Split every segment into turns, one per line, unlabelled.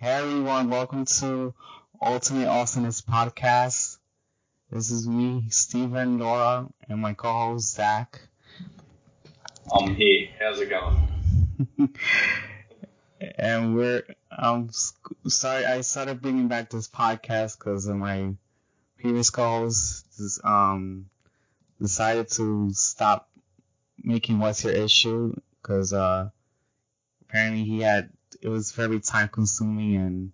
Hey everyone, welcome to Ultimate Awesomeness Podcast. This is me, Steven, Laura, and my co-host Zach.
I'm here. How's it going?
and we're I'm sorry I started bringing back this podcast because my previous co-host um decided to stop making what's your issue because uh apparently he had it was very time consuming and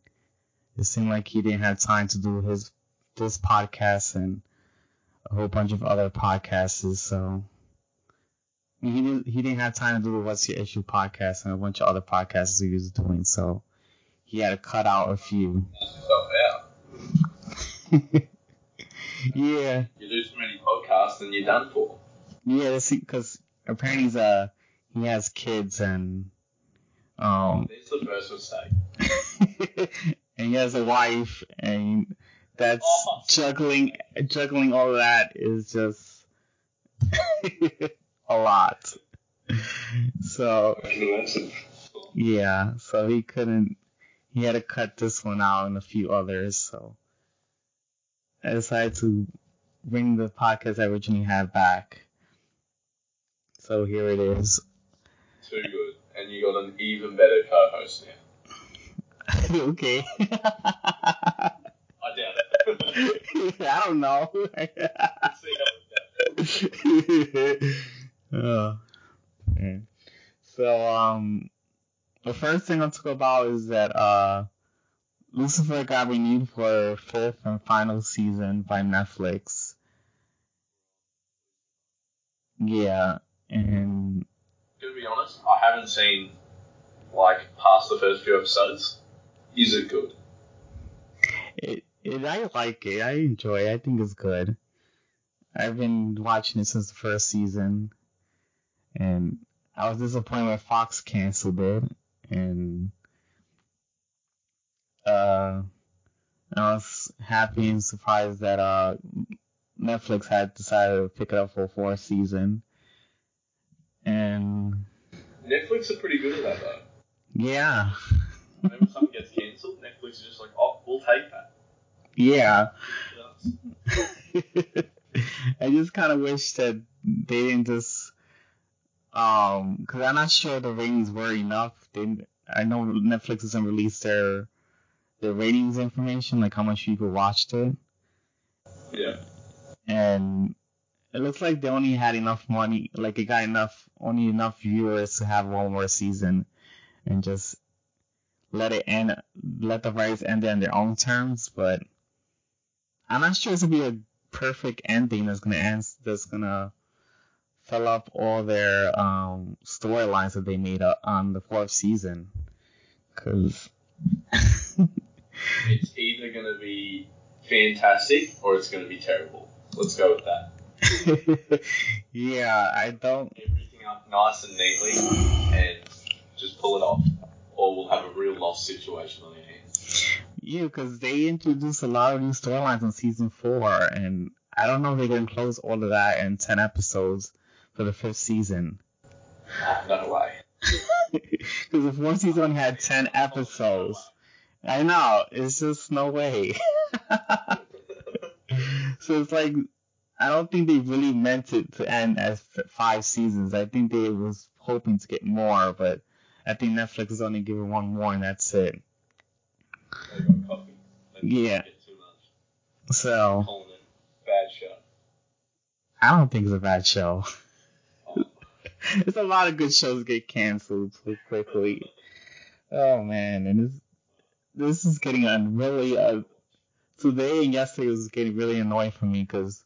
it seemed like he didn't have time to do his this podcast and a whole bunch of other podcasts. So he didn't he didn't have time to do the What's Your Issue podcast and a bunch of other podcasts he was doing. So he had to cut out a few. yeah.
You do so many podcasts and you're done for.
Yeah, because apparently he's uh he has kids and um,
There's the first mistake.
and he has a wife, and that's
Oh.
juggling juggling all that is just a lot. So
I can imagine.
yeah, so he couldn't. He had to cut this one out and a few others. So I decided to bring the podcast I originally had back. So here it is.
Too good. And you got an even better co-host now.
okay.
I doubt it.
I don't know.
See how it goes.
oh, man. So, um, the first thing I'll talk about is that, uh, Lucifer got renewed for fifth and final season by Netflix. Yeah, and
be honest, I haven't seen like past the first few episodes. Is it good?
it, it, I like it. I enjoy it. I think it's good. I've been watching it since the first season, and I was disappointed when Fox canceled it, and uh, I was happy and surprised that uh, Netflix had decided to pick it up for a fourth season, and
Netflix are pretty good at that though.
yeah,
Whenever something gets cancelled, Netflix is just like, oh, we'll take that.
yeah. I just kind of wish that they didn't just, um, because I'm not sure the ratings were enough. They, I know Netflix doesn't release their their ratings information, like how much people watched it,
Yeah.
and it looks like they only had enough money, like it got enough, only enough viewers to have one more season, and just let it end, let the writers end it on their own terms. But I'm not sure it's gonna be a perfect ending that's gonna end, that's gonna fill up all their um storylines that they made up on the fourth season, because.
It's either to be fantastic or it's to be terrible. Let's go with that.
yeah, I don't.
Everything up nice and neatly and just pull it off, or we'll have a real lost situation on our hands.
Yeah, because they introduced a lot of new storylines in season four, and I don't know if they're gonna close all of that in ten episodes for the fifth season.
Ah, no way.
Because the fourth season only had ten episodes. I know, it's just no way. so it's like I don't think they really meant it to end as five seasons. I think they was hoping to get more, but I think Netflix is only giving one more, and that's it. Yeah. So
bad show.
I don't think it's a bad show.
Oh.
There's a lot of good shows get canceled quickly. Oh man, and this this is getting really uh, today and yesterday was getting really annoying for me because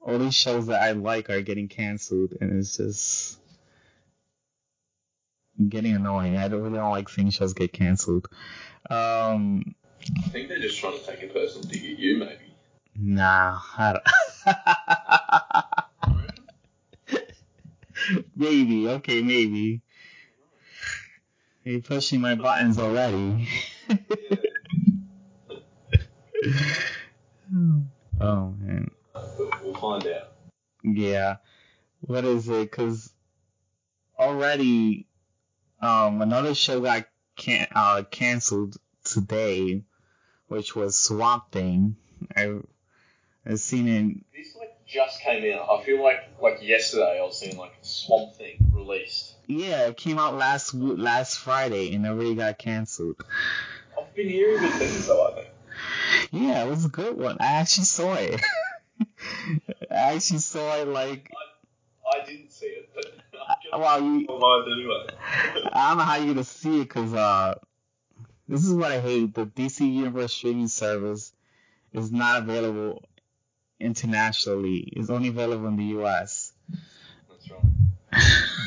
all these shows that I like are getting canceled, and it's just getting annoying. I don't really don't like seeing shows get canceled. Um,
I think they're just trying to take a personal dig at you, maybe.
nah, maybe okay, maybe. You're pushing my buttons already. oh man.
But we'll find out.
Yeah. What is it? Cause already, um, another show got can uh canceled today, which was Swamp Thing. I I seen it.
This like just came out. I feel like like yesterday I was seeing like Swamp Thing released.
Yeah, it came out last last Friday and already got canceled.
I've been hearing good things though. I think.
Yeah, it was a good one. I actually saw it. I actually saw it like.
I didn't see it, but
Well, you,
anyway.
I don't know how you're gonna see it because uh, this is what I hate. The DC Universe streaming service is not available internationally. It's only available in the U.S.
That's right.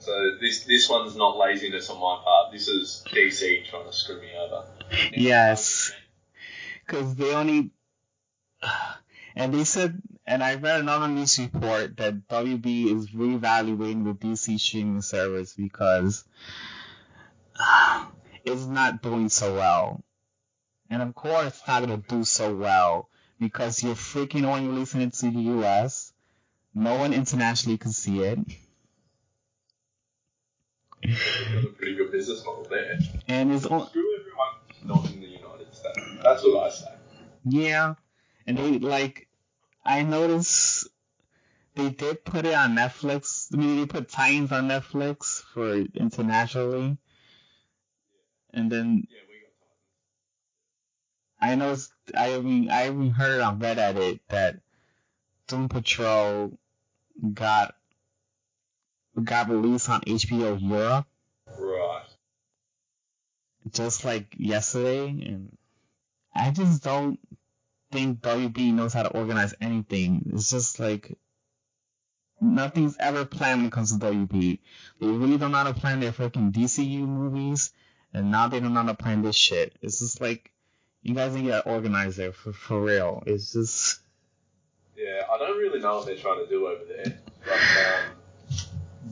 So this this one's not laziness on my part. This is DC trying to screw me over.
Yes. Because they only. And they said, and I read another news report that WB is reevaluating the DC streaming service because it's not doing so well. And of course, it's not going to do so well because you're freaking only releasing it to the US. No one internationally can see it.
They've got a pretty good business model there.
And it's on,
Screw everyone not in the United States. That's what I say.
Yeah, and they like, I noticed they did put it on Netflix. I mean, they put Titans on Netflix for internationally, and then
Yeah, we got time.
I noticed. I mean, I even heard on Reddit that Doom Patrol got got released on HBO Europe
Right.
just like yesterday, and I just don't think WB knows how to organize anything. It's just like nothing's ever planned when it comes to WB. They really don't know how to plan their freaking DCU movies, and now they don't know how to plan this shit. It's just like you guys need to organize there for for real. It's just
Yeah, I don't really know what they're trying to do over there. But um,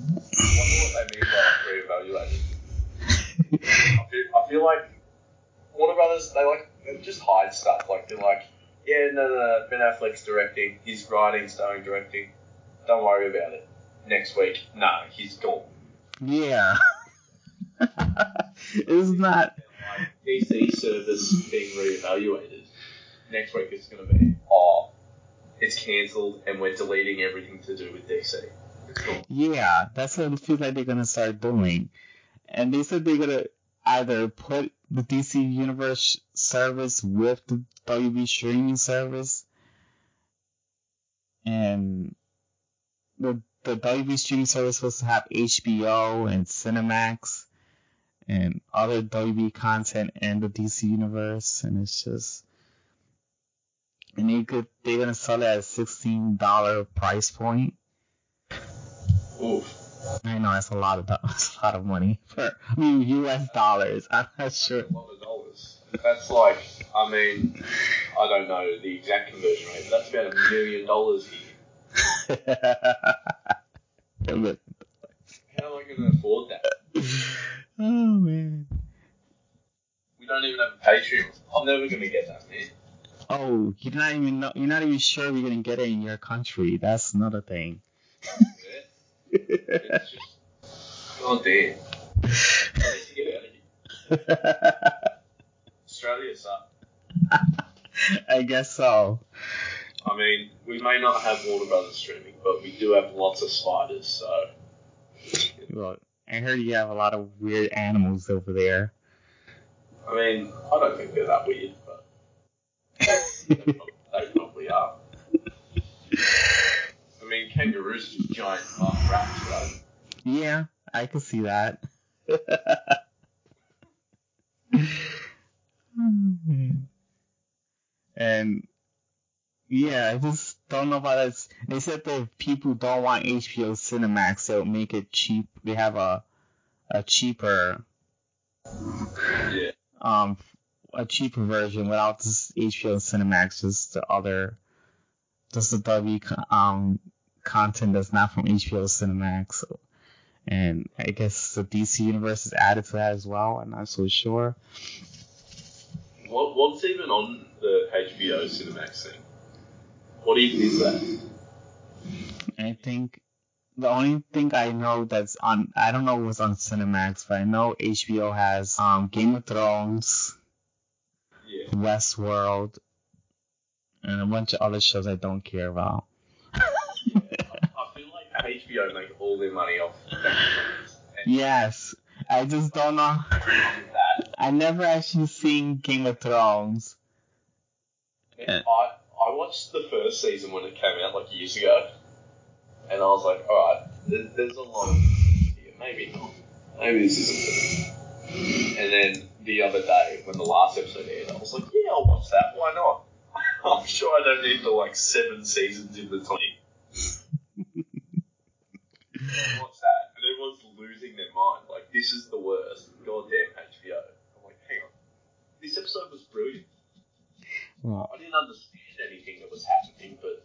I wonder what they mean by reevaluating. I feel, I feel like Warner Brothers, they like they just hide stuff. Like they're like, yeah, no, no, no, Ben Affleck's directing, he's writing, starring, directing. Don't worry about it. Next week, no, he's gone.
yeah. it's not.
Like DC service being reevaluated. Next week it's going to be, oh, it's cancelled and we're deleting everything to do with DC. It's.
Yeah, that's what it feels like they're gonna start doing. And they said they're gonna either put the DC Universe service with the WB streaming service, and the the WB streaming service is supposed to have HBO and Cinemax and other WB content and the DC Universe, and it's just. And they could, they're gonna sell it at a sixteen dollar price point.
Oof.
I know that's a lot of that's a lot of money for I mean U.S. dollars. I'm not sure.
A lot of dollars. That's like, I mean, I don't know the exact conversion rate, but that's about a million dollars here. How am I going to afford that?
oh man.
We don't even have a Patreon. I'm never going to get that, man.
Oh, you're not even know, you're not even sure you're gonna get it in your country. That's another thing.
Yeah. It's just, oh damn. Australia sucks.
I guess so.
I mean, we may not have Warner Brothers streaming, but we do have lots of spiders, so.
Well, I heard you have a lot of weird animals over there.
I mean, I don't think they're that weird, but they probably are. I mean, kangaroos are just giant uh, rats, right?
Yeah, I can see that. and yeah, I just don't know about this. They said that people don't want HBO Cinemax, they'll make it cheap. They have a a cheaper
Yeah.
um a cheaper version without this HBO Cinemax, just the other just the W um content that's not from HBO Cinemax. So, and I guess the DC universe is added to that as well. I'm not so sure.
What, what's even on the HBO Cinemax thing? What even is that?
I think the only thing I know that's on I don't know what's on Cinemax, but I know HBO has um Game of Thrones,
Yeah.
Westworld, and a bunch of other shows I don't care about.
I feel like HBO make all their money off Game of Thrones. And
yes, I just don't know.
Everyone with that.
I never actually seen Game of Thrones.
And I I watched the first season when it came out like years ago, and I was like, all right, there, there's a lot here. Maybe not. Maybe this isn't good. And then the other day when the last episode aired, I was like, yeah, I'll watch that. Why not? I'm sure I don't need the like seven seasons in between. I watched that, and everyone's losing their mind. Like, this is the worst. Goddamn HBO. I'm like, hang on. This episode was brilliant.
Well,
I didn't understand anything that was happening, but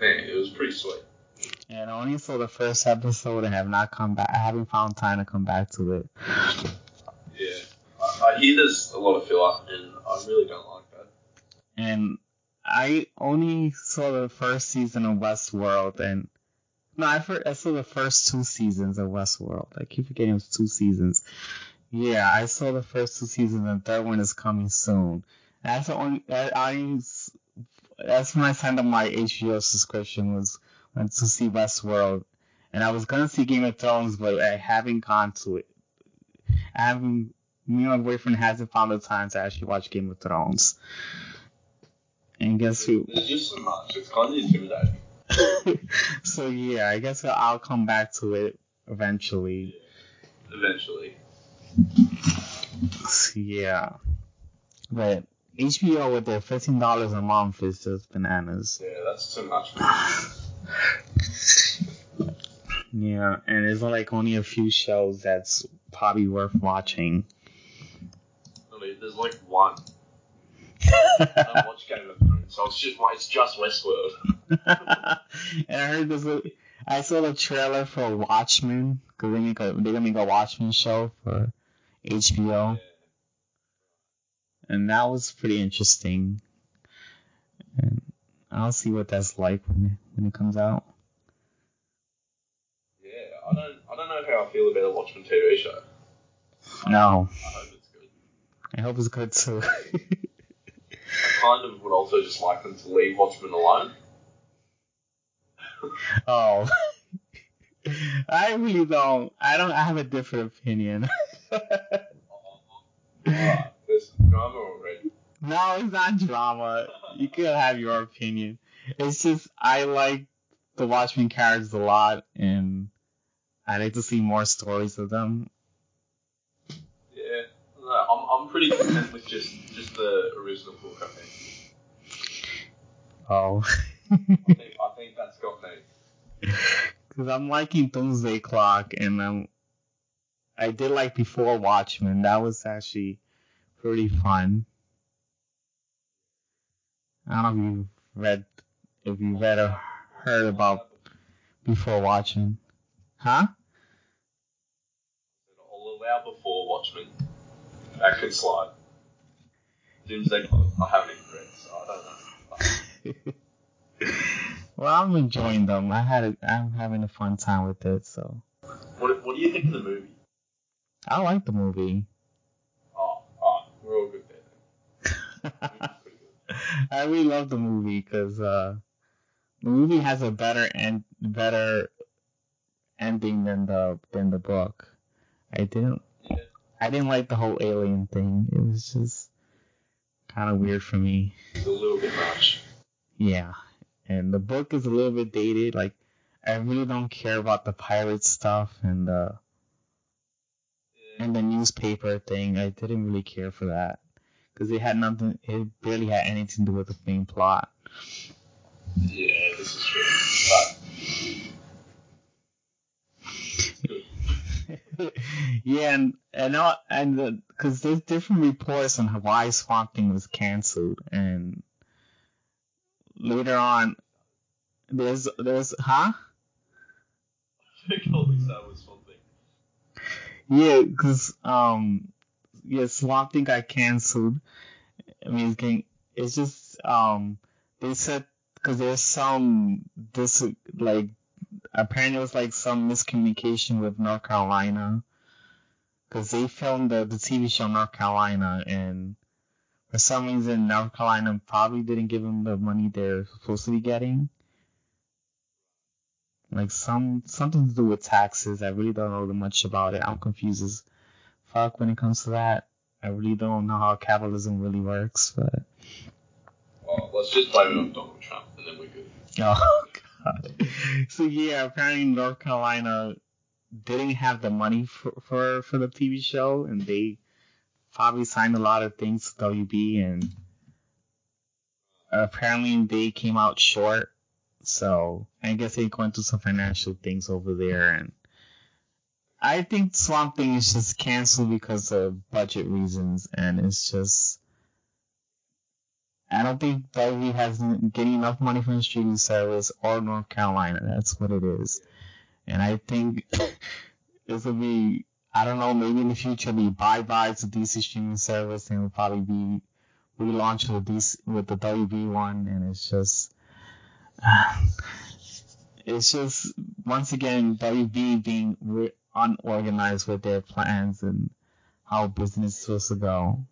man, it was pretty sweet.
and I only saw the first episode and have not come back. I haven't found time to come back to it.
Yeah, I, I hear there's a lot of filler, and I really don't like that.
and I only saw the first season of Westworld, and no, I, heard, I saw the first two seasons of Westworld. I keep forgetting it was two seasons. Yeah, I saw the first two seasons, and the third one is coming soon. That's the only. I, I that's when I signed up my HBO subscription was went to see Westworld, and I was gonna see Game of Thrones, but I haven't gone to it. I haven't. Me and my boyfriend hasn't found the time to actually watch Game of Thrones. And guess who?
There's just so much. It's
so yeah, I guess I'll come back to it eventually.
Eventually.
Yeah, but HBO with their fifteen dollars a month is just bananas.
Yeah, that's too much.
Yeah, and there's like only a few shows that's probably worth watching.
There's like one. I don't watch Game of Thrones, so it's just it's just Westworld.
and I heard this. I saw the trailer for Watchmen because they make a they're gonna make a Watchmen show for HBO. and that was pretty interesting. And I'll see what that's like when it, when it comes out.
Yeah, I don't I don't know how I feel about a Watchmen TV show.
No,
I hope it's good.
I hope it's good too.
I kind of would also just like them to leave Watchmen alone.
oh, I really don't. I don't. I have a different opinion.
Alright, there's drama already.
no, it's not drama. You can have your opinion. It's just I like the Watchmen characters a lot, and I like to see more stories of them.
Yeah, I'm, I'm pretty content with just just the original book. I think.
Oh.
I think, I think that's got me.
Because I'm liking Doomsday Clock, and um, I did like Before Watchmen. That was actually pretty fun. I don't know if you read, if you read or heard about Before Watchmen. Huh?
I'll allow before Watchmen. That could slide. Doomsday Clock, I haven't even read, so I don't know.
well, I'm enjoying them. I had, a, I'm having a fun time with it. So
What, what do you think of the movie?
I like the movie.
Oh, oh, we're all good there. then. Movie's pretty good.
I really love the movie because uh, the movie has a better end, better ending than the than the book. I didn't,
Yeah.
I didn't like the whole alien thing. It was just kind of weird for me.
It's a little bit much.
Yeah, and the book is a little bit dated. Like, I really don't care about the pirate stuff and the. And the newspaper thing. I didn't really care for that because it had nothing. It barely had anything to do with the main plot.
Yeah, this is true.
Yeah, and and all, and because there's different reports on why Swamp Thing was canceled, and later on, there's there's huh?
I think that was something.
Yeah, because um, yeah, Swamp Thing got canceled. I mean, it's getting, it's just um, they said because there's some this like apparently it was like some miscommunication with North Carolina because they filmed the, the TV show North Carolina and for some reason North Carolina probably didn't give them the money they're supposed to be getting. Like some something to do with taxes. I really don't know much about it. I'm confused as fuck when it comes to that. I really don't know how capitalism really works, but.
Well, let's just blame it on Donald Trump, and then we're good.
Oh god. So yeah, apparently North Carolina didn't have the money for for, for the TV show, and they probably signed a lot of things to WB, and apparently they came out short. So I guess they went through some financial things over there, and I think Swamp Thing is just canceled because of budget reasons, and it's just. I don't think WB has getting enough money from the streaming service or North Carolina. That's what it is. And I think this will be, I don't know, maybe in the future be bye bye to DC streaming service and will probably be relaunched with DC, with the WB one. And it's just, it's just, once again, WB being re- unorganized with their plans and how business is supposed to go.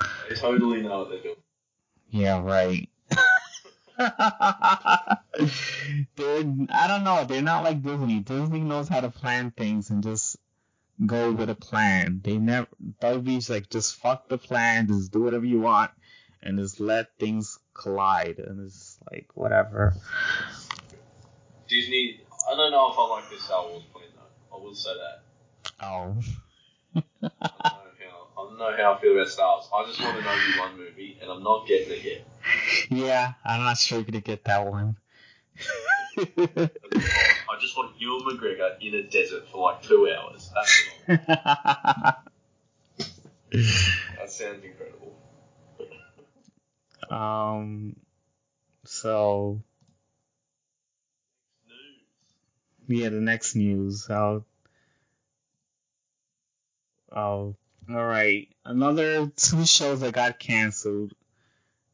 I totally know what they're doing.
Yeah, right. they're, I don't know, they're not like Disney. Disney knows how to plan things and just go with a plan. They never, WB's like, just fuck the plan, just do whatever you want, and just let things collide. And it's like, whatever.
Disney, I don't know if I like this Star Wars plan though. I will say that.
Oh.
I don't know how, I don't know how I feel about Star Wars. I just want an Obi Wan movie, and I'm not getting it yet.
Yeah, I'm not sure you're gonna get that one.
I just want Ewan McGregor in a desert for like two hours. That's. That sounds incredible.
Um, so yeah, the next news. I'll, oh, all right. Another two shows that got canceled.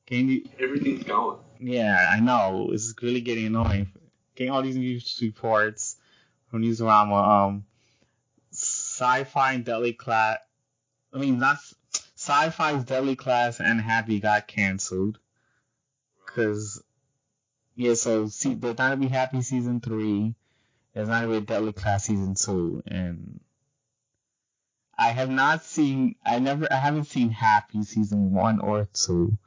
Can you?
Everything's going.
Yeah, I know. It's really getting annoying. Getting all these news reports from Newsarama. Um, Syfy and Deadly Class. I mean, not Syfy's Deadly Class and Happy got canceled. Cause, yeah, so see, there's not gonna be Happy season three. There's not gonna be Deadly Class season two, and I have not seen. I never. I haven't seen Happy season one or two.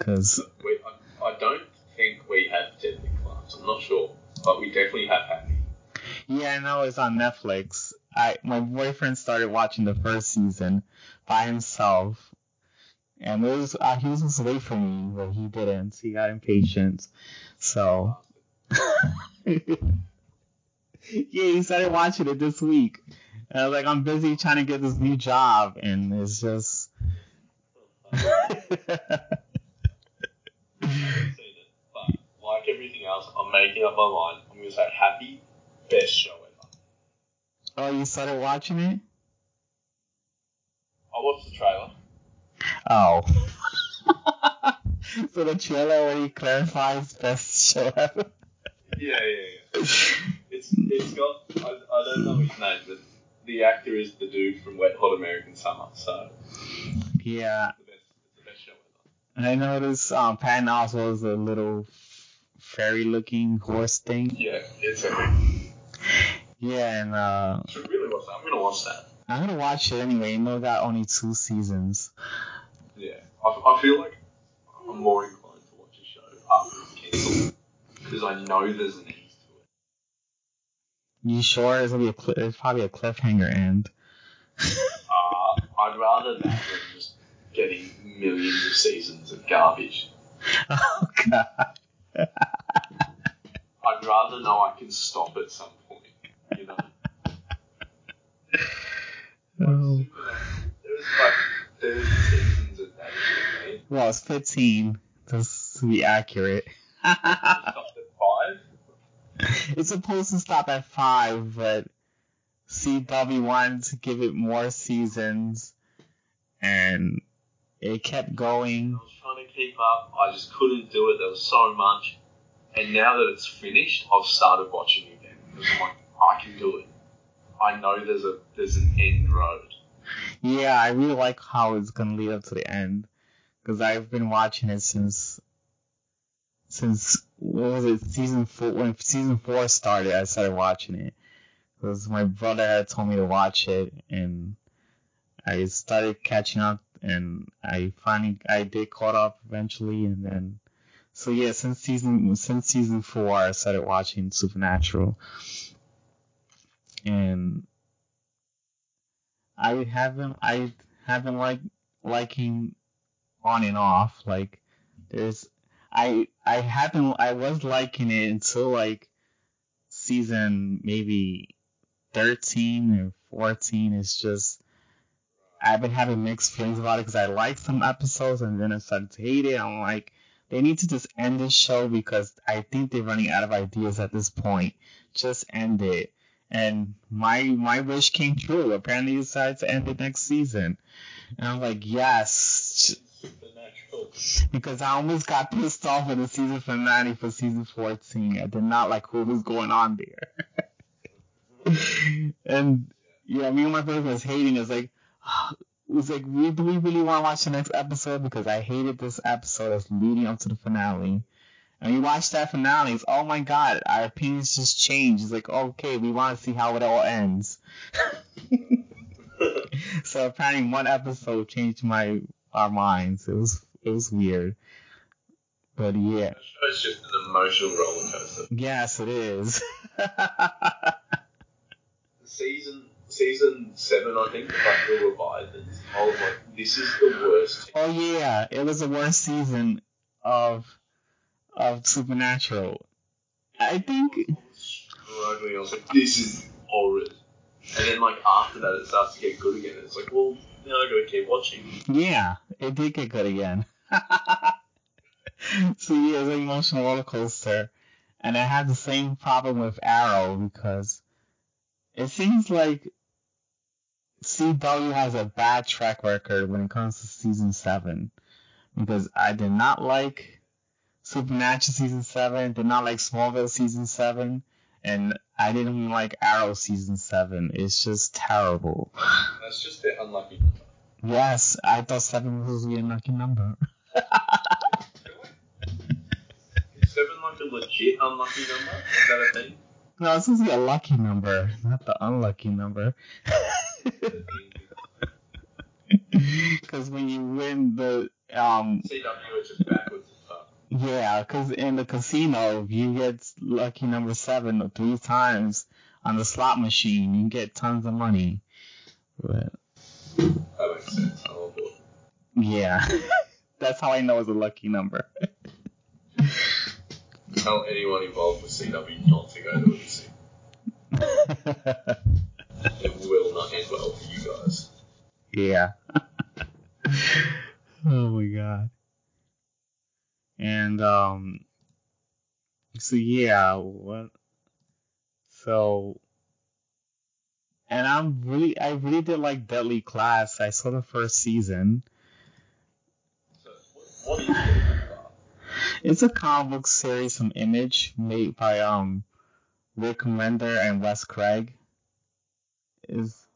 Cause
We, I, I don't think we have Deadly Class. I'm not sure, but we definitely have Happy.
yeah, I know it's on Netflix. I my boyfriend started watching the first season by himself, and it was uh, he was supposed to wait for me, but he didn't. He got impatient, so. yeah, he started watching it this week. And I was like, I'm busy trying to get this new job, and it's just.
I haven't seen it, but like everything else, I'm making up my mind. I'm gonna say Happy, best show ever.
Oh, you started watching it?
I watched the trailer.
Oh. so the trailer already clarifies best show ever.
Yeah, yeah, yeah. It's it's got I, I don't know his name, but the actor is the dude from Wet Hot American Summer, so
Yeah,
it's the best it's the best show ever.
I noticed um, Patton Oswalt's a little fairy-looking horse thing.
Yeah, it's epic.
Yeah, and uh,
Should really watch that. I'm gonna watch that.
I'm gonna watch it anyway. even though it got only two seasons.
Yeah, I, I feel like I'm more inclined to watch a show after it's cancelled because I know there's an end to it.
You sure it's gonna be a cli- it's probably a cliffhanger end.
Uh, I'd rather that than just getting millions of seasons of garbage.
oh god.
I'd rather know I can stop at some point. You know.
Oh.
There was like 30 seasons of that shit, right?
Well, it's 15, just to be accurate.
Stopped at five.
it's supposed to stop at five, but CW wanted to give it more seasons, and it kept going.
I was trying to keep up. I just couldn't do it. There was so much. And now that it's finished, I've started watching again because I'm like, I can do it. I know there's a there's an end road.
Yeah, I really like how it's gonna lead up to the end because I've been watching it since since what was it season four when season four started. I started watching it because my brother had told me to watch it, and I started catching up, and I finally I did caught up eventually, and then so yeah, since season since season four, I started watching Supernatural, and I haven't I haven't like liking on and off like there's I I haven't I was liking it until like season maybe 13 or 14 it's just I've been having mixed feelings about it because I liked some episodes and then I started to hate it. I'm like, they need to just end this show because I think they're running out of ideas at this point. Just end it. And my my wish came true. Apparently, they decided to end the next season. And I'm like, yes. Because I almost got pissed off with the season finale for season 14. I did not like what was going on there. and yeah, me and my brother was hating. It was like, it was like, we, do we really want to watch the next episode? Because I hated this episode that's leading up to the finale. And we watched that finale. It's, oh my god, our opinions just changed. It's like, okay, we want to see how it all ends. so apparently, one episode changed my our minds. It was it was weird. But yeah,
It's just an emotional roller coaster.
yes, it is.
Season season seven, I think, like the Leviathans. I was like, oh this is the worst.
oh yeah, it was the worst season of of Supernatural. I think
I struggling. I was like, this is horrid. And then like after that, it starts to get good again. It's like, well, now I gotta keep watching.
Yeah, it did get good again. so yeah, it's an emotional roller coaster. And I had the same problem with Arrow because it seems like CW has a bad track record when it comes to season seven. Because I did not like Supernatural season seven, did not like Smallville season seven, and I didn't even like Arrow season seven. It's just terrible.
That's just the unlucky. number.
Yes, I thought seven was the unlucky number.
Is seven like a legit unlucky number? Is that a thing?
No, it's supposed to be a lucky number, not the unlucky number. Because when you win the um
CW is just backwards.
Yeah, because in the casino if you get lucky number seven or three times on the slot machine, you get tons of money. But
That makes sense. I'm on board.
yeah, that's how I know it's a lucky number.
Tell anyone involved with CW not to go to NBC. It will not end well for you guys.
Yeah. oh my god. And um so yeah, what so and I'm really I really did like Deadly Class. I saw the first season. It's a comic book series from Image made by um Rick Remender and Wes Craig. Is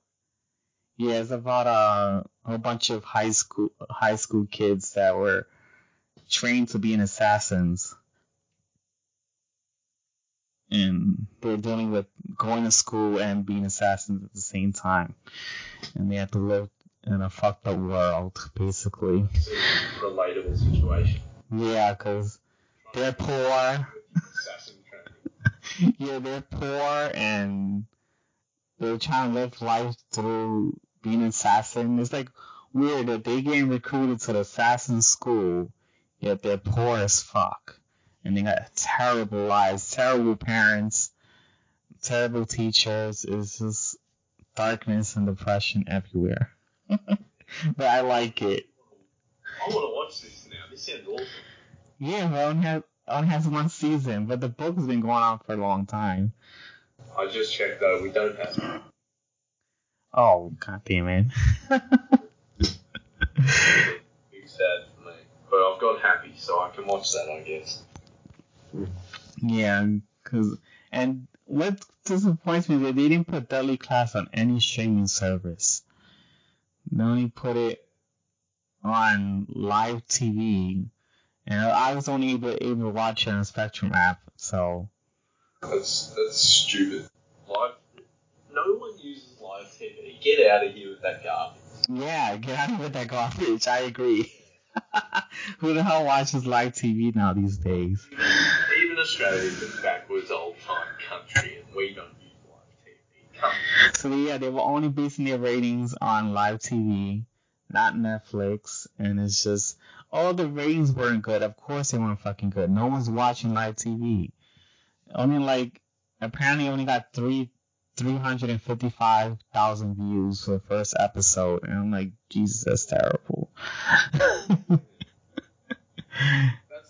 yeah, it's about uh, a whole bunch of high school high school kids that were trained to be an assassins. And they're dealing with going to school and being assassins at the same time. And they have to live in a fucked up world, basically.
Relatable situation.
Yeah, 'cause they're poor. Yeah, they're poor and they're trying to live life through being an assassin. It's like weird that they getting recruited to the assassin school, yet they're poor as fuck. And they got terrible lives, terrible parents, terrible teachers. It's just darkness and depression everywhere. but I like it.
I want to watch this now. This sounds awesome.
Yeah, but it only has, only has one season, but the book's been going on for a long time.
I just checked though. We don't have.
Oh, god damn it.
Big sad. But I've got happy, so I can watch that, I guess.
Yeah, cause and what disappoints me is that they didn't put Deadly Class on any streaming service. They only put it on live TV, and I was only able, able to watch it on Spectrum app. So
That's that's stupid. Live. No one uses live TV. Get out of here with that garbage.
yeah, get out of here with that garbage. I agree. Who the hell watches live TV now these days?
Even Australia's a backwards old time country, and we don't use live TV.
So yeah, they were only basing their ratings on live TV, not Netflix, and it's just all the ratings weren't good. Of course they weren't fucking good. No one's watching live TV. Only like apparently only got three three hundred and fifty five thousand views for the first episode, and I'm like, Jesus, that's terrible.
That's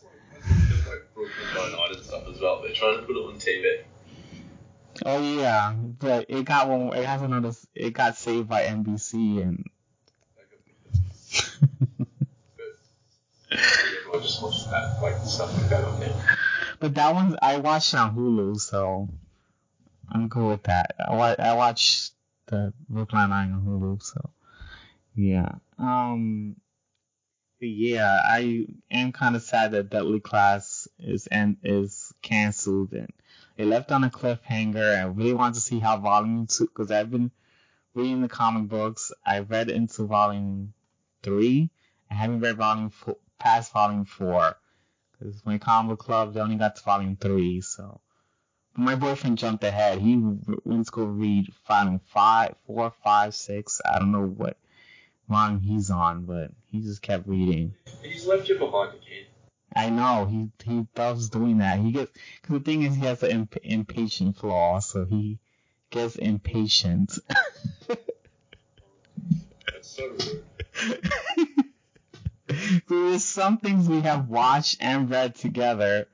like that's just like Brooklyn Nine-Nine and stuff as well. They're trying to put it on TV.
oh yeah, but it got one. It has another. It got saved by NBC, and
But everyone just watches that, like stuff like that on there.
But that one I watched on Hulu, so I'm cool with that. I wa- I watched the Brooklyn Nine on Hulu, so yeah. Um, yeah, I am kind of sad that Deadly Class is and is canceled and it left on a cliffhanger. I really want to see how Volume Two, because I've been reading the comic books. I read into Volume Three. I haven't read Volume four, past Volume Four. Because my comic club, they only got to volume three, so. My boyfriend jumped ahead. He went to go read volume five, four, five, six. I don't know what volume he's on, but he just kept reading.
He's left you behind again.
I know he he loves doing that. He gets because the thing is he has an imp- impatient flaw, so he gets impatient.
That's so rude.
there's some things we have watched and read together,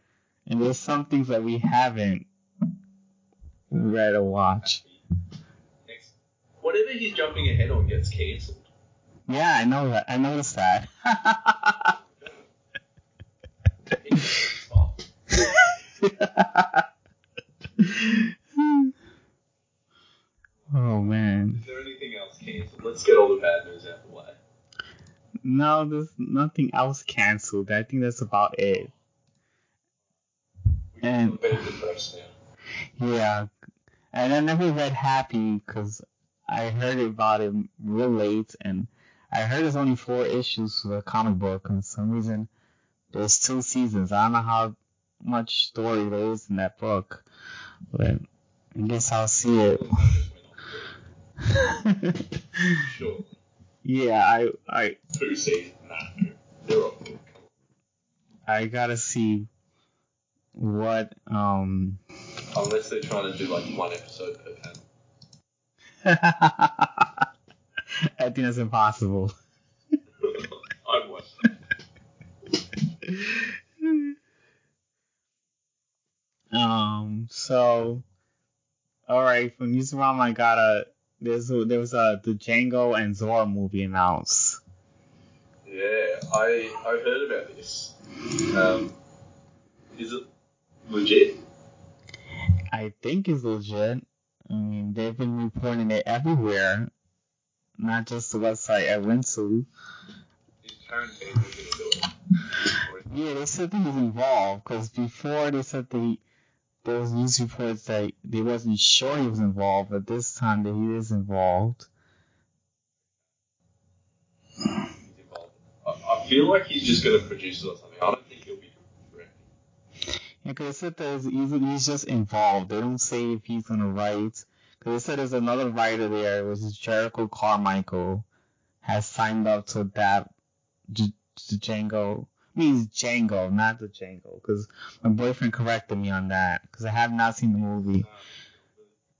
and there's some things that we haven't read or watched.
Next, whatever he's jumping ahead on gets cancelled.
Yeah, I know that. I noticed that. Oh man.
Is there anything else cancelled? Let's get all the bad news out of the way.
No, there's nothing else canceled. I think that's about it.
We
And-
can abandon first now.
Yeah. And I never read Happy because I heard about it real late, and I heard there's only four issues for the comic book, and for some reason there's two seasons. I don't know how much story there is in that book, but I guess I'll see it.
Sure.
yeah, I I
Two seasons? Nah, they're good.
I gotta see what um
Unless they're trying to do like one episode per panel.
I think that's impossible.
That.
um. So, all right. From Newsroom, I got a. There's a, there was a the Django and Zorro movie announced.
Yeah, I I heard about this. Um, is it legit?
I think is legit. I mean, they've been reporting it everywhere, not just the website I went to. Yeah, they said he was involved because before they said they there was news reports that they wasn't sure he was involved, but this time that he is involved.
I, feel like he's just to produce something. I don't think he'll be
because they said that he's, just involved. They don't say if he's gonna write. Because they said there's another writer there, which is Jericho Carmichael, has signed up to adapt J- Django. I mean, it's Django, not the Django. Because my boyfriend corrected me on that. Because I have not seen the movie.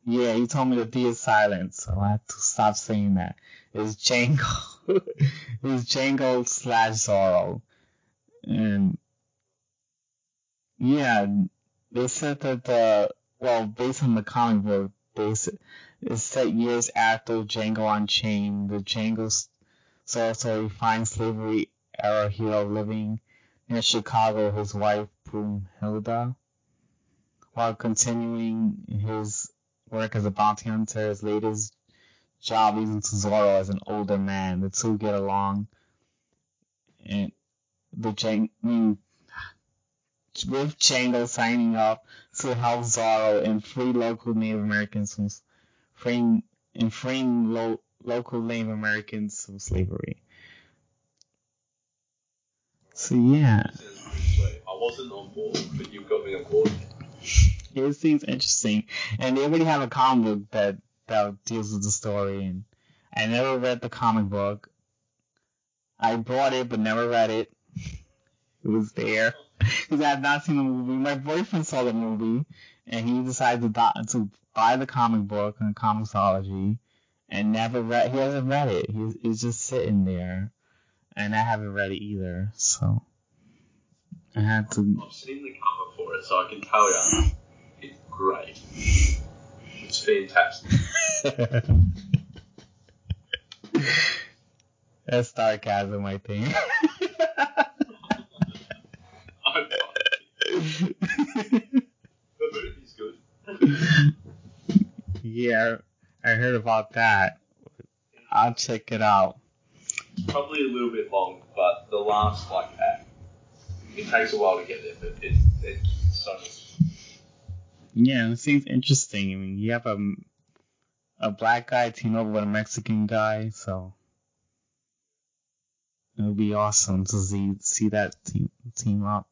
Yeah, he told me the D is silent, so I have to stop saying that. It's Django. it's Django slash Zorro. And yeah, they said that the well, based on the comic book, they it's set years after Django Unchained. The Django sorcerer finds slavery era hero living in Chicago. His wife Broomhilda. while continuing his work as a bounty hunter. His latest job leads into Zorro as an older man. The two get along, and the Jang, I mean, with Django signing up to help Zorro and free local Native Americans from freeing and freeing lo- local Native Americans from slavery. So yeah.
I wasn't on board, but you've got me on board.
it seems interesting, and they already have a comic book that that deals with the story. And I never read the comic book. I bought it but never read it. It was there because I have not seen the movie. My boyfriend saw the movie, and he decided to, do- to buy the comic book and Comixology, and never read. He hasn't read it. He's, it's just sitting there, and I haven't read it either. So I had to.
I've seen the cover for it, so I can tell you it's great. It's fantastic.
That's sarcasm, I think.
Movie's good.
yeah, I heard about that. I'll check it out.
Probably a little bit long, but the last like act, it takes a while to get there, but it, it's so
Yeah, it seems interesting. I mean, you have a a black guy team up with a Mexican guy, so it would be awesome to see see that team team up.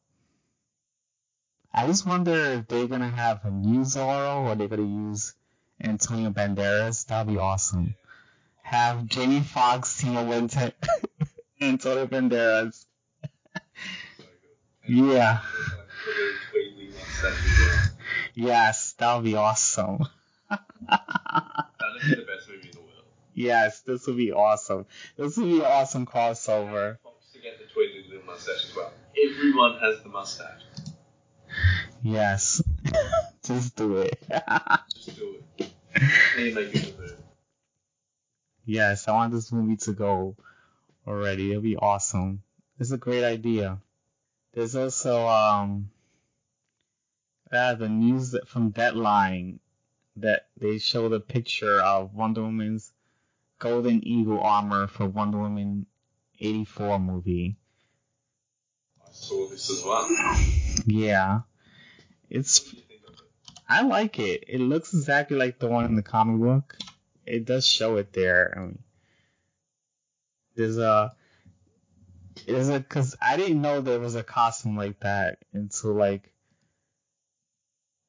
I just wonder if they're gonna have a new Zorro or they're gonna use Antonio Banderas. That'd be awesome. Have Jamie Foxx with Ant- Antonio Banderas. Yeah. Yes, that would be awesome.
Be the in the.
Yes, this would be awesome. This would be an awesome crossover.
To get the twiddly little mustache as well. Everyone has the mustache.
Yes. Just do it.
Just do it. And you make it a
yes, I want this movie to go already. It'll be awesome. It's a great idea. There's also um uh, the news that- from Deadline that they showed a picture of Wonder Woman's Golden Eagle armor for Wonder Woman 84 movie.
I saw this as well.
Yeah. It's
it?
I like it. It looks exactly like the one in the comic book. It does show it there. I mean, there's a, there's a, cause I didn't know there was a costume like that until like,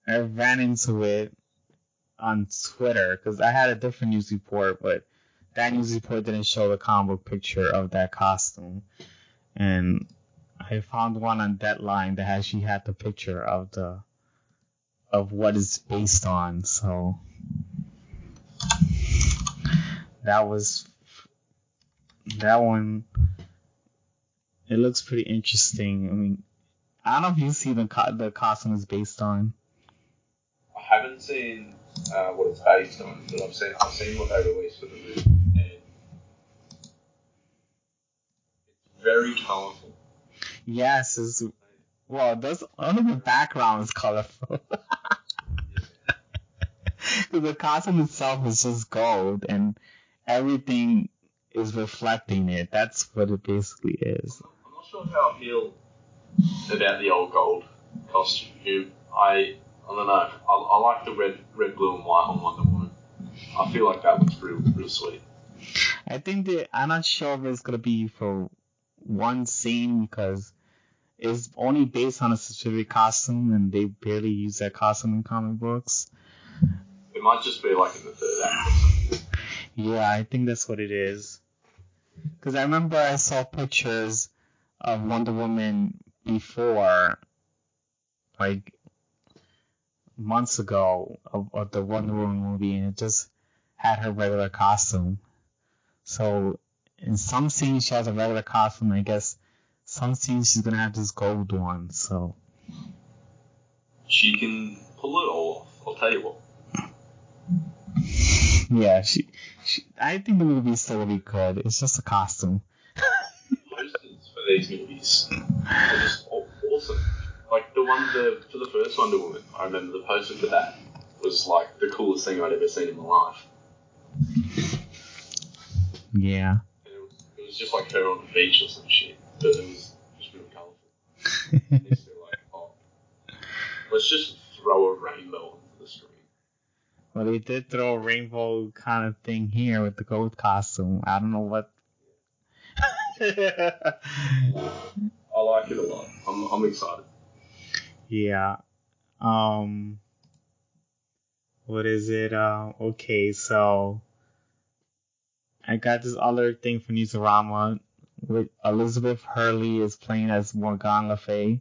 I ran into it on Twitter, cause I had a different news report, but that news report didn't show the comic book picture of that costume. And I found one on Deadline that actually had the picture of the, of what it's based on. So that was that one. It looks pretty interesting. I mean, I don't know if you see the co- the costume is based on.
I haven't seen uh, what it's based on, but I've seen I've seen what they released for the movie, and it's very colourful.
Yes, is well. There's only the background is colorful. the costume itself is just gold, and everything is reflecting it. That's what it basically is.
I'm not sure how I feel about the old gold costume. I I don't know. I, I like the red, red, blue, and white on Wonder Woman. I feel like that looks real, real sweet.
I think that I'm not sure if it's gonna be for one scene because it's only based on a specific costume, and they barely use that costume in comic books.
It might just be like in the third act.
Yeah, I think that's what it is. Because I remember I saw pictures of Wonder Woman before, like months ago, of, of the Wonder Woman movie, and it just had her regular costume. So in some scenes she has a regular costume. I guess some scenes she's gonna have this gold one. So
She can pull it off. I'll tell you what.
yeah, she, she I think the movie still will be good. It's just a costume.
for these movies are just awesome. Like the one the for the first Wonder Woman, I remember the poster for that was like the coolest thing I'd ever seen in my life.
Yeah.
It was, it was just like her on the beach or some shit, but it was just really colourful. Like, oh, let's just throw a rainbow onto the screen.
well, they did throw a rainbow kind of thing here with the gold costume. I don't know what.
I like it a lot. I'm I'm excited.
yeah. Um. What is it? Uh, okay, so I got this other thing for Newsarama Elizabeth Hurley is playing as Morgan Le Fay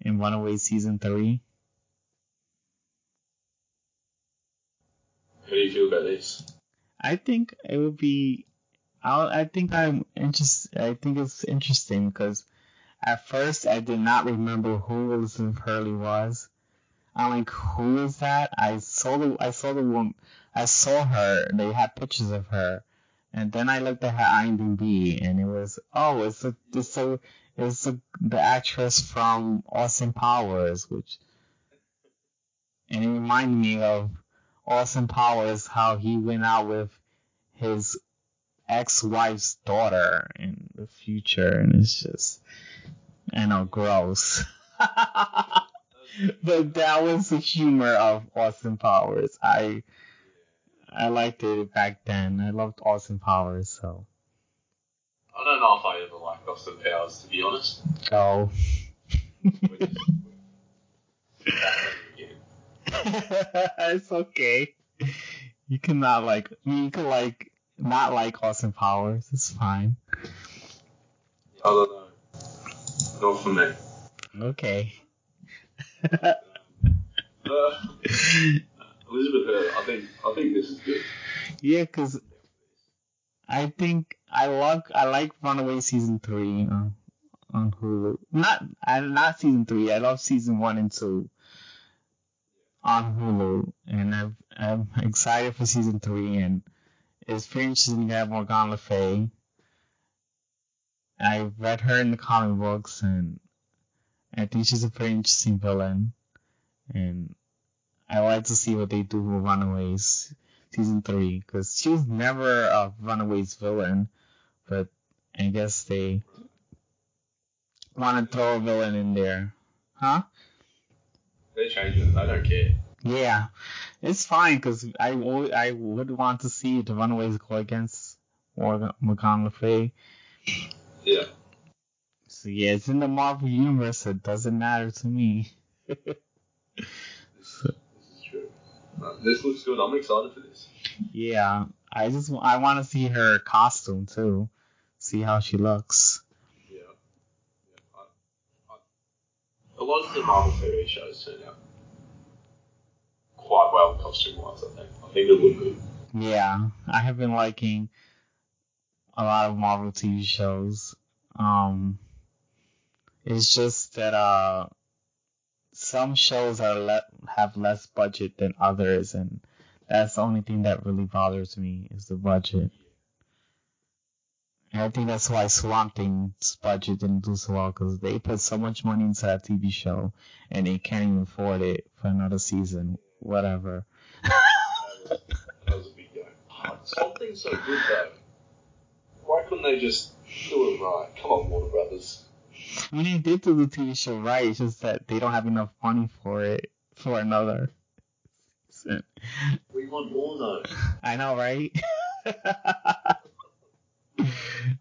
in Runaway season three.
How do you feel about this?
I think it would be. I I think I'm interested. I think it's interesting because at first I did not remember who Elizabeth Hurley was. I'm like, who is that? I saw the I saw the one I saw her. They had pictures of her, and then I looked at her IMDb, and it was oh, it's a it's a it's a, the actress from Austin Powers, which and it reminded me of Austin Powers how he went out with his ex-wife's daughter in the future, and it's just I know gross. but that was the humor of Austin Powers. I I liked it back then. I loved Austin Powers, so
I don't know if I ever liked Austin Powers to be honest.
oh.
We're just, we're back again.
it's okay. You cannot like you can like not like Austin Powers. It's fine.
I don't know. Not for me.
Okay.
Uh, Elizabeth I think I think this is good.
yeah, cause I think I like I like Runaway season three on, on Hulu. Not I not season three. I love season one and two on Hulu, and I've, I'm excited for season three. And it's very interesting to have Morgan Le Fay. I read her in the comic books, and I think she's a very interesting villain. And I like to see what they do with Runaways season three because she was never a Runaways villain, but I guess they want to throw a villain in there, huh?
They're it. I don't care.
Yeah, it's fine because I, I would want to see the Runaways go against Morgan, Morgan Le Fay.
Yeah.
So yeah, it's in the Marvel universe. So It doesn't matter to me.
This, this is true. Uh, this looks good. I'm excited for this.
Yeah, I just I want to see her costume too, see how she looks.
Yeah. yeah. I, I, a lot of the Marvel TV shows turn out quite well costume wise, I think. I think it look good.
Yeah, I have been liking a lot of Marvel TV shows. Um, it's just that uh, some shows are le- have less budget than others, and that's the only thing that really bothers me is the budget. And I think that's why Swamp Thing's budget didn't do so well because they put so much money into that TV show and they can't even afford it for another season. Whatever.
Oh, Swamp Thing's so good though. Why couldn't they just do it right? Come on, Warner Brothers.
Mean, they did do the TV show right. It's just that they don't have enough money for it for another.
We want more though.
I know, right? I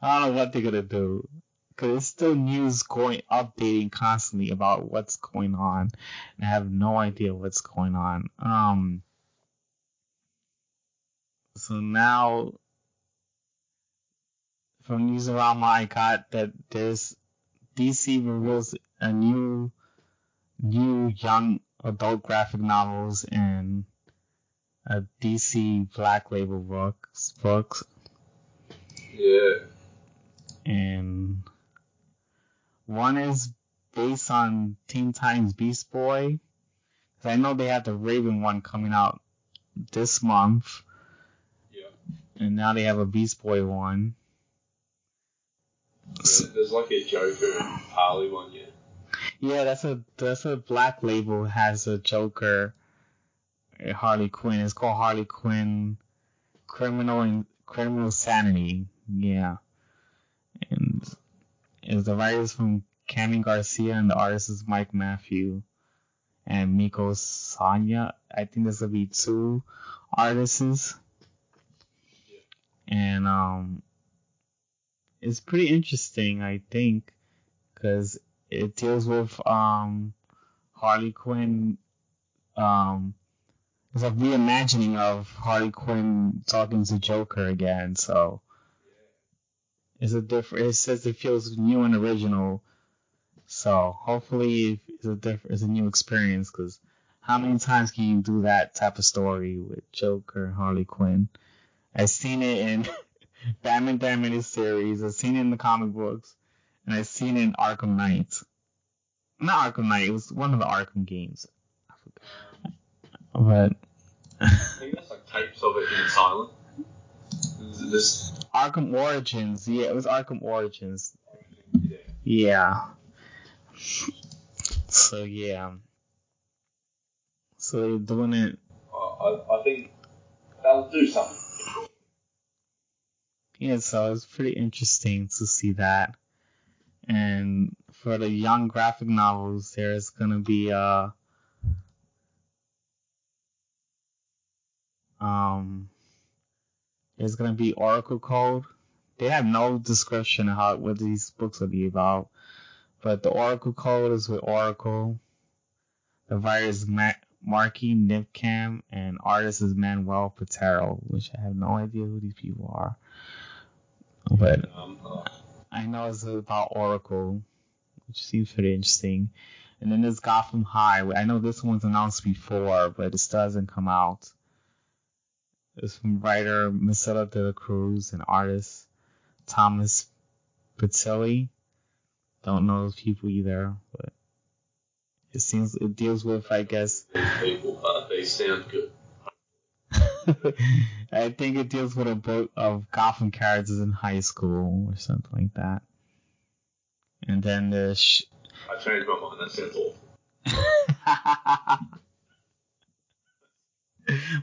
don't know what they're gonna do. Cause it's still news going, updating constantly about what's going on. And I have no idea what's going on. Um, so now, from Newsarama, I got that there's DC reveals a new, new young adult graphic novels and a DC Black Label books, books,
Yeah.
and one is based on Teen Titans Beast Boy. 'Cause I know they have the Raven one coming out this month,
Yeah.
and now they have a Beast Boy one.
There's like a Joker and Harley one, yeah.
Yeah, that's a that's a black label has a Joker, Harley Quinn. It's called Harley Quinn, Criminal and Criminal Sanity. Yeah, and is the writers from Kami Garcia and the artist is Mike Mayhew and Miko Sanya. I think this will be two artists. And um, it's pretty interesting, I think, because it deals with um Harley Quinn. Um, it's a reimagining of Harley Quinn talking to Joker again. So it's a different. It says it feels new and original. So hopefully it's a different. It's a new experience because how many times can you do that type of story with Joker Harley Quinn? I've seen it in Batman the Animated Series. I've seen it in the comic books and I've seen it in Arkham Knight. Not Arkham Knight, it was one of the Arkham games. But
I think that's like tapes of it in silent. This,
Arkham Origins, yeah, it was Arkham Origins.
yeah.
So yeah. So they're doing it.
I, uh, I, I think they'll do something.
Yeah, so it's pretty interesting to see that. And for the young graphic novels, there's gonna be uh um there's gonna be Oracle Code. They have no description of how what these books will be about, but the Oracle Code is with Oracle. The writer is Ma- Marieke Nijkamp, and artist is Manuel Preitano, which I have no idea who these people are. But
Um, uh,
I know it's about Oracle, which seems pretty interesting. And then there's Gotham High. I know this one's announced before, but it still hasn't come out. It's from writer Marcela de la Cruz and artist Thomas Pitilli. Don't know those people either, but it seems it deals with, I guess,
these people, uh, they sound good.
I think it deals with a book of Gotham characters in high school or something like that. And then there's sh-
I changed my mind. That's awful.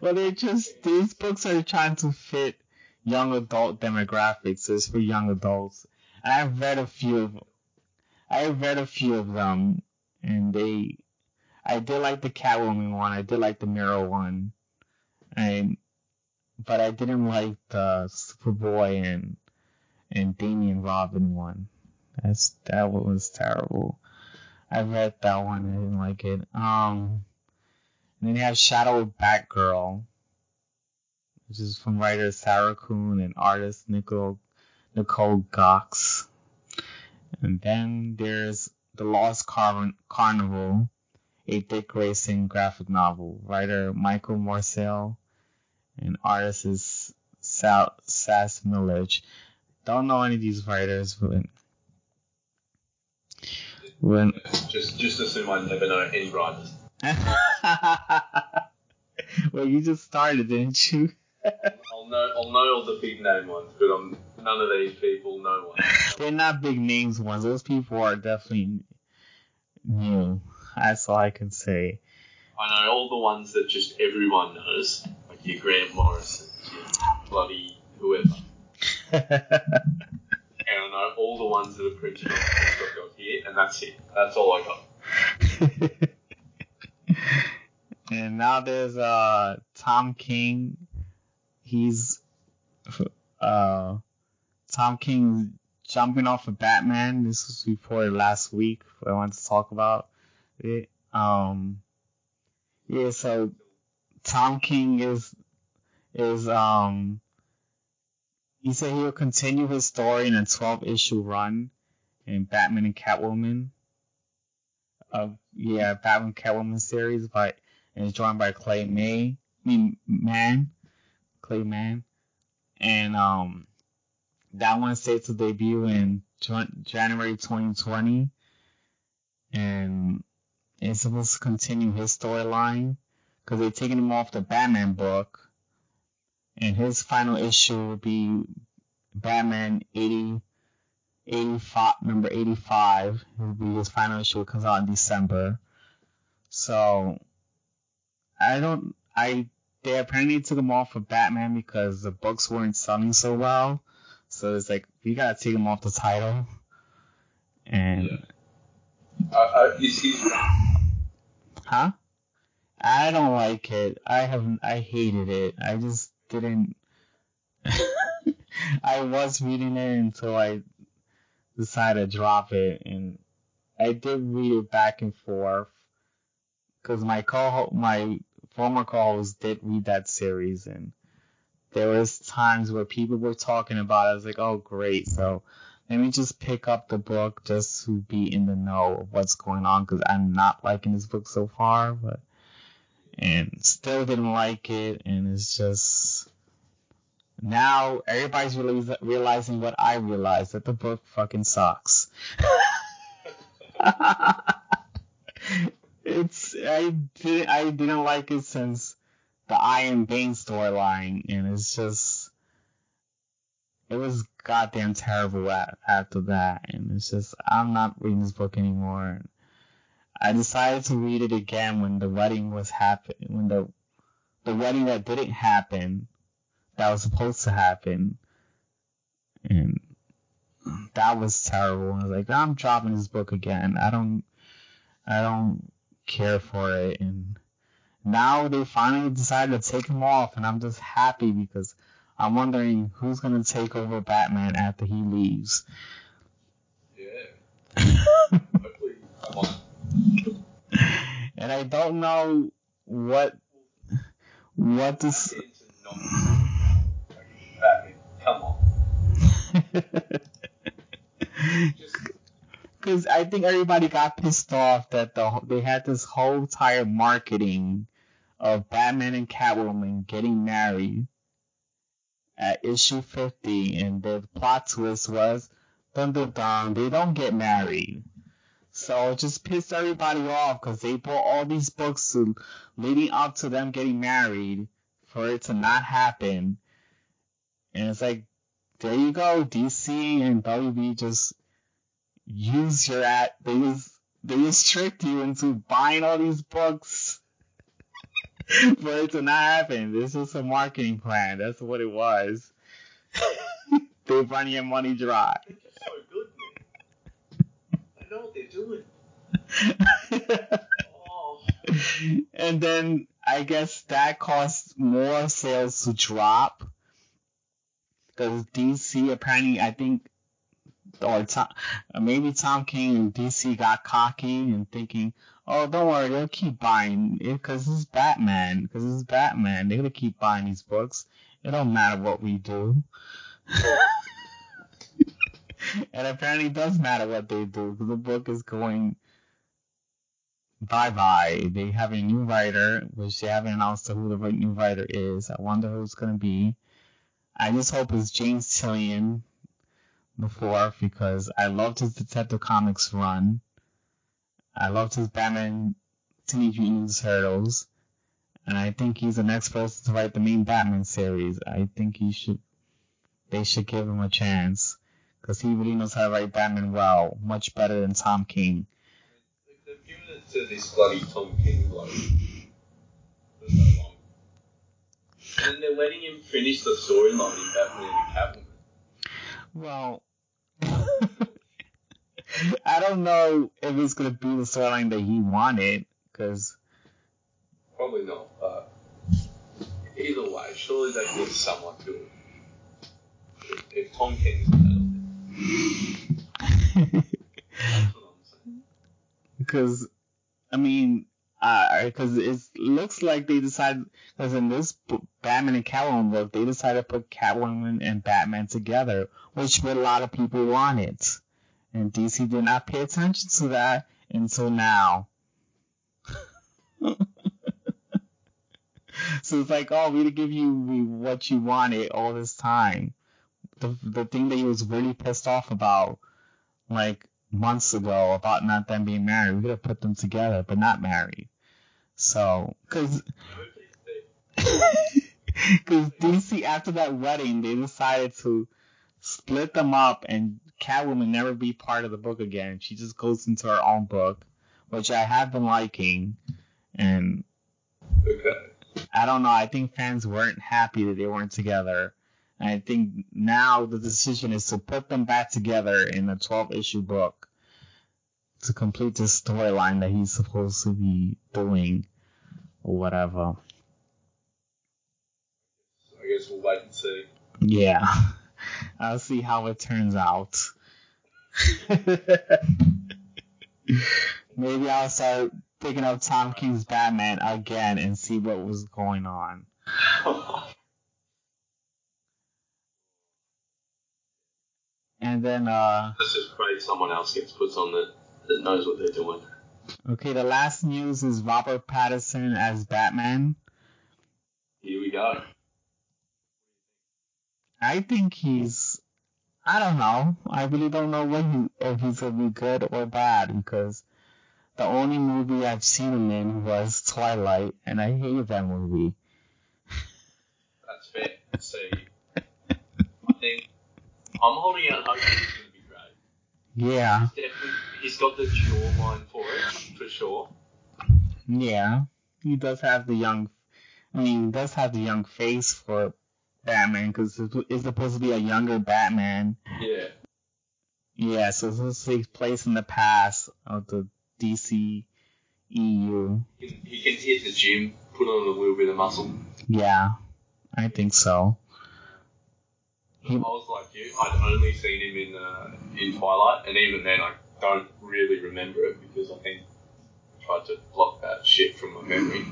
well, they're just these books are trying to fit young adult demographics. So it's for young adults, and I've read a few of them I've read a few of them, and they I did like the Catwoman one. I did like the Mera one, and but I didn't like the Superboy and and Damian Robin one. That's that one was terrible. I read that one. I didn't like it. Um. And then you have Shadow Batgirl, which is from writer Sarah Kuhn and artist Nicole Nicole Goux. And then there's The Lost Car- Carnival, a Dick Grayson graphic novel. Writer Michael Marcel and is Sal Sass Milledge. Don't know any of these writers, but when
Just, just assume I never know any writers.
well, you just started, didn't you?
I'll know, I'll know all the big name ones, but I'm none of these people know one.
They're not big names ones. Those people are definitely new. That's all I can say.
I know all the ones that just everyone knows, your Grant Morrison, your bloody whoever. And I know all the ones that are preaching on got here, and that's it. That's all I got.
and now there's uh Tom King. He's uh Tom King jumping off of Batman. This was reported last week. I wanted to talk about it. Um, yeah, so Tom King is is um he said he will continue his story in a 12 issue run in Batman and Catwoman. Of yeah, Batman Catwoman series by and it's drawn by Clay May. I mean Man. Clay Mann. And um that one states to debut in January 2020. And it's supposed to continue his storyline because they're taking him off the Batman book. And his final issue will be Batman 80, 85, number 85. It'll be his final issue. It comes out in December. So, I don't, I, they apparently took him off of Batman because the books weren't selling so well. So it's like, we gotta take him off the title. And.
Yeah. Uh, uh, is he.
Huh? I don't like it. I have I hated it. I just didn't. I was reading it until I decided to drop it, and I did read it back and forth because my co my former co-host did read that series, and there was times where people were talking about it. I was like, oh great, so let me just pick up the book just to be in the know of what's going on because I'm not liking this book so far, but and still didn't like it, and it's just now everybody's realize, realizing what I realized that the book fucking sucks. it's I did I didn't like it since the I Am Bane storyline, and it's just it was goddamn terrible after that, and it's just I'm not reading this book anymore. I decided to read it again when the wedding was happen when the the wedding that didn't happen that was supposed to happen and that was terrible. I was like, I'm dropping this book again. I don't I don't care for it and now they finally decided to take him off and I'm just happy because I'm wondering who's gonna take over Batman after he leaves.
Yeah. Hopefully, come on
and I don't know what what this.
Come on.
Because I think everybody got pissed off that the they had this whole entire marketing of Batman and Catwoman getting married at issue 50, and the plot twist was, dun dun dun, they don't get married. So it just pissed everybody off because they bought all these books leading up to them getting married for it to not happen. And it's like, there you go, DC and WB just use your at they just they just tricked you into buying all these books for it to not happen. This was a marketing plan. That's what it was. They're run your money dry
know what they're doing.
oh. And then I guess that caused more sales to drop because DC apparently I think or Tom, maybe Tom King and DC got cocky and thinking, oh, don't worry, they'll keep buying it because it's Batman. Because it's Batman, they're gonna keep buying these books. It don't matter what we do. and apparently it does matter what they do because the book is going bye bye. They have a new writer, which they haven't announced who the new writer is. I wonder who it's gonna be. I just hope it's James Tynion the fourth because I loved his Detective Comics run. I loved his Batman Teenage Mutant Turtles. And I think he's the next person to write the main Batman series. I think he should, they should give him a chance because he really knows how to write Batman well, much better than Tom King.
They've given it to this bloody Tom King bloke for so long. And they're letting him finish the storyline in Batman and Catwoman.
Well, I don't know if it's gonna be the storyline that he wanted, because
probably not. But either way, surely they can someone to it. If, if Tom King's
because I mean, because uh, it looks like they decided because in this Batman and Catwoman book, they decided to put Catwoman and Batman together, which a lot of people wanted, and DC did not pay attention to that until now. so it's like, oh, we to give you what you wanted all this time the the thing that he was really pissed off about, like months ago, about not them being married. We could have put them together, but not married. So, because because DC after that wedding, they decided to split them up and Catwoman never be part of the book again. She just goes into her own book, which I have been liking, and
Okay.
I don't know. I think fans weren't happy that they weren't together. I think now the decision is to put them back together in a 12 issue book to complete the storyline that he's supposed to be doing or whatever.
I guess we'll wait and see.
Yeah. I'll see how it turns out. Maybe I'll start picking up Tom King's Batman again and see what was going on. And then, uh,
Let's just pray someone else gets put on that, that knows what they're doing.
okay, the last news is Robert Pattinson as Batman.
Here we go.
I think he's, I don't know. I really don't know what he, if he's gonna be good or bad because the only movie I've seen him in was Twilight, and I hated that movie.
That's fair. Think I'm holding out hope that he's going to be great.
Yeah, He's,
Definitely, he's got the jawline for it, for sure.
yeah. He does have the young, I mean, he does have the young face for Batman because it's supposed to be a younger Batman.
Yeah.
Yeah, so this takes place in the past of the DC EU.
He can hit the gym, put on a little bit of muscle.
Yeah, I think so.
I was like you. I'd only seen him in uh, in Twilight, and even then, I don't really remember it because I think I tried to block that shit from my memory.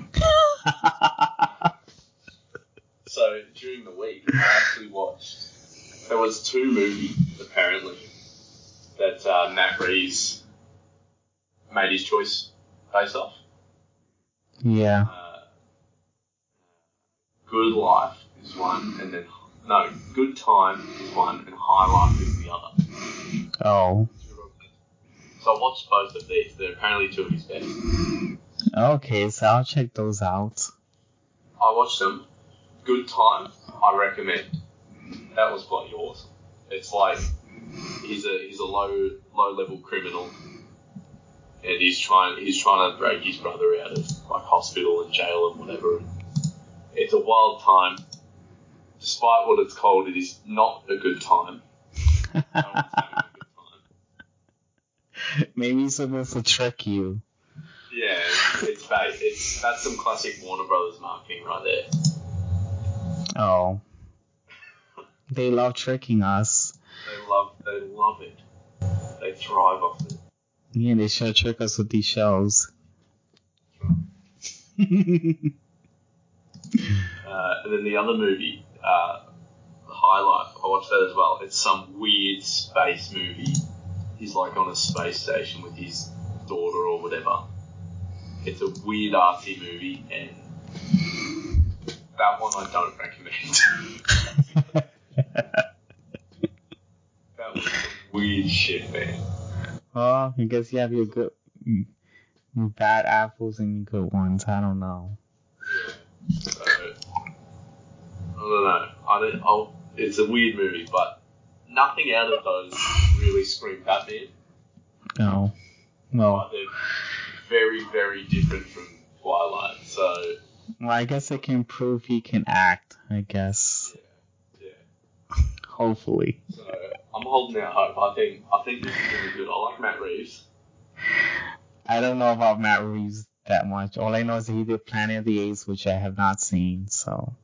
So during the week, I actually watched. There was two movies apparently that uh, Matt Reeves made his choice based off.
yeah.
Uh, Good Life is one, and then no, Good Time is one, and High Life is the other.
Oh,
So I watched both of these. They're apparently two of his best.
okay, so I'll check those out.
I watched them. Good Time, I recommend. That was bloody awesome. It's like he's a he's a low low level criminal, and he's trying he's trying to break his brother out of like hospital and jail and whatever. It's a wild time. Despite what it's called, it is not a good time. No a good time.
Maybe he's supposed to trick you.
Yeah, it's, bait. It's that's some classic Warner Brothers marketing right there.
Oh. They love tricking us.
They love they love it. They thrive off it.
Yeah, they sure trick us with these shows.
Uh, and then the other movie, uh, High Life, I watched that as well. It's some weird space movie. He's like on a space station with his daughter or whatever. It's a weird artsy movie, and that one I don't recommend. that was weird shit, man.
well, I guess you have your good, mm, bad apples and your good ones. I don't know.
So, don't know. I don't. I'll, it's a weird movie, but nothing out of those really scream Batman.
No. No.
But they're very, very different from Twilight. So
well, I guess it can prove he can act. I guess.
yeah.
Hopefully.
So I'm holding out hope. I think I think this is gonna be good. I like Matt Reeves.
I don't know about Matt Reeves that much. All I know is he did Planet of the Apes, which I have not seen. So.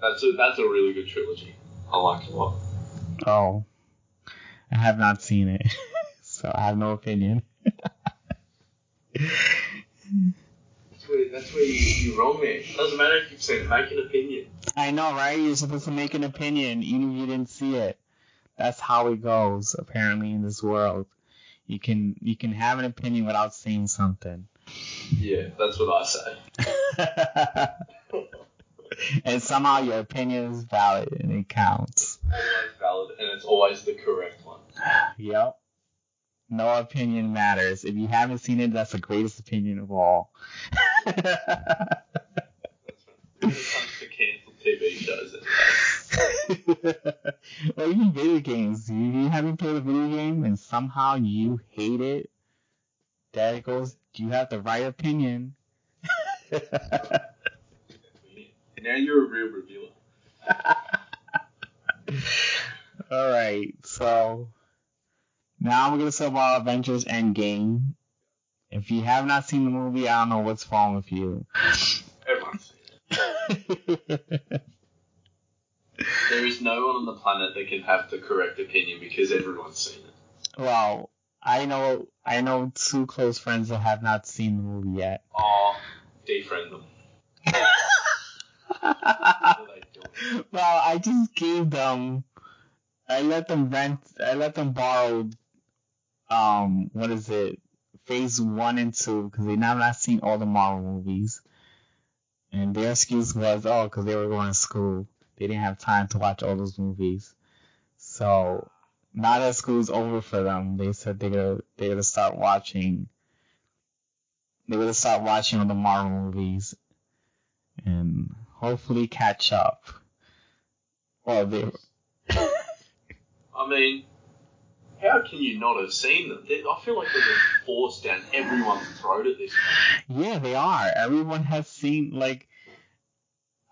That's a that's a really good trilogy. I like it a lot.
Oh. I have not seen it. so I have no opinion.
That's where that's where you, you're wrong there. Doesn't matter if you've seen it. Make an opinion.
I know, right? You're supposed to make an opinion even if you didn't see it. That's how it goes, apparently, in this world. You can you can have an opinion without seeing something.
Yeah, that's what I say.
and somehow your opinion is valid and it counts.
Always valid, and it's always the correct one.
Yep. No opinion matters. If you haven't seen it, that's the greatest opinion of all.
That's right. When it comes to TV shows, anyway.
even video games. You, you haven't played a video game and somehow you hate it. There goes. Do you have the right opinion.
Now you're a real reviewer.
All right, so now we're gonna talk about Avengers Endgame. If you have not seen the movie, I don't know what's wrong with you.
Everyone's seen it. There is no one on the planet that can have the correct opinion because everyone's seen it.
well, I know I know two close friends that have not seen the movie yet.
Oh, defriend them.
well, I just gave them. I let them rent. I let them borrow. Um, what is it? Phase one and two because they have not seen all the Marvel movies, and their excuse was, oh, because they were going to school, they didn't have time to watch all those movies. So now that school's over for them, they said they're gonna they're gonna start watching. They're gonna start watching all the Marvel movies, and hopefully catch up. Well, they
I mean, how can you not have seen them? They, I feel like they've been forced down everyone's throat at this point.
Yeah, they are. Everyone has seen like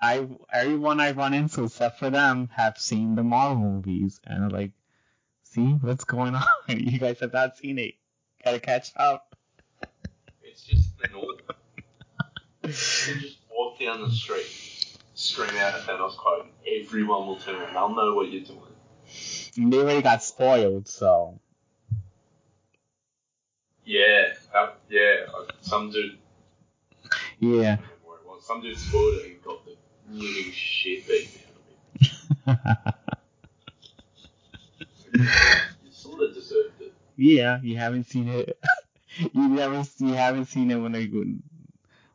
I everyone I run into except for them have seen the Marvel movies and like, see what's going on? you guys have not seen it. Gotta catch up.
It's just the norm. You just walk down the street, scream out a Thanos quote, everyone will turn around. They'll know what you're doing.
And they already got spoiled, so
Yeah, uh, yeah. Some dude,
yeah.
I don't know what it was. Some dude spoiled it and got the living shit beat out of him. You sort of deserved it.
yeah, you haven't seen it. you never you haven't seen it when they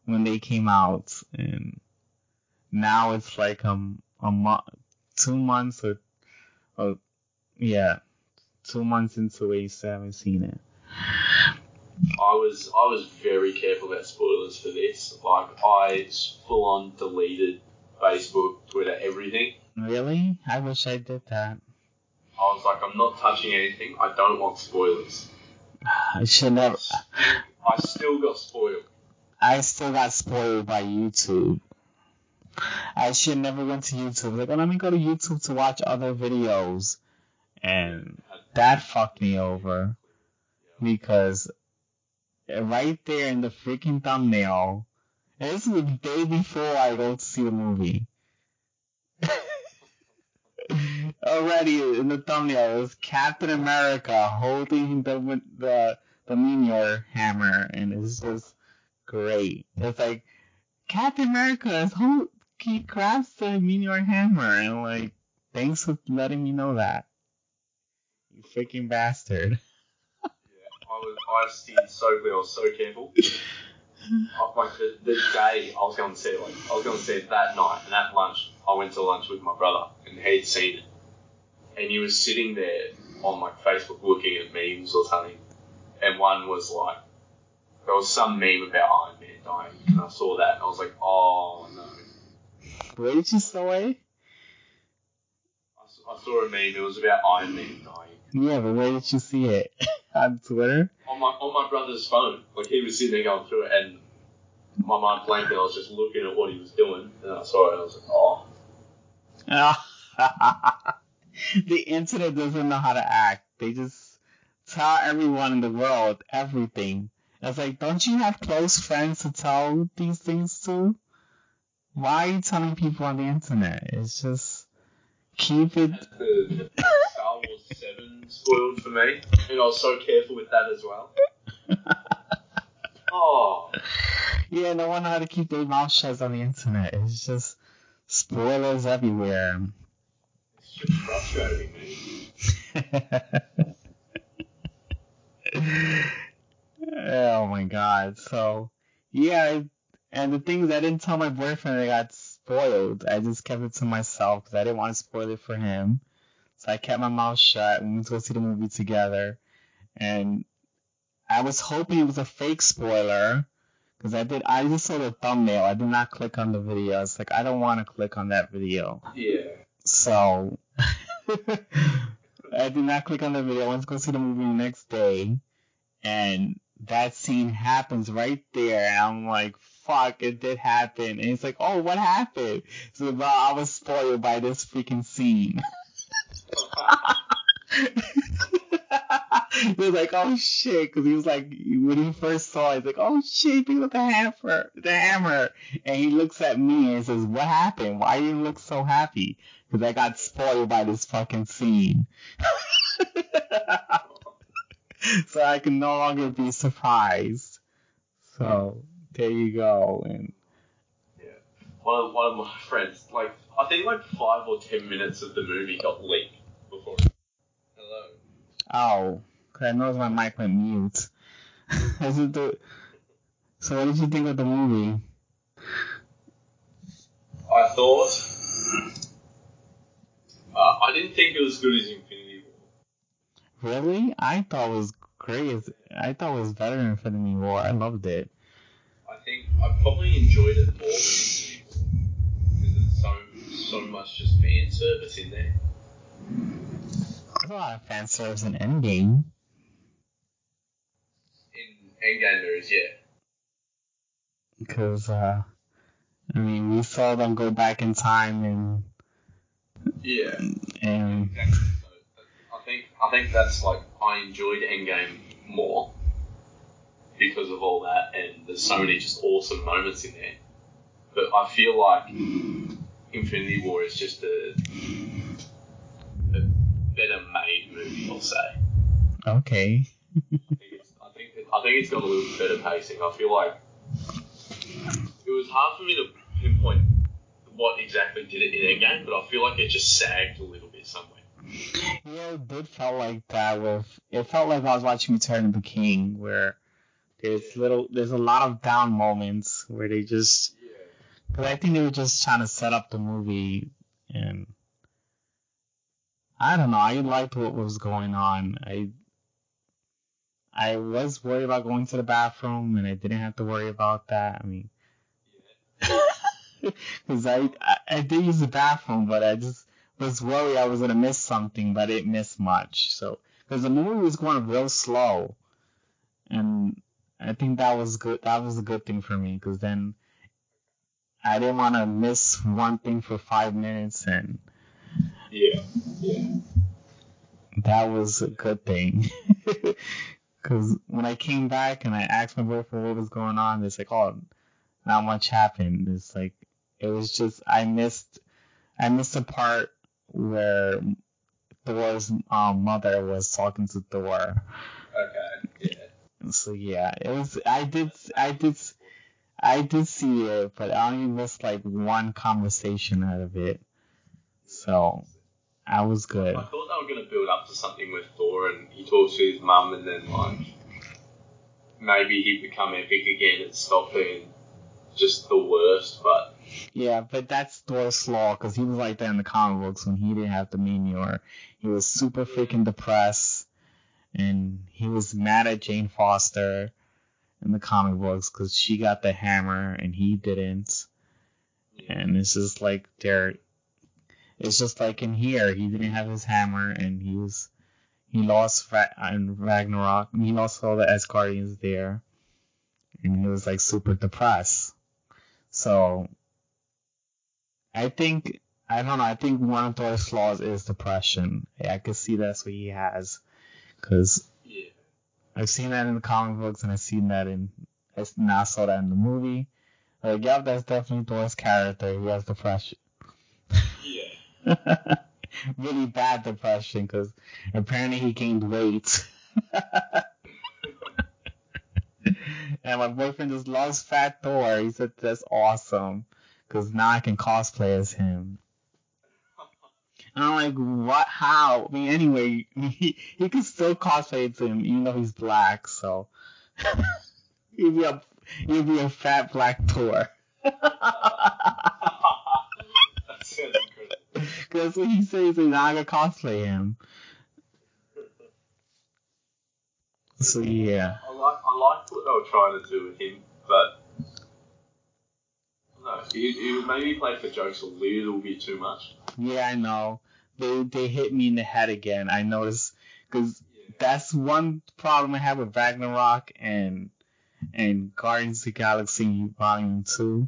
when they came out, and now it's like um a month, two months or, or yeah, two months into it, you still haven't seen it.
I was I was very careful about spoilers for this. Like I full on deleted Facebook, Twitter, everything.
Really? I wish I did that.
I was like, I'm not touching anything. I don't want spoilers.
I should never.
I still got spoiled.
I still got spoiled by YouTube. I should never went to YouTube. Like, oh, let me go to YouTube to watch other videos, and that fucked me over because right there in the freaking thumbnail, this is the day before I go to see the movie. Already in the thumbnail is Captain America holding the the the Mjolnir hammer, and it's just great. It's like Captain America is hold he grabs the Mjolnir hammer, and like thanks for letting me know that. You freaking bastard.
Yeah, I was I stayed so was so careful. Like the, the day I was going to see like I was going to see it that night, and at lunch I went to lunch with my brother, and he'd seen it, and he was sitting there on like Facebook looking at memes or something, and one was like there was some meme about Iron Man dying, and I saw that, and I was like, oh no.
Where did you saw it?
I saw a meme. It was about Iron Man dying
Yeah, but where did you see it? On Twitter?
on my on my brother's phone. Like he was sitting there going through it, and my mind blanked, and I was just looking at what he was doing, and I saw it, and I was like, oh.
the internet doesn't know how to act. They just tell everyone in the world everything. It's like, don't you have close friends to tell these things to? Why are you telling people on the internet? It's just keep it.
the Star Wars 7 spoiled for me, and I was so careful with that as well. Oh,
Yeah, no one know how to keep their mouth shut on the internet. It's just spoilers everywhere.
it's just frustrating me.
oh my god. So, yeah, and the thing is, I didn't tell my boyfriend I got spoiled. I just kept it to myself because I didn't want to spoil it for him. So I kept my mouth shut. We went to go see the movie together. And I was hoping it was a fake spoiler because I did. I just saw the thumbnail. I did not click on the video. It's like I don't want to click on that video.
Yeah.
So I did not click on the video. I went to go see the movie the next day, and that scene happens right there. And I'm like, fuck, it did happen. And he's like, oh, what happened? So well, I was spoiled by this freaking scene. he was like, oh shit, because he was like, when he first saw it, he's like, oh shit, pick up the hammer, the hammer. And he looks at me and says, what happened? Why you look so happy? Because I got spoiled by this fucking scene. so I can no longer be surprised. So there you go. And
yeah, one of, one of my friends, like I think like five or ten minutes of the movie got leaked before. Hello.
Oh, cause I noticed my mic went mute. Is it the? So what did you think of the movie?
I thought. Uh, I didn't think it was as good as Infinity War.
Really? I thought it was great. I thought it was better than Infinity War. I loved it.
I think I probably enjoyed it more than because there's so so much just fan service in there.
There's a lot of fan service in Endgame.
In Endgame, there is yeah.
Because uh, I mean, we saw them go back in time and
Yeah.
and
Exactly. So I think I think that's like I enjoyed Endgame more because of all that, and there's so many just awesome moments in there. But I feel like Infinity War is just a, a better made movie, I'll say.
okay.
I think it's I think it, I think it's got a little bit better pacing. I feel like it was hard for me to pinpoint what exactly did it in Endgame, but I feel like it just sagged a little bit somewhere.
Yeah, it did felt like that with it felt like I was watching Return of the King where there's little there's a lot of down moments where they just
Yeah.
But I think they were just trying to set up the movie, and I don't know. I liked what was going on. I I was worried about going to the bathroom, and I didn't have to worry about that. I mean, because I, I I did use the bathroom, but I just was worried I was gonna miss something, but I didn't miss much. So because the movie was going real slow, and I think that was good. That was a good thing for me, because then. I didn't want to miss one thing for five minutes, and
Yeah. Yeah.
that was a good thing. Because when I came back and I asked my boyfriend what was going on, it's like, oh, not much happened. It's like it was just I missed I missed a part where Thor's um, mother was talking to Thor.
Okay.
So yeah, it was. I did. I did. I did see it, but I only missed like one conversation out of it. So I was good.
I thought they were going to build up to something with Thor, and he talks to his mum, and then like maybe he'd become epic again and stop being just the worst. But
Yeah, but that's Thor's flaw because he was like that in the comic books when he didn't have the Mjolnir. He was super freaking depressed, and he was mad at Jane Foster in the comic books because she got the hammer and he didn't. And it's just like they're. It's just like in here, he didn't have his hammer and he was. He lost in Ragnarok. He lost all the Asgardians there, and he was like super depressed. So I think I don't know. I think one of Thor's flaws is depression. Yeah, I could see that's what he has, because
yeah,
I've seen that in the comic books and I've seen that in I now saw that in the movie. Like, yeah, that's definitely Thor's character. He has depression.
yeah,
really bad depression because apparently he gained weight. and my boyfriend just loves Fat Thor. He said that's awesome because now I can cosplay as him. And I'm like, what? How? I mean, anyway, he he can still cosplay as him even though he's black. So he'd be a he'd be a fat black Thor.
that sounds incredible.
That's what he says. He's not gonna cosplay him. So yeah.
I like I liked what they were trying to do with him, but no, he, he maybe played for jokes a little bit too much.
Yeah, I know. They they hit me in the head again. I noticed because that's one problem I have with Ragnarok and and Guardians of the Galaxy Volume Two.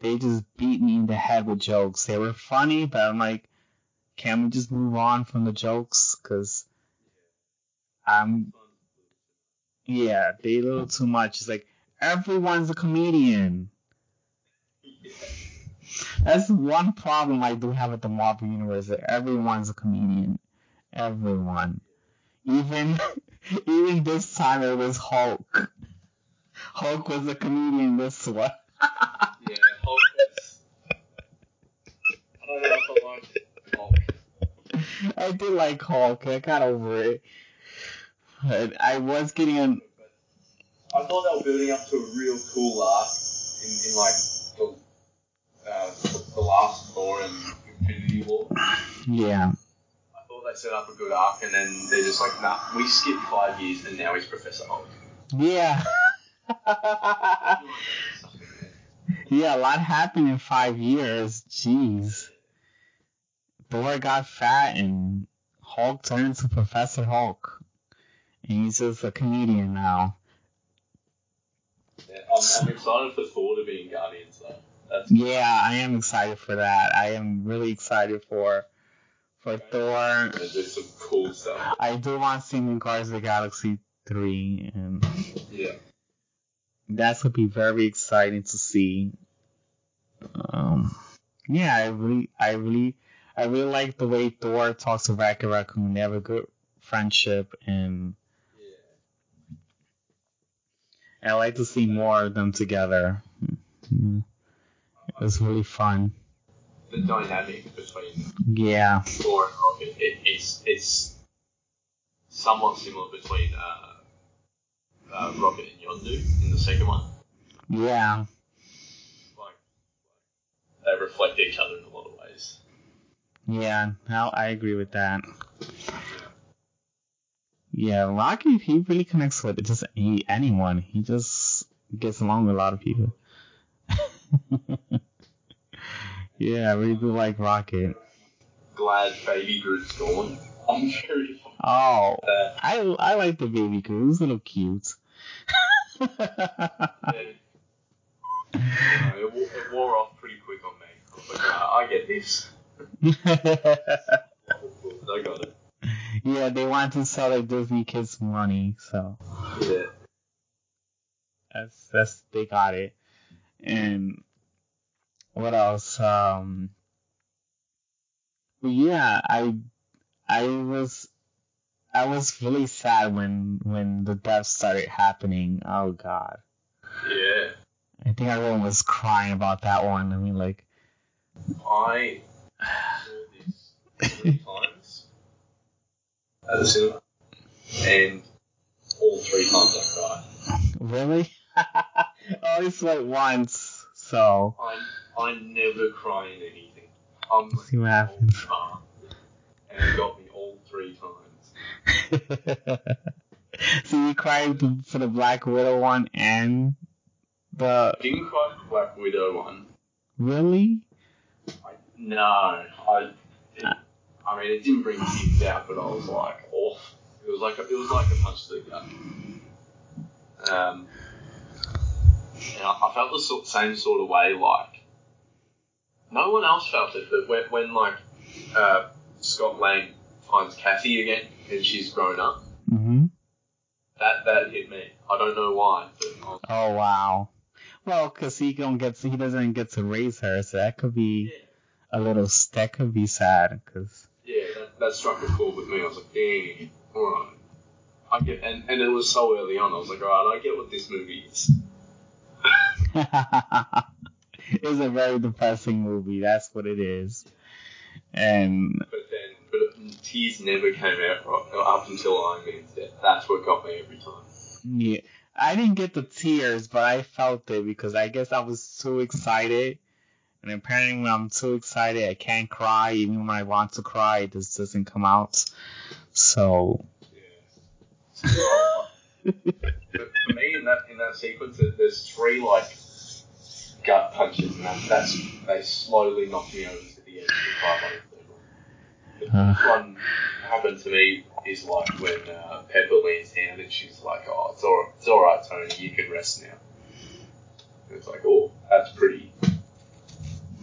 They just beat me in the head with jokes. They were funny, but I'm like, can we just move on from the jokes? Cause I'm yeah, they a little too much. It's like everyone's a comedian. That's one problem I do have with the Marvel universe. That everyone's a comedian. Everyone. Even even this time it was Hulk. Hulk was a comedian this one.
Yeah, Hulk is. I don't know if I like Hulk.
I did like Hulk. I got over it. But I was getting an
I thought they were building up to a real cool arc in, in like uh, the last Thor and Infinity War.
yeah.
I thought they set up a good arc, and then they're just like, nah, we skipped five years, and now he's Professor Hulk.
Yeah. yeah, a lot happened in five years. Jeez. Thor got fat and Hulk turned into Professor Hulk. And he's just a comedian now.
Yeah, I'm, I'm excited for Thor to be in Guardians, though. That's
Yeah, I am excited for that. I am really excited for for Thor.
gonna some cool stuff.
I do want to see him in Guardians of the Galaxy 3 and
Yeah.
that's gonna be very exciting to see. Um, yeah, I really, I really, I really like the way Thor talks to Rocket Raccoon. They have a good friendship, and I like to see more of them together. Mm, It's really fun.
The dynamic between
Yeah,
Thor and Rocket, it, it's it's somewhat similar between uh, uh, Rocket and Yondu in the second one.
yeah,
Like, they reflect each other in a lot of ways.
yeah. I agree with that. Yeah, Rocky, he really connects with just any, anyone. He just gets along with a lot of people. Yeah, we do like Rocket.
Glad Baby Groot's gone. I'm very
Oh,
uh,
I I like the baby Groot. He's a little cute.
yeah. You know, it, it wore off pretty quick on me. I was like, I get this. I got it.
yeah, they want to sell their Disney kids money, so
Yeah.
that's that's they got it. And what else? Um, yeah, I I was I was really sad when when the deaths started happening. Oh God,
Yeah.
I think everyone was crying about that one. I mean, like,
I saw this three times at the cinema, and all three times I cried.
really? I only it once, so
I I never cry in anything. I'm
Let's see what happens.
and it got me all three times.
so you cried for the Black Widow one and the
I didn't cry for Black Widow one.
really?
I, no, I. It, I mean, it didn't bring tears out, but I was like, oh, it was like a, it was like a punch to the gut. Um, and I, I felt the sort, same sort of way. Like, no one else felt it, but when, when like uh, Scott Lang finds Cassie again and she's grown up,
hmm
that that hit me. I don't know why, was,
Oh wow. Well, cause he don't get he doesn't get to raise her, so that could be
yeah,
a little that could be sad. Cause
yeah, that, that struck a chord with me. I was like, dang, all right. I get, and, and it was so early on. I was like, all right, I get what this movie is.
it's a very depressing movie. That's what it is. And
But then, but tears never came out up until Iron Man's death. That's what got me every time.
Yeah, I didn't get the tears, but I felt it because I guess I was too excited. And apparently, when I'm too excited, I can't cry. Even when I want to cry, it just doesn't come out. So,
Yeah. but for me, in that in that sequence, there's three like gut punches, and that, that's they slowly knocked me over to the edge of the 500. The
Uh.
one happened to me is like when uh, Pepper leans down and she's like, "Oh, it's all it's all right, Tony. You can rest now." And it's like, "Oh, that's pretty,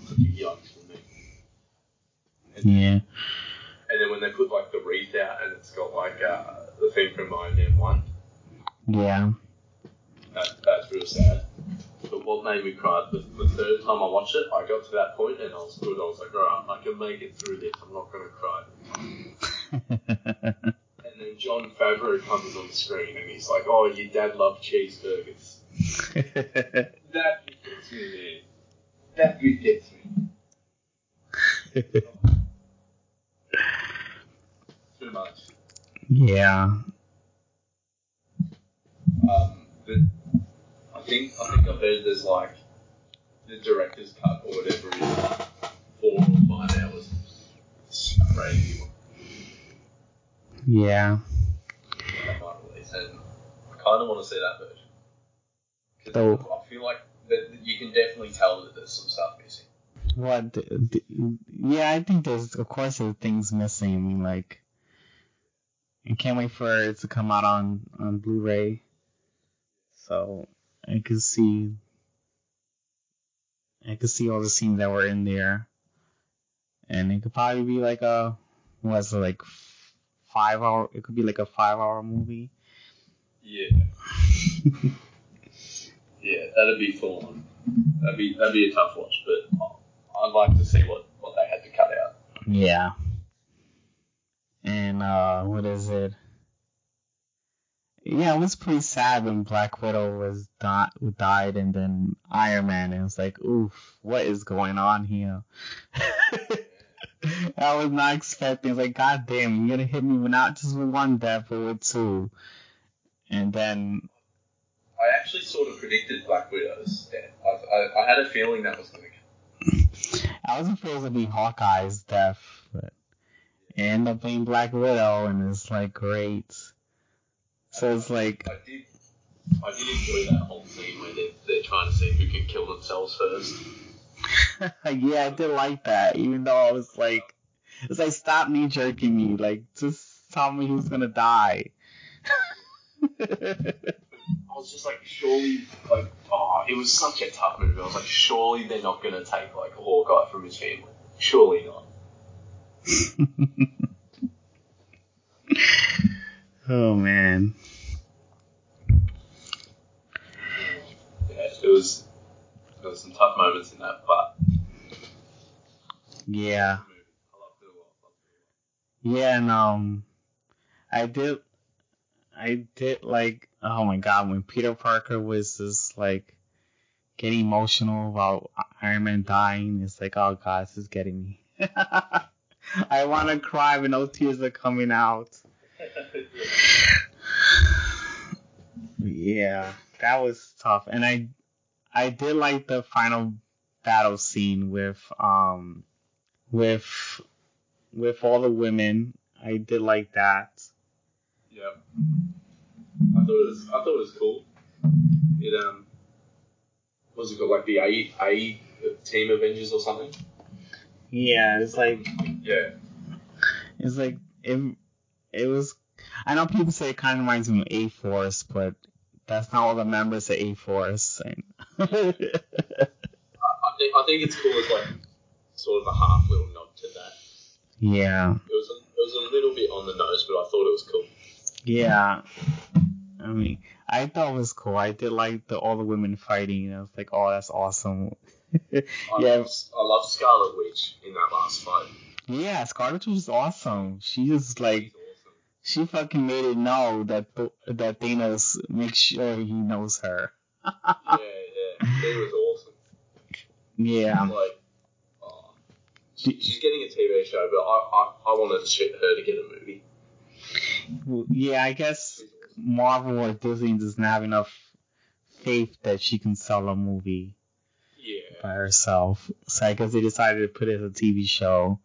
pretty young for me."
Yeah.
And then when they put like the wreath out and it's got like uh, the thing from Iron Man One,
Yeah.
that, that's real sad. But what made me cry the, the third time I watched it, I got to that point and I was good. I was like, alright, I can make it through this. I'm not gonna cry. And then Jon Favreau comes on the screen and he's like, "Oh, your dad loved cheeseburgers." That bit gets me, man. That bit gets me. Too much.
yeah.
Um, think I think I've heard there's like the director's cut or whatever is four or five hours. It's crazy.
Yeah.
that might release, and I kind of want to see that version. 'Cause I feel like that you can definitely tell that there's some stuff missing.
What? Yeah, I think there's, of course, there's things missing. I mean, like, I can't wait for it to come out on on Blu-ray, so I could see, I could see all the scenes that were in there, and it could probably be like a, what's it like, five hour? It could be like a five hour movie.
Yeah, yeah, that'd be full on. That'd be that'd be a tough watch, but I'd like to see what what they had to cut out.
Yeah. And uh what is it? Yeah, it was pretty sad when Black Widow was di- died and then Iron Man and it was like, oof, what is going on here? I was not expecting. It's like, god damn, you're gonna hit me with not just with one death, but with two. And then,
I actually sort of predicted Black Widow's death. I, I, I had a feeling that was going to come.
I was supposed to be Hawkeye's death, but it ended up being Black Widow, and it's like, great. So it's like,
I did. I did enjoy that whole scene where they're, they're trying to see who can kill themselves first.
yeah, I did like that, even though I was like, it's like stop knee jerking me, like just tell me who's gonna die.
I was just like, surely, like, oh, it was such a tough movie. I was like, surely they're not going to take, like, Hawkeye from his family. Surely not.
oh man,
Yeah, it was, there was some tough moments in that, but.
yeah,
I loved it a lot. Loved it a lot.
yeah, and um, I did, I did like, oh my god, when Peter Parker was just like getting emotional about Iron Man dying, it's like, oh god, this is getting me. I want to cry, but no tears are coming out. Yeah, that was tough, and I I did like the final battle scene with um with with all the women. I did like that.
yeah. I thought it was, I thought it was cool. It, um, was it called, like the A, A Team Avengers or something?
Yeah, it's like
Yeah.
it's like it it was. I know people say it kind of reminds me of A Force, but that's not all the members of A Force. And
I, I think, I think it's cool as, like, sort of a half little nod to that.
yeah,
It was, a, it was a little bit on the nose, but I thought it was cool.
yeah. I mean, I thought it was cool. I did like the all the women fighting. I was like, oh, that's awesome.
I,
Yeah.
love, I love Scarlet Witch in that last fight.
Yeah, Scarlet Witch was awesome. She just like
She's.
She fucking made it know that Th- that Thanos makes sure he knows her.
Yeah, yeah. She was awesome.
Yeah,
Like, oh, she, she's getting a TV show, but I, I, I wanted to- her to get a movie.
Yeah. I guess Marvel or Disney doesn't have enough faith that she can sell a movie
Yeah.
by herself. So I guess they decided to put it as a TV show.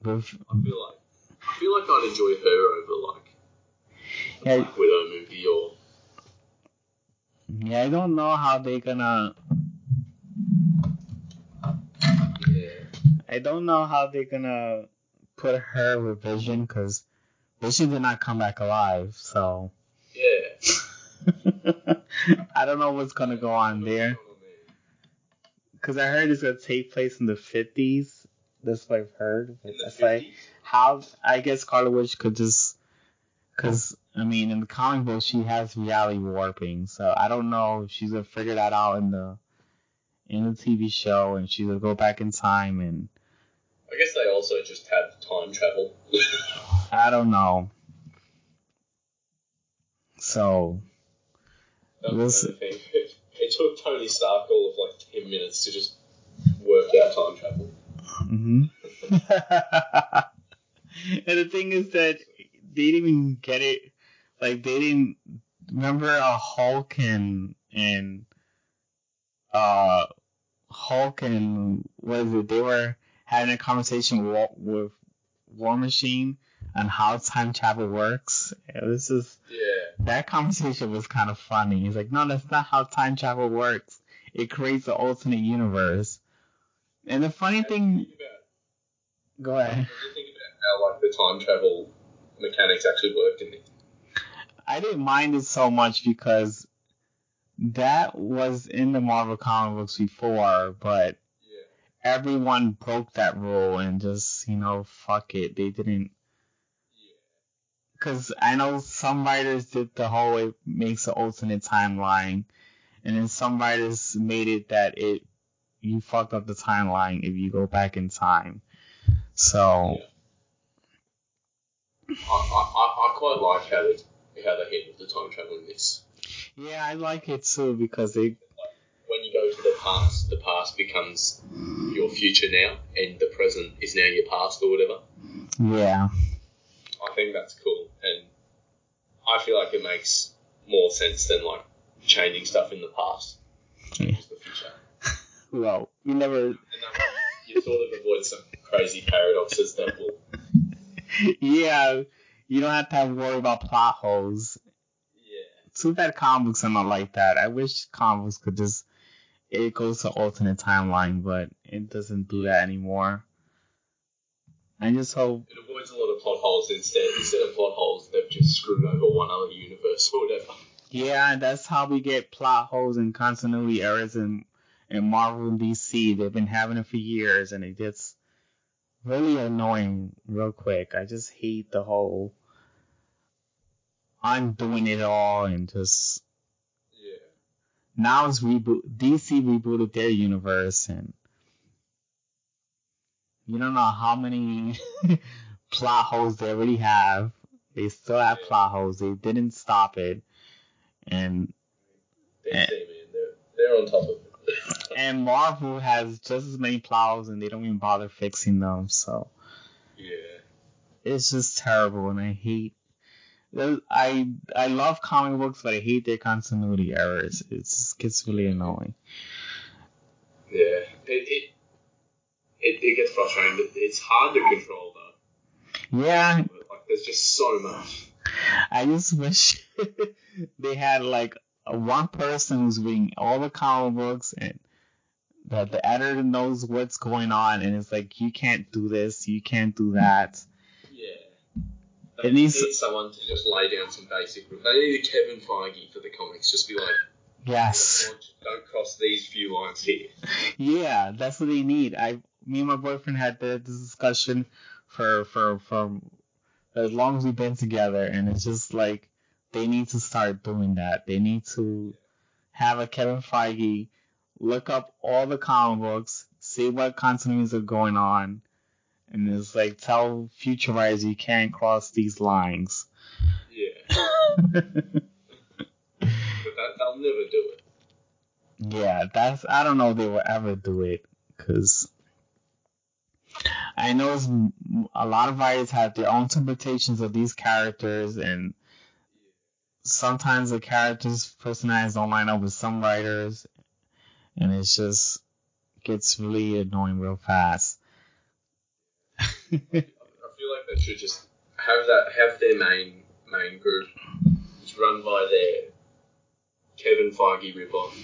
But
I feel like I feel like I'd enjoy her over like a
Yeah.
Black Widow movie or
yeah, I don't know how they're gonna.
yeah.
I don't know how they're gonna put her with Vision because Vision did not come back alive. So
Yeah.
I don't know what's gonna go on there. Because I heard it's gonna take place in the fifties. That's what I've heard.
In the
It's like
50s?
How I guess Scarlet Witch could just because I mean in the comic book she has reality warping, so I don't know if she's gonna figure that out in the in the TV show and she's gonna go back in time and
I guess they also just have time travel.
I don't know. So
That was the thing. It, took Tony Stark all of like 10 minutes to just work out time travel.
hmm and the thing is that they didn't even get it. Like they didn't remember a Hulk and and uh Hulk and what is it? They were having a conversation with, with War Machine on how time travel works. It was just
Yeah.
that conversation was kind of funny. He's like, no, that's not how time travel works. It creates an alternate universe. And the funny thing, go ahead.
What do you think about how like the time travel mechanics actually worked in it?
I didn't mind it so much because that was in the Marvel comic books before, but
Yeah.
everyone broke that rule and just, you know, fuck it. They didn't.
Yeah.
Because I know some writers did the whole it makes an alternate timeline, and then some writers made it that it you fucked up the timeline if you go back in time. So
I, I, I- I quite like how they how they handled the time travel in this.
yeah, I like it too because they
When you go to the past, the past becomes your future now, and the present is now your past or whatever.
yeah
I think that's cool, and I feel like it makes more sense than like changing stuff in the past. Changes the future,
well you never
and that you sort of avoid some crazy paradoxes that will.
yeah you don't have to have worry about plot holes.
Yeah.
Too bad comic books are not like that. I wish comic books could just it goes to alternate timeline, but it doesn't do that anymore. I just hope
It avoids a lot of plot holes instead. Instead of plot holes, they've just screwed over one other universe or whatever.
Yeah, that's how we get plot holes and continuity errors in in Marvel and DC. They've been having it for years, and it gets really annoying real quick. I just hate the whole I'm doing it all and just
Yeah.
now it's reboot. DC rebooted their universe, and you don't know how many plot holes they already have. They still have plot holes. They didn't stop it, and
man, they're, they're on top of.
And Marvel has just as many plows, and they don't even bother fixing them. So
yeah.
it's just terrible, and I hate. I I love comic books, but I hate their continuity errors. It just gets really annoying.
Yeah. It, it, it, it gets frustrating. But it's hard to control, though.
Yeah,
Like, there's just so much.
I just wish they had like one person who's reading all the comic books and that the editor knows what's going on and it's like you can't do this, you can't do that.
Yeah.
It
They
needs-
need someone to just lay down some basic rules. They need a Kevin Feige for the comics. Just be like,
Yes.
don't cross these few lines here.
Yeah, that's what they need. I me and my boyfriend had the, this discussion for for for as long as we've been together and it's just like they need to start doing that. They need to have a Kevin Feige look up all the comic books, see what continuities are going on, and it's like tell future writers you can't cross these lines.
Yeah. But that, they'll never do it.
Yeah, that's I don't know if they will ever do it because I know a lot of writers have their own interpretations of these characters, and sometimes the characters' personalities don't line up with some writers, and it just gets really annoying real fast.
I feel like they should just have that have their main main group just run by their Kevin Feige ripoff,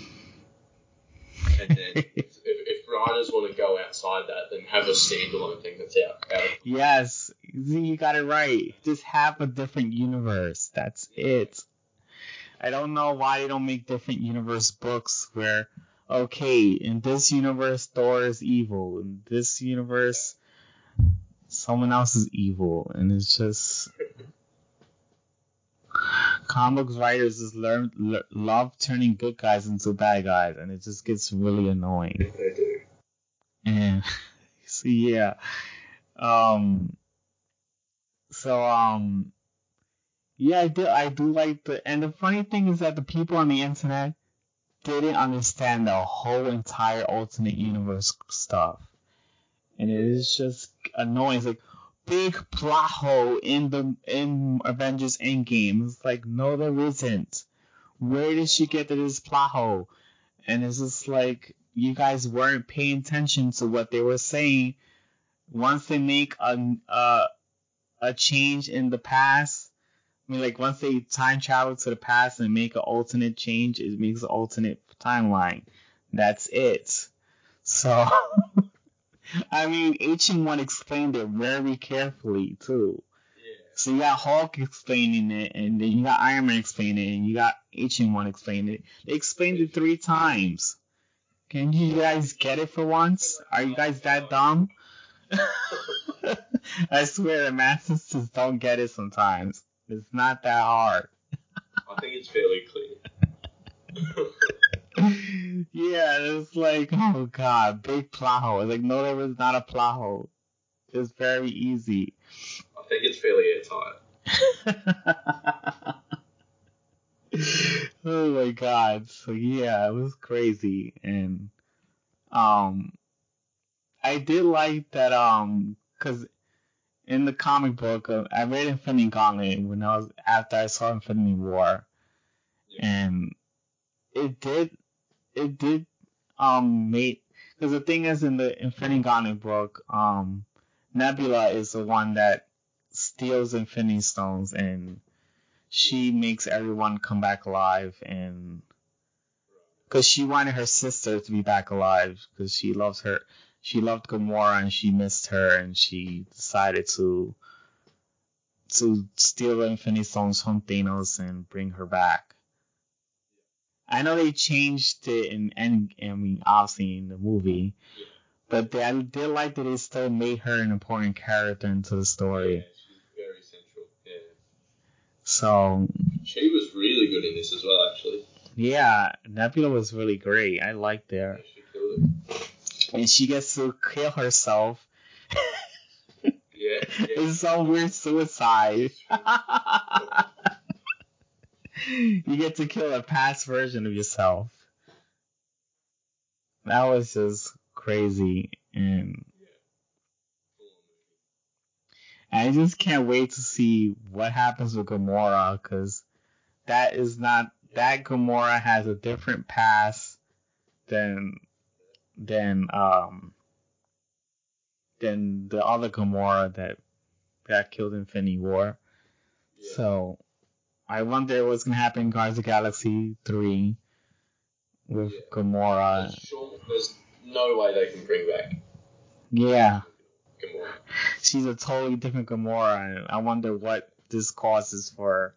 and then if, if writers want to go outside that, then have a standalone thing that's out. out
Yes, you got it right. Just have a different universe. That's it. I don't know why they don't make different universe books where, okay, in this universe Thor is evil, in this universe someone else is evil, and it's just comics writers just learn l- love turning good guys into bad guys, and it just gets really annoying.
they do.
And so yeah, um, so um, yeah, I do I do like the and the funny thing is that the people on the internet didn't understand the whole entire alternate universe stuff, and it is just annoying. It's like big plot hole in the in Avengers Endgame. It's like no, there isn't. Where did she get to this plot hole? And it's just like you guys weren't paying attention to what they were saying. Once they make a a, uh, a change in the past, mean, like once they time travel to the past and make an alternate change, it makes an alternate timeline. That's it. So, I mean, H1 explained it very carefully too.
Yeah.
So you got Hulk explaining it, and then you got Iron Man explaining it, and you got H1 explaining it. They explained it three times. Can you guys get it for once? Are you guys that dumb? I swear the masses just don't get it sometimes. It's not that hard.
I think it's fairly clear.
yeah, it's like, oh god, big plot hole. It's like, no, there was not a plot hole. It's very easy.
I think it's fairly airtight.
oh my god. So yeah, it was crazy and um I did like that um cuz in the comic book uh, I read Infinity Gauntlet when I was after I saw Infinity War. And it did it did um make cuz the thing is in the Infinity Gauntlet book um Nebula is the one that steals Infinity Stones and she makes everyone come back alive and because she wanted her sister to be back alive because she loves her she loved Gamora and she missed her and she decided to to steal the Infinity Stones from Thanos and bring her back. I know they changed it in End I mean obviously in the movie, but they, I did like that they still made her an important character into the story.
Yeah, she's very central. Yeah.
So
She was really good in this as well, actually.
Yeah, Nebula was really great. I liked
Yeah,
her.
it.
And she gets to kill herself.
Yeah, yeah.
It's some weird suicide. you get to kill a past version of yourself. That was just crazy. And I just can't wait to see what happens with Gamora because that is not that Gamora has a different past than than um than the other Gamora that got killed in Infinity War.
Yeah.
So I wonder what's gonna happen in Guardians of the Galaxy three with
Yeah.
Gamora.
There's sure, there's no way they can bring back
Yeah,
Gamora.
she's a totally different Gamora, and I wonder what this causes for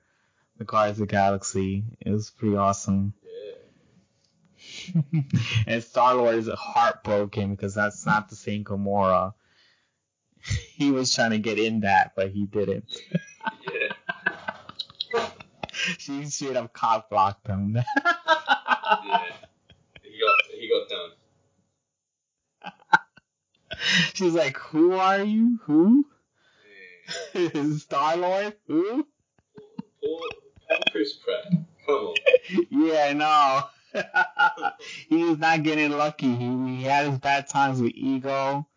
the Guardians of the Galaxy. It was pretty awesome. And Star Lord is heartbroken because that's not the same Gamora. He was trying to get in that, but he didn't.
Yeah.
She straight up cock blocked him.
Yeah. He got he got done.
She's like, "Who are you? Who?
Yeah.
Star Lord? Who?"
Poor, poor Chris Pratt. Come on.
Yeah, I know. he was not getting lucky. He, he had his bad times with Ego,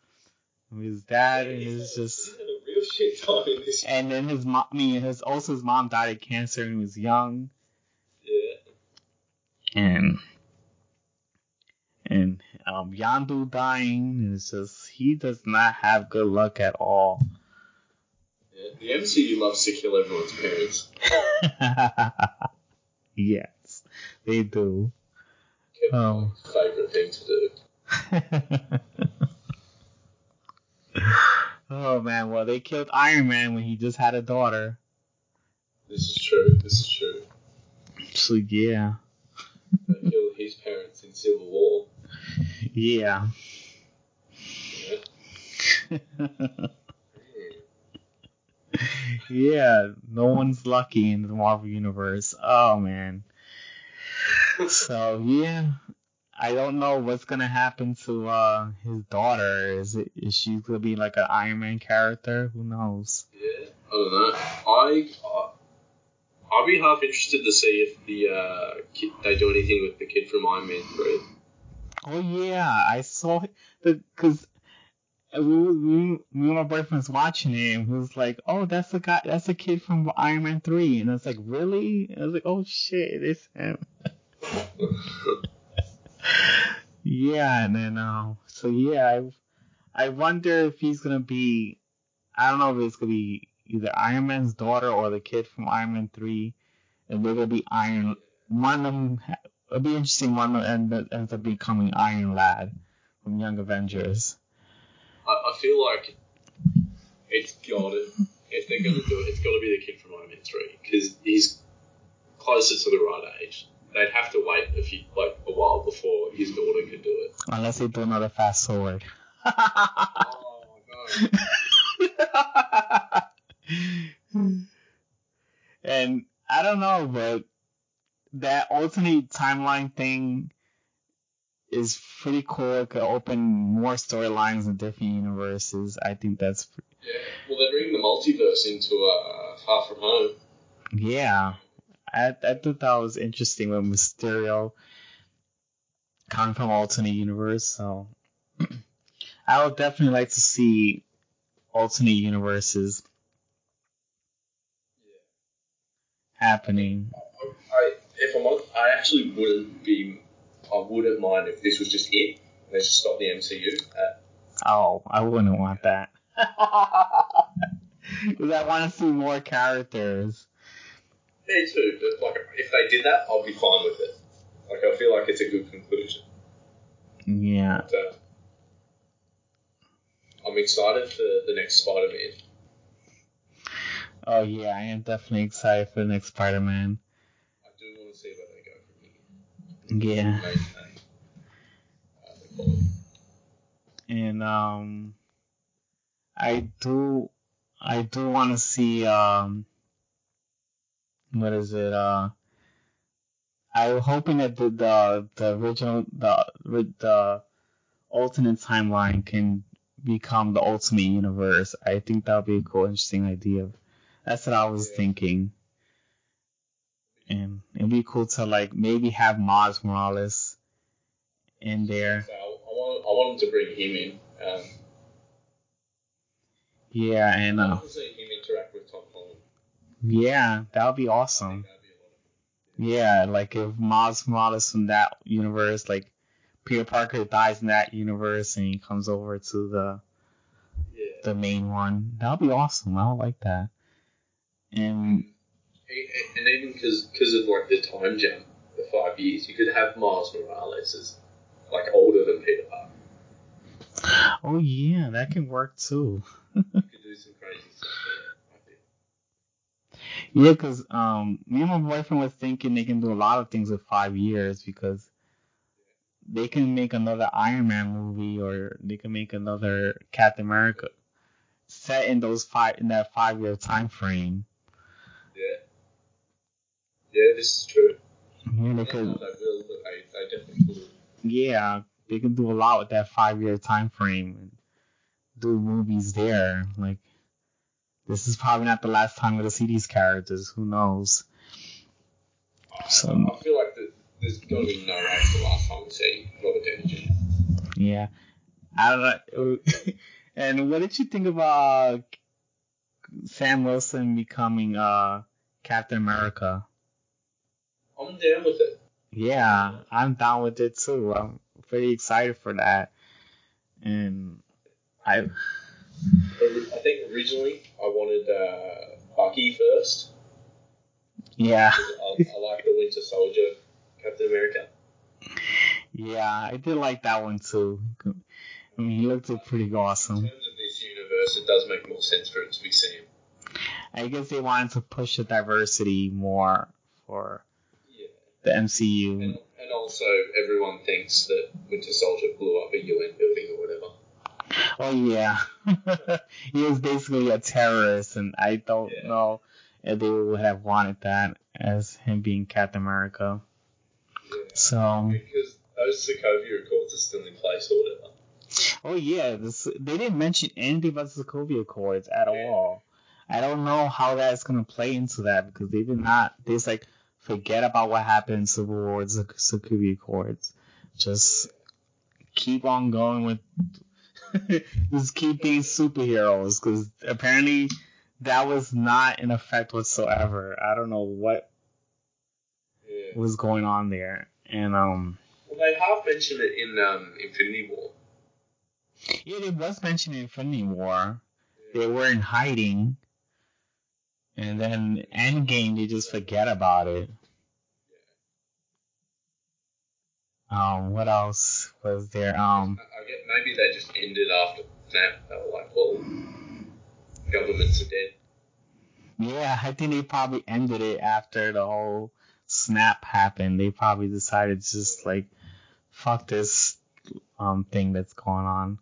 with his dad, and
He's
it's just.
he's had a real shit time in this.
And then his mom, I mean, his also his mom died of cancer when he was young,
Yeah.
and and um Yondu dying. and It's just he does not have good luck at all.
yeah. The MCU loves to kill everyone's parents.
yes, they do. Oh.
favourite thing to do.
oh man, well they killed Iron Man when he just had a daughter.
This is true. This is true.
So yeah.
They killed his parents in Civil War.
Yeah.
Yeah.
yeah, no one's lucky in the Marvel universe. Oh man. So yeah, I don't know what's gonna happen to uh his daughter. Is it is she gonna be like an Iron Man character? Who knows?
Yeah, I don't know. I, I I'd be half interested to see if the uh, kid, they do anything with the kid from Iron Man Three.
Oh yeah, I saw the because we, we, me and my boyfriend's watching it and he was like, "Oh, that's the guy, that's the kid from Iron Man 3. and I was like, "Really?" I was like, "Oh shit, it's him." yeah, and then uh, so yeah, I I wonder if he's gonna be, I don't know if it's gonna be either Iron Man's daughter or the kid from Iron Man 3, and we're gonna be Iron. One of them, it'll be interesting. One of them end, ends up becoming Iron Lad from Young Avengers.
I, I feel like it's got to if they're gonna do it, it's got to be the kid from Iron Man Three because he's closer to the right age. They'd have to wait a few like a while before his daughter could do it.
Unless they do another fast forward.
Oh no!
and I don't know, but that alternate timeline thing is pretty cool. It could open more storylines in different universes. I think that's
Yeah. Well, they're bringing the multiverse into uh, Far From Home.
yeah. I I thought that was interesting with Mysterio coming from alternate universe. So I would definitely like to see alternate universes happening.
I, if I'm I actually wouldn't be. I wouldn't mind if this was just it. They just stop the MCU. At, uh,
Oh, I wouldn't want that. Because I want to see more characters.
Me too, but like if they did that, I'll be fine with it. Like I feel like it's a good conclusion.
Yeah.
Uh, I'm excited for the next Spider-Man.
Oh yeah, I am definitely excited for the next Spider-Man.
I do want to see where they go from here.
Yeah.
Uh.
And um, I do, I do want to see um, what is it? Uh, I'm hoping that the the, the original the the alternate timeline can become the ultimate universe. I think that would be a cool, interesting idea. That's what I was
Yeah.
thinking. And it'd be cool to like maybe have Miles Morales in there.
So I, I want I want them to bring him in. Um,
Yeah, and
I
uh,
to see him interact with Tom Holland.
Yeah, that would be awesome.
be a lot of
Yeah, like if Miles Morales from that universe, like Peter Parker dies in that universe and he comes over to the
Yeah.
the main one, that would be awesome. I would like that. And
And even because of like the time jump, the five years, you could have Miles Morales as like older than Peter Parker.
oh yeah, that can work too.
You could do some crazy stuff there. I think.
Yeah, because um, me and my boyfriend was thinking they can do a lot of things with five years because they can make another Iron Man movie or they can make another Captain America set in those five in that five year time frame.
Yeah. Yeah, this is true.
Yeah, they could.
if will, but they, they definitely could.
Yeah, they can do a lot with that five year time frame and do movies there. Like this is probably not the last time we're gonna see these characters. Who knows? So
I feel like that there's to be no way it's the last time we see Robert Downey Jr.
yeah, I don't know. and what did you think about uh, Sam Wilson becoming uh Captain America?
I'm down with it.
Yeah, I'm down with it too. I'm pretty excited for that. And I
I think originally I wanted uh, Bucky first.
Yeah.
I, I like the Winter Soldier Captain America.
Yeah, I did like that one too. I mean, he looked pretty awesome.
In terms of this universe, it does make more sense for it to be Sam.
I guess they wanted to push the diversity more for
Yeah.
the MCU.
And, and also, everyone thinks that Winter Soldier blew up a UN building or whatever.
Oh yeah, he was basically a terrorist, and I don't
Yeah.
know if they would have wanted that as him being Captain America.
Yeah.
So,
Because those Sokovia Accords are still in place or whatever.
oh yeah, this, they didn't mention anything about the Sokovia Accords at
Yeah.
all. I don't know how that's gonna play into that because they did not. They just like forget about what happened in Civil War, the Sokovia Accords. Just keep on going with just keep being superheroes because apparently that was not in effect whatsoever. I don't know what
Yeah.
was going on there. And um
Well, they half mentioned it in um, Infinity War.
yeah, it was mentioned in Infinity War. They were in hiding. And then Endgame they just forget about it. Um, what else was there? Um
I, I get maybe they just ended after Snap. They were like, well, governments are dead.
Yeah, I think they probably ended it after the whole snap happened. They probably decided to just like fuck this um thing that's going on.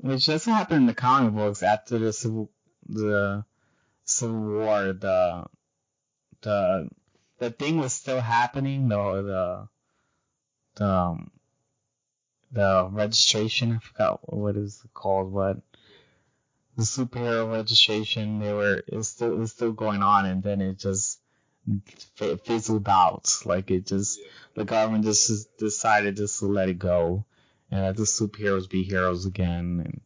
Which doesn't happen in the comic books after the civil the Civil War, the the the thing was still happening, though the the um, the registration, I forgot what is called, but the superhero registration, they were it's still it was still going on, and then it just fi- fizzled out. Like it just the government just decided just to let it go and let the superheroes be heroes again and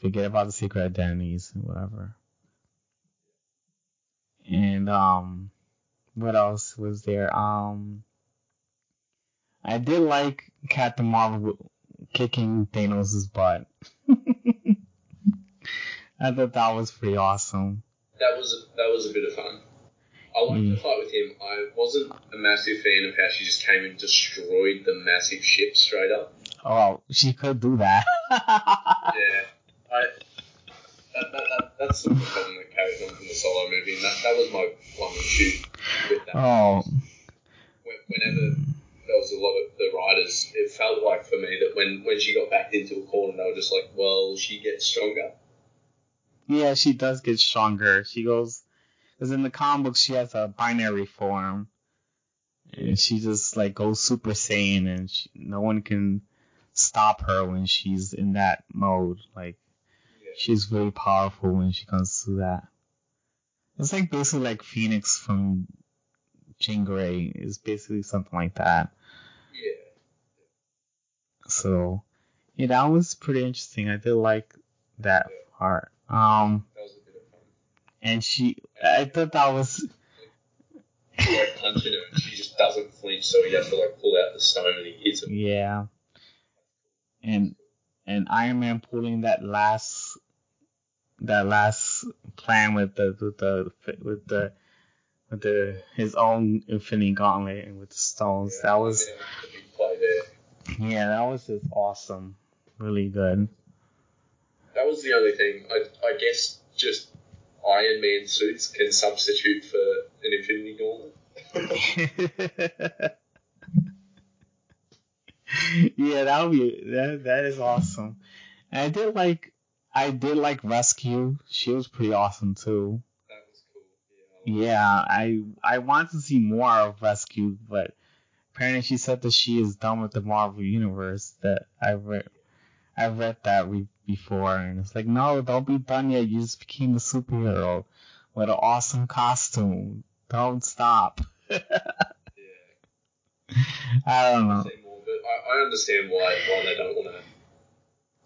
forget about the secret identities and whatever. And um, what else was there? Um, I did like Captain Marvel kicking Thanos' butt. I thought that was pretty awesome.
That was that was a bit of fun. I liked
Mm.
the fight with him. I wasn't a massive fan of how she just came and destroyed the massive ship straight up.
Oh, she could do that.
Yeah, I. That, that, that, that's the problem that carries on from the solo movie, and that, that was my one issue with that.
Oh,
When- Whenever there was a lot of the writers, it felt like for me that when, when she got backed into a corner, they were just like, well, she gets stronger.
yeah, she does get stronger. She goes, because in the comic book she has a binary form, and she just like goes Super Saiyan, and she, no one can stop her when she's in that mode. Like
Yeah.
she's very powerful when she comes to that. It's like basically like Phoenix from Jean Grey is basically something like that.
Yeah.
So yeah, that was pretty interesting. I did like that part. Um,
That was a bit of fun.
and she, I thought that was
Like punching her, and she just doesn't flinch, so he has to like pull out the stone and he hits it.
yeah, and and Iron Man pulling that last that last plan with the with the with the the his own Infinity Gauntlet and with the stones. That was
Yeah, play there.
yeah, that was just awesome. Really good.
That was the only thing. I, I guess just Iron Man suits can substitute for an Infinity Gauntlet.
yeah, that would be that. That is awesome. And I did like, I did like Rescue. She was pretty awesome too.
That was cool. Yeah.
Yeah, I I want to see more of Rescue, but apparently she said that she is done with the Marvel universe. That I read, I read that re- before, and it's like, no, don't be done yet. You just became a superhero with an awesome costume. Don't stop.
Yeah.
I don't know.
More, I, I understand why why they don't want to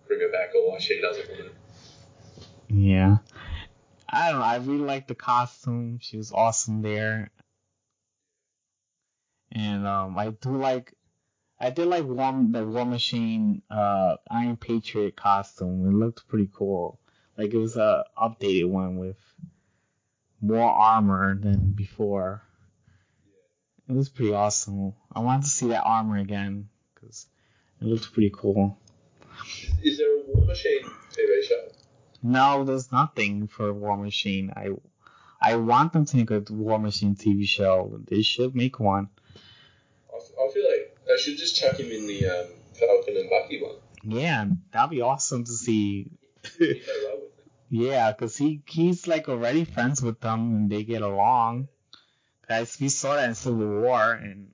bring her back or why she doesn't want to.
Yeah. I don't know. I really like the costume. She was awesome there. And um I do like I did like War the War Machine uh Iron Patriot costume. It looked pretty cool. Like it was a updated one with more armor than before. It was pretty awesome. I wanted to see that armor again because It looked pretty cool.
Is, is there a War Machine TV show?
No, there's nothing for War Machine. I I want them to make a War Machine TV show. They should make one.
I, I feel like they should just chuck him in the um, Falcon and Bucky one.
Yeah, that'd be awesome to see.
He'd go well with it.
yeah, cause he he's like already friends with them and they get along. Guys, we saw that in Civil War and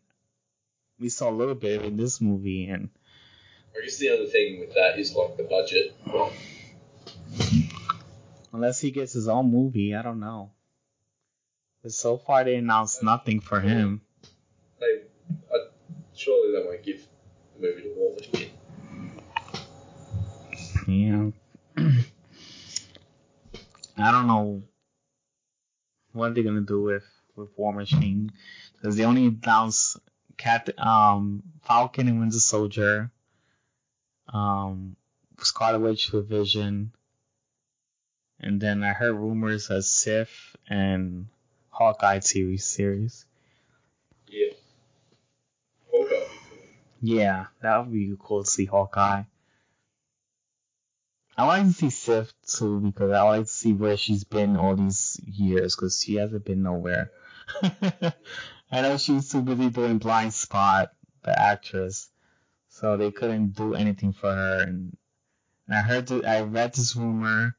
we saw a little bit in this movie and
I guess the other thing with that is like the budget.
Unless he gets his own movie, I don't know. But so far they announced nothing for him.
they uh, surely they won't give the movie to War Machine.
Yeah. I don't know what they're gonna do with with War Machine because they only announced Cat um Falcon and Winter Soldier, um Scarlet Witch with Vision, and then I heard rumors of Sif and Hawkeye TV series.
Yeah. Hawkeye.
Yeah, that would be cool to see Hawkeye. I like to see Sif too because I like to see where she's been all these years because she hasn't been nowhere. I know she was too busy doing Blind Spot, the actress, so they couldn't do anything for her. And, and I heard, th- I read this rumor,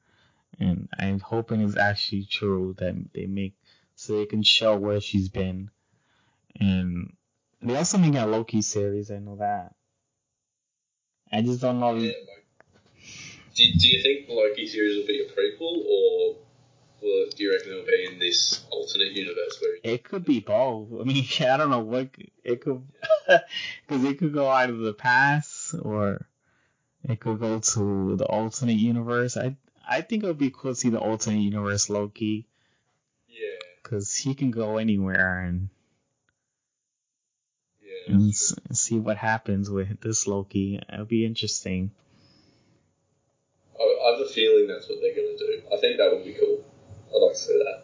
and I'm hoping it's actually true that they make so they can show where she's been. And they also making a Loki series. I know that. I just don't know.
Yeah, like, do, do you think the Loki series will be a prequel, or will do you reckon it'll be in this alternate universe where
It could be both. I mean, I don't know what it could, because it could go out of the past or it could go to the alternate universe. I I think it would be cool to see the alternate universe Loki,
yeah,
because he can go anywhere and,
yeah,
and s- see what happens with this Loki. It'll be interesting.
I, I have a feeling that's what they're gonna do. I think that would be cool. I'd like to see that.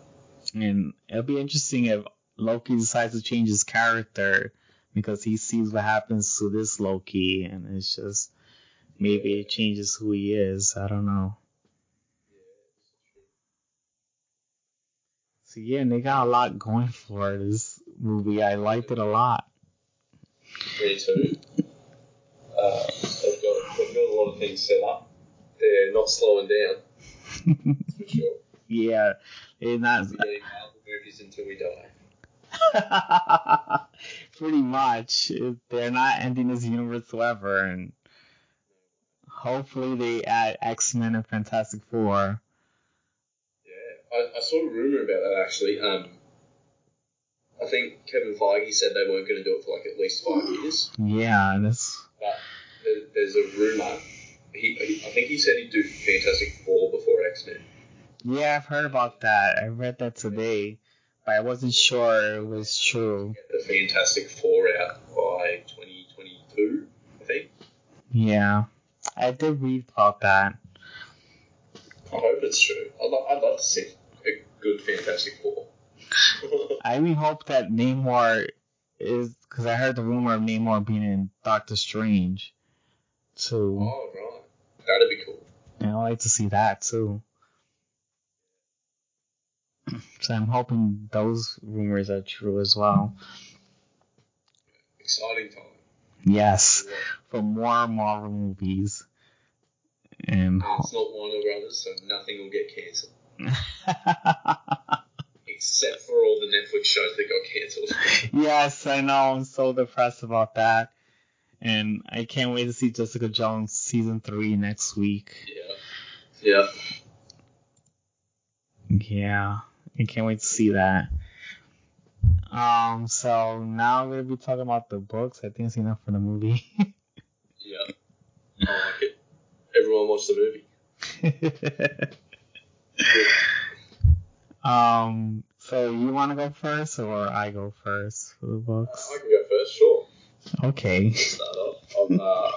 And it'll be interesting if Loki decides to change his character because he sees what happens to this Loki and it's just maybe it changes who he is. I don't know. So yeah, and they got a lot going for this movie. I liked it a lot.
Me too. Uh, they've got they've got a lot of things set up. They're not slowing down for sure.
yeah, they're not
We're movies until we die.
pretty much. They're not ending this universe whatsoever, and hopefully they add X Men and Fantastic Four.
Yeah, I, I saw a rumor about that actually. Um, I think Kevin Feige said they weren't going to do it for like at least five years,
Yeah, this.
but there, there's a rumor. He, he, I think he said he'd do Fantastic Four before X Men.
Yeah, I've heard about that. I read that today, but I wasn't sure it was true.
Get the Fantastic Four out by 2022, I think.
Yeah, I did read about that.
I hope it's true. I'd, lo- I'd love to see a good Fantastic Four.
I even hope that Namor is because I heard the rumor of Namor being in Doctor Strange too.
oh right, that'd be cool.
And I'd like to see that too. So I'm hoping those rumors are true as well.
Exciting time.
Yes, for more Marvel movies. And
And it's not Warner Brothers, so nothing will get cancelled. Except for all the Netflix shows that got cancelled.
yes, I know. I'm so depressed about that. And I can't wait to see Jessica Jones season three next week.
yeah. Yeah.
Yeah, I can't wait to see that. Um, so now we're gonna be talking about the books. I think it's enough for the movie.
Yeah. I like it. Everyone watch the movie.
Um, so you want to go first or I go first for the books?
I can go first, sure.
Okay.
Start off. I've, uh,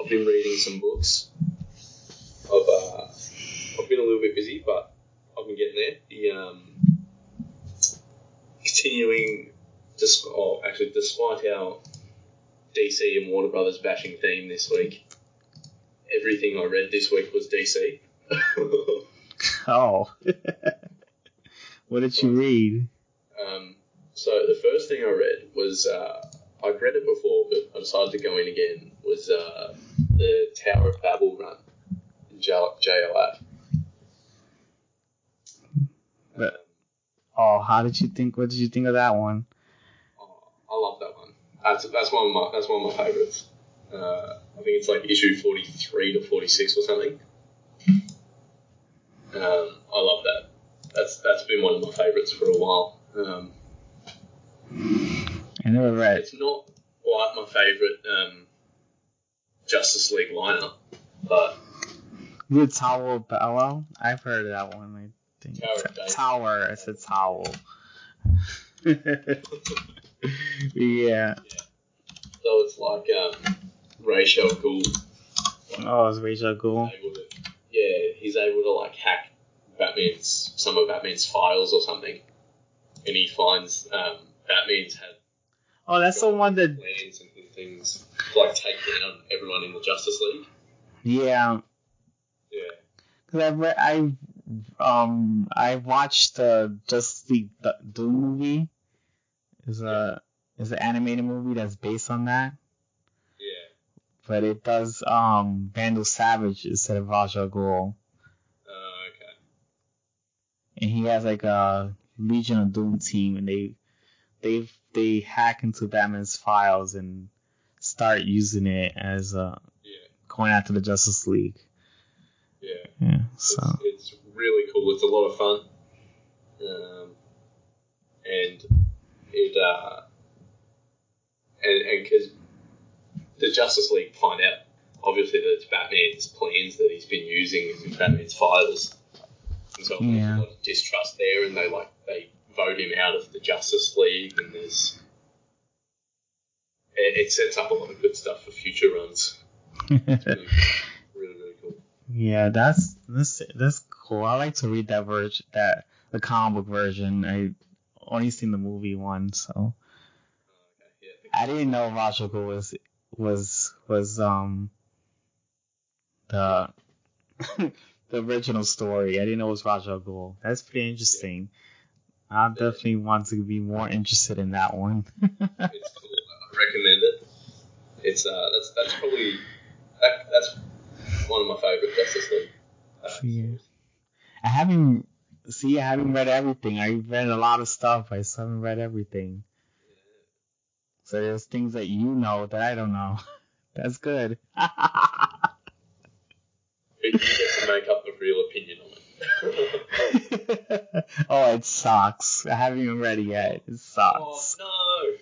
I've been reading some books. I've, uh, I've been a little bit busy, but I've been getting there. The, um, continuing, just, oh, actually, despite our DC and Warner Brothers bashing theme this week. Everything I read this week was DC.
Oh. what did you read?
um, so the first thing I read was uh, I've read it before, but I decided to go in again. Was uh, the Tower of Babel run in.
But-
Um,
Oh, how did you think? What did you think of that one?
Oh, I love that one. That's that's one of my that's one of my favorites. Uh, I think it's like issue forty three to forty six or something. Um, I love that. That's that's been one of my favorites for a while. Um,
I never read.
it's not quite my favorite um, Justice League lineup, but
The Tower of Babel? I've heard of that one. I think
Tower.
Tower. I said towel. yeah.
so it's like um, Ra's al Ghul.
Oh, it's Ra's al
Ghul. to, yeah, he's able to like hack Batman's some of Batman's files or something, and he finds um, Batman's had
Oh, that's the one that.
plans and things to like take down everyone in the Justice League.
Yeah.
Yeah,
Cause I read, I um I watched the Just the Doom movie. Is a is an animated movie that's based on that. But it does um Vandal Savage instead of Ra's al Ghul,
Uh, okay.
and he has like a Legion of Doom team, and they they they hack into Batman's files and start using it as uh
Yeah,
going after the Justice League.
yeah.
Yeah,
It's,
so
it's really cool. It's a lot of fun. Um, and it uh, and and because the Justice League find out obviously that it's Batman's plans that he's been using in Batman's files, and so there's a lot of distrust there, and they like they vote him out of the Justice League, and there's it, it sets up a lot of good stuff for future runs. Really, really, really cool.
Yeah, that's that's that's cool. I like to read that version, that the comic book version. I only seen the movie one, so
yeah.
I didn't know Rachel was was was um the the original story. I didn't know it was Ra's al Ghul. That's pretty interesting. I definitely want to be more interested in that one.
it's cool. I recommend it. It's uh, that's that's probably that, that's one of my favorite Justice League. Uh,
Yeah. I haven't see. I haven't read everything. I've read a lot of stuff. I still haven't read everything. So there's things that you know that I don't know. That's good.
You get to make up a real opinion on it.
oh, it sucks. I haven't even read it yet. It
oh
sucks.
no!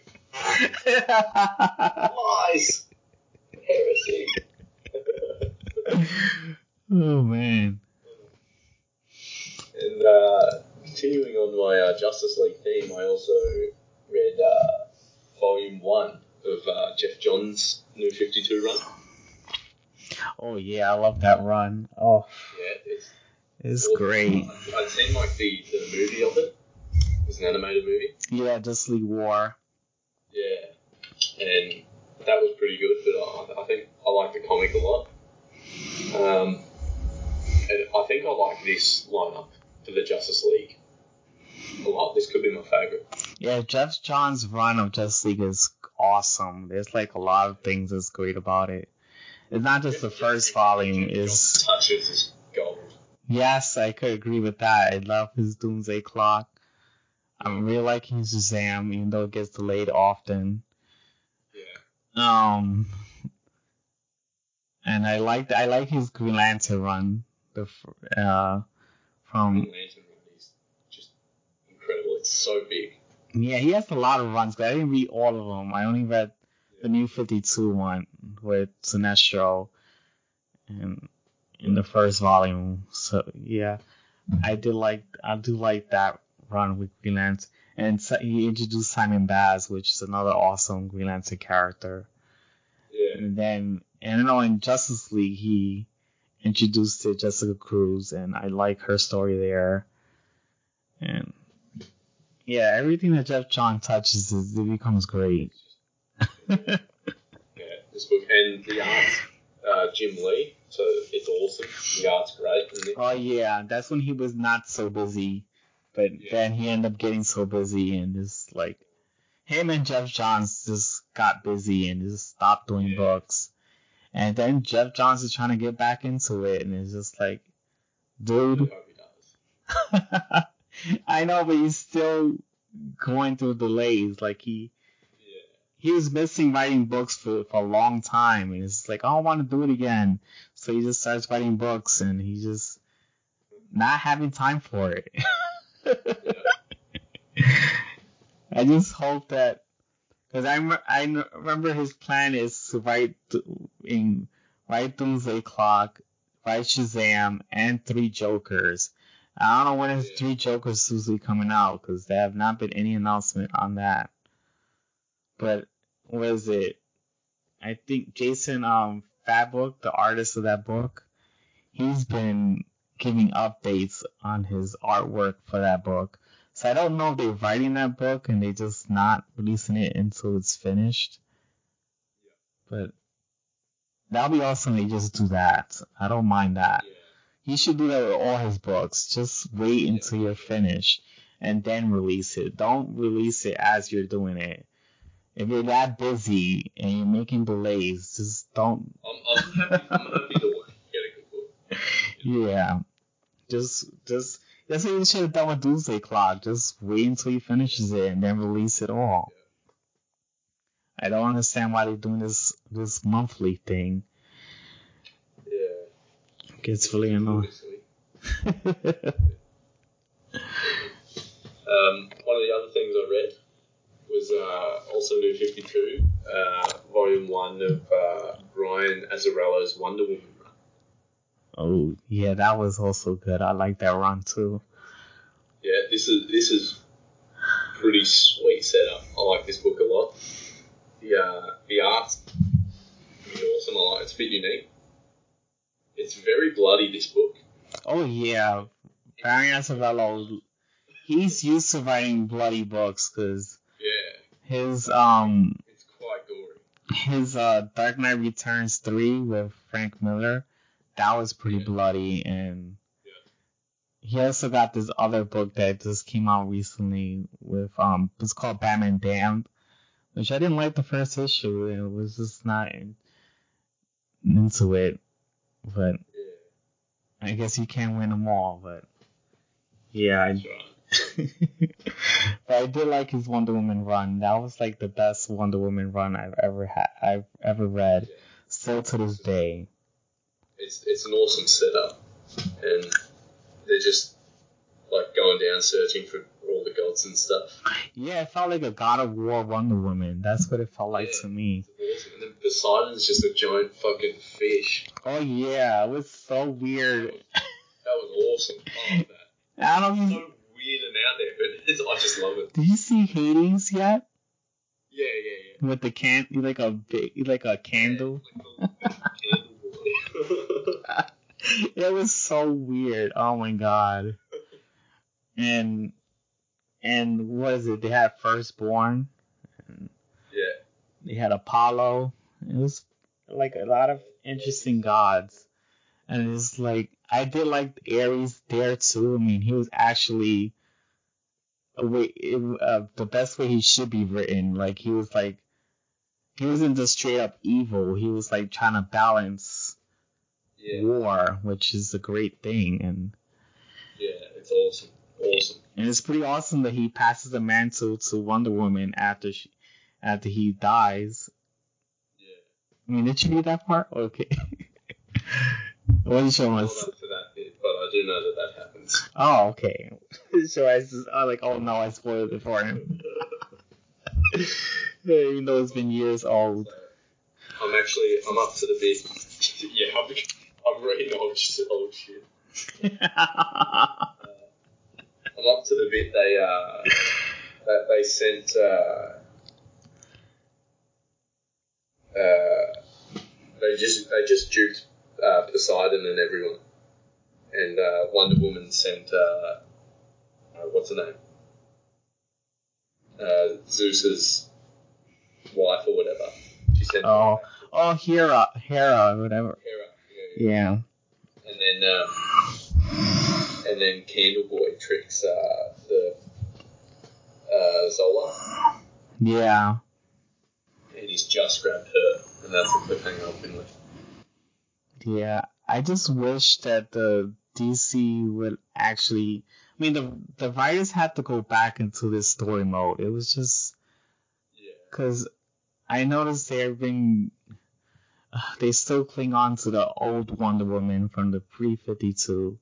Lies! Heresy!
oh man.
and uh, continuing on my uh, Justice League theme, I also read uh, Volume 1 of uh, Geoff Johns' New 52 run.
Oh yeah, I love that run. Oh,
Yeah, it's
it's
awesome.
great.
I'd seen like the, the movie of it. It's an animated movie.
Yeah, Just League War.
Yeah, and that was pretty good. But I, I think I like the comic a lot. Um, and I think I like this lineup for the Justice League a lot. This could be my favorite.
Yeah, Geoff Johns' run of Justice League is awesome. There's like a lot of things that's great about it. It's not just the first volume. Is
touches is gold.
yes, I could agree with that. I love his Doomsday Clock. I'm really liking his Shazam, even though it gets delayed often.
Yeah,
Um, and I like I like his Green Lantern run. The uh from
Green Lantern run is just incredible. It's so big.
Yeah, he has a lot of runs. But I didn't read all of them. I only read the new 52 one with Sinestro and in the first volume. So yeah, I did like I do like that run with Green Lantern. And so he introduced Simon Baz, which is another awesome Green Lantern character.
Yeah,
And then and I know in Justice League he introduced to Jessica Cruz, and I like her story there. And yeah, everything that Geoff John touches is, it becomes great.
Yeah, this book, and the art's uh, Jim Lee, so it's awesome. The art's great.
Oh yeah, that's when he was not so busy, but
Yeah.
then he ended up getting so busy and just like him and Geoff Johns just got busy and just stopped doing
Yeah.
books. And then Geoff Johns is trying to get back into it, and it's just like,
I
dude,
hope he does.
I know, but he's still going through delays. Like he he was missing writing books for, for a long time, and it's like I don't want to do it again. So he just starts writing books, and he's just not having time for it. I just hope that because I rem- I remember his plan is to write th- in write Doomsday Clock, write Shazam, and Three Jokers. I don't know when is
Yeah.
Three Jokers Susie coming out because there have not been any announcement on that. But what is it? I think Jason um Fabok, the artist of that book, he's been giving updates on his artwork for that book. So I don't know if they're writing that book and they just not releasing it until it's finished. But that'll be awesome. They just do that. I don't mind that.
Yeah.
He should do that with all his books. Just wait until you're finished and then release it. Don't release it as you're doing it. If you're that busy and you're making delays, just don't.
I'm, I'm happy. I'm happy to wait. Get a good book.
Yeah. Just, just. That's what you should have done with Doomsday Clock. Just wait until he finishes it and then release it all. I don't understand why they're doing this this monthly thing.
Yeah.
It gets really annoying.
Obviously. Um, one of the other things I read was uh, also New 52, uh, Volume 1 of uh, Brian Azzarello's Wonder Woman run.
oh, yeah, that was also good. I like that run too.
Yeah, this is this is pretty sweet setup. I like this book a lot. The uh, the art's pretty awesome. I like it's a bit unique. It's very bloody. This book.
Oh yeah, Brian Azzarello, he's used to writing bloody books because
Yeah,
his um
it's quite gory.
his uh Dark Knight Returns three with Frank Miller, that was pretty
Yeah.
bloody, and
Yeah.
he also got this other book that just came out recently with um it's called Batman Damned, which I didn't like the first issue, it was just not into it, but I guess you can't win them all, but yeah, I but I did like his Wonder Woman run. That was like the best Wonder Woman run I've ever had. I've ever read.
Yeah.
Still to this day.
It's it's an awesome setup, and they're just like going down searching for all the gods and stuff.
Yeah, it felt like a God of War Wonder Woman. That's what it felt like
Yeah.
to me.
Awesome. And then Poseidon's just a giant fucking fish.
Oh yeah, it was so weird.
That was awesome. I love that.
I don't.
So weird and out there, but it's, I just love it.
did you see Hades yet?
Yeah, yeah, yeah.
With the can, like a big, like a candle.
Yeah, like the candle
it was so weird. Oh my god. And and what is it? They had Firstborn.
yeah,
They had Apollo. It was like a lot of interesting gods. And it's like I did like Ares there too. I mean, he was actually a way it, uh, the best way he should be written. Like he was like he wasn't just straight up evil. He was like trying to balance
yeah,
war, which is a great thing. And
yeah. It's awesome, awesome.
And it's pretty awesome that he passes the mantle to Wonder Woman after she after he dies.
Yeah.
I mean, did you read that part? Okay. what did you
Hold
us?
up to that bit, but I do know that that happens.
Oh, okay. so I was I was like, oh no, I spoiled it for him. Even though it's been years old.
I'm actually I'm up to the bit. yeah, I'm, I'm reading old. Old shit. I'm up to the bit they uh that they sent uh uh they just they just duped uh, Poseidon and everyone, and uh, Wonder Woman sent uh, uh what's her name uh Zeus's wife or whatever. She sent
Oh.
to
Oh, Hera, Hera, whatever.
Hera. Yeah. yeah.
Yeah.
And then, um, and then Candleboy tricks uh, the uh, Zola,
Yeah.
and he's just grabbed her, and that's the cliffhanger been with.
Yeah. I just wish that the DC would actually. I mean, the the writers had to go back into this story mode. It was just
Yeah.
because I noticed they're being. Uh, they still cling on to the old Wonder Woman from the pre 52.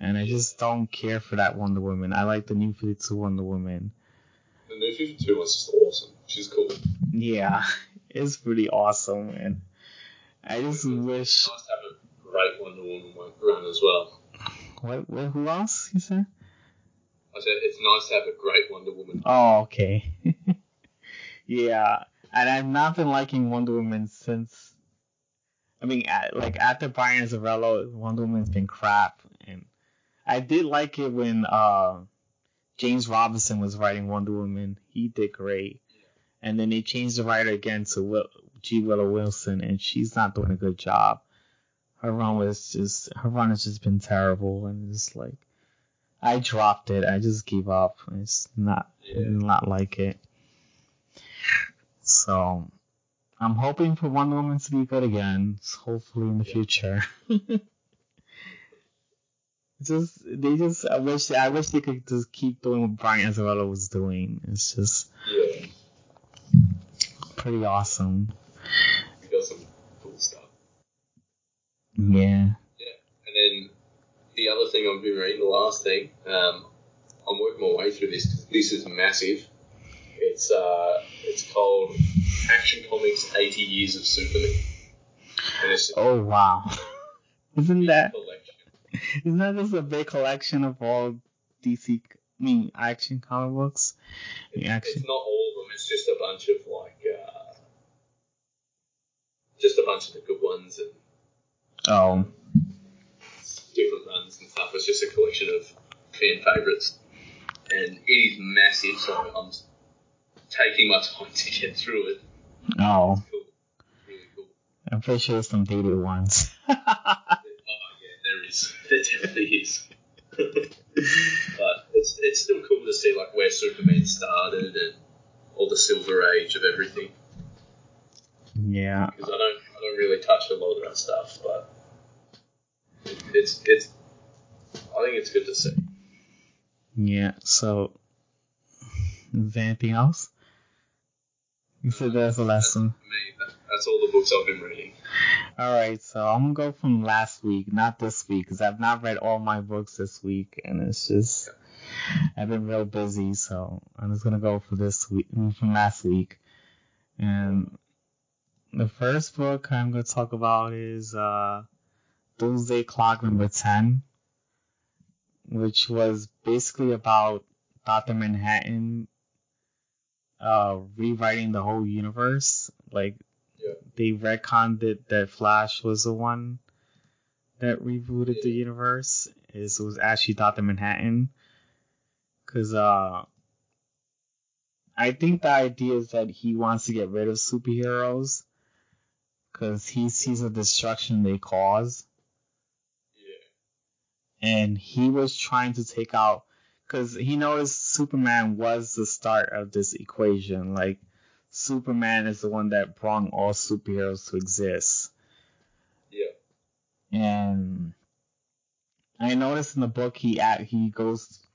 And I just don't care for that Wonder Woman. I like the new 52 Wonder Woman.
The new 52 one's just awesome. She's cool.
Yeah, it's pretty awesome. And I just wish.
It's nice to have a great Wonder Woman run as well.
What, what, who else, you said?
I said it's nice to have a great Wonder Woman.
Oh, okay. yeah, and I've not been liking Wonder Woman since. I mean, at, like after Brian Azzarello, Wonder Woman's been crap, I did like it when uh, James Robinson was writing Wonder Woman. He did great, and then they changed the writer again to Will, G. Willow Wilson, and she's not doing a good job. Her run was just her run has just been terrible, and it's like I dropped it. I just gave up. It's not did not like it. So I'm hoping for Wonder Woman to be good again. Hopefully in the
Yeah.
future. just they just I wish I wish they could just keep doing what Brian Azzarello was doing. It's just
Yeah.
pretty awesome.
We got some cool stuff.
Yeah.
Yeah, and then the other thing I've been reading, the last thing, um, I'm working my way through this this is massive. It's uh, it's called Action Comics 80 Years of Superman.
Oh wow. Isn't that
collection.
isn't that just a big collection of all DC I mean action comic books?
It's,
Action.
it's not all of them. It's just a bunch of like, uh, just a bunch of the good ones and
Oh.
different runs and stuff. It's just a collection of fan favourites, and it is massive. So I'm taking my time to get through it.
Oh.
Cool, really cool.
I'm pretty sure there's some dated ones.
There definitely is. but it's it's still cool to see like where Superman started and all the Silver Age of everything.
yeah.
Because I don't I don't really touch a lot of that stuff, but it's it's I think it's good to see.
Yeah. So is there anything else? You said there's a lesson.
That's all the books I've been reading.
Alright, so I'm gonna go from last week, not this week, because I've not read all my books this week, and it's just I've been real busy, so I'm just gonna go for this week from last week. And the first book I'm gonna talk about is uh Doomsday Clock number ten, which was basically about Doctor Manhattan uh rewriting the whole universe. Like
Yeah.
they retconned it that Flash was the one that rebooted the universe. Is it was actually Doctor Manhattan. Cause uh I think the idea is that he wants to get rid of superheroes because he sees the destruction they cause,
Yeah.
and he was trying to take out because he noticed Superman was the start of this equation. Like Superman is the one that brought all superheroes to exist,
Yeah.
and I noticed in the book he act he goes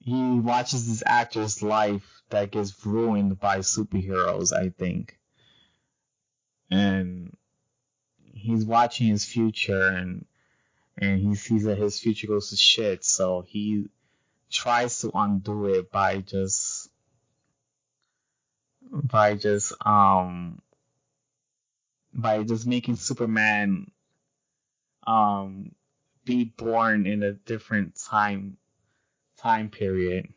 he watches this actor's life that gets ruined by superheroes, I think. And he's watching his future and and he sees that his future goes to shit, so he tries to undo it by just by just um by just making Superman um be born in a different time time period.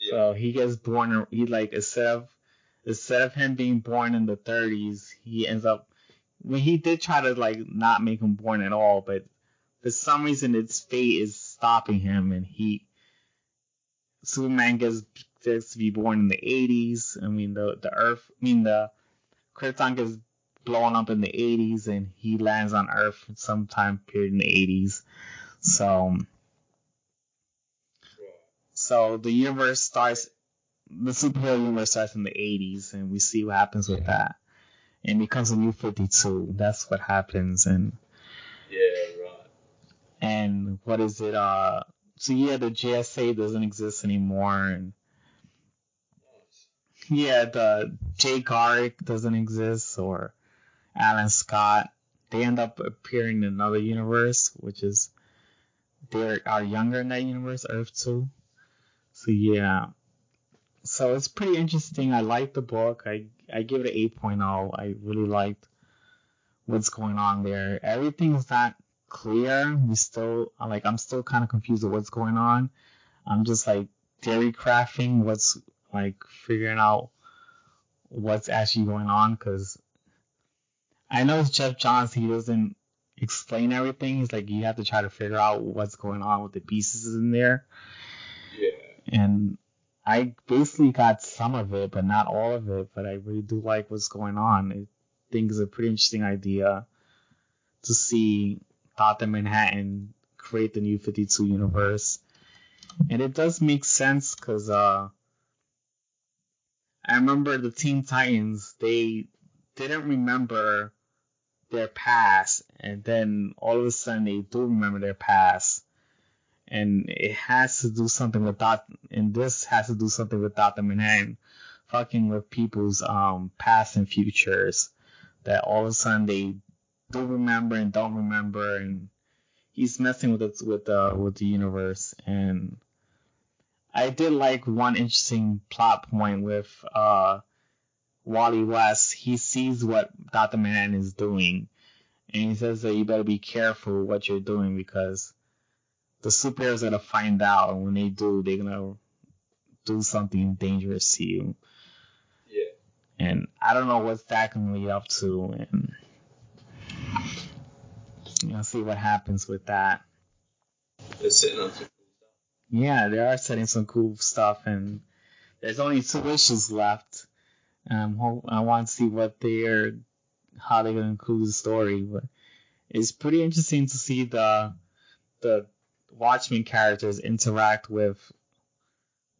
Yeah.
So he gets born. He like instead of instead of him being born in the 30s, he ends up. when he did try to like not make him born at all, but for some reason, its fate is stopping him, and he Superman gets gets to be born in the 80s. I mean, the the Earth. I mean, the Krypton gets blown up in the 80s and he lands on Earth sometime period in the 80s. So, so the universe starts, the superhero universe starts in the 80s and we see what happens with that. And becomes a new 52. That's what happens. And,
Yeah, right.
and what is it? Uh, so yeah, the JSA doesn't exist anymore. And. Yeah, the Jay Garrick doesn't exist or Alan Scott. They end up appearing in another universe, which is they are younger in that universe, Earth 2. So yeah. So it's pretty interesting. I like the book. I I give it an 8.0. I really liked what's going on there. Everything's not clear. We still like I'm still kind of confused with what's going on. I'm just like theory crafting what's like figuring out what's actually going on because I know it's Geoff Johns. He doesn't explain everything. It's like you have to try to figure out what's going on with the pieces in there.
Yeah.
And I basically got some of it, but not all of it. But I really do like what's going on. I think it's a pretty interesting idea to see Dr. Manhattan create the new 52 universe. And it does make sense because uh, I remember the Teen Titans, they didn't remember their past, and then all of a sudden they do remember their past. And it has to do something with that, and this has to do something with Dr. Manhattan fucking with people's um past and futures that all of a sudden they don't remember and don't remember and he's messing with it with the with the universe and I did like one interesting plot point with uh Wally West. He sees what Dr. Manhattan is doing and he says that you better be careful what you're doing because the superheroes are gonna find out and when they do they're gonna do something dangerous to you.
Yeah.
And I don't know what that can lead up to and you know, see what happens with that.
They're sitting on some cool stuff.
Yeah, they are setting some cool stuff, and there's only two issues left. Um, I want to see what they're, how they're gonna include the story, but it's pretty interesting to see the the Watchmen characters interact with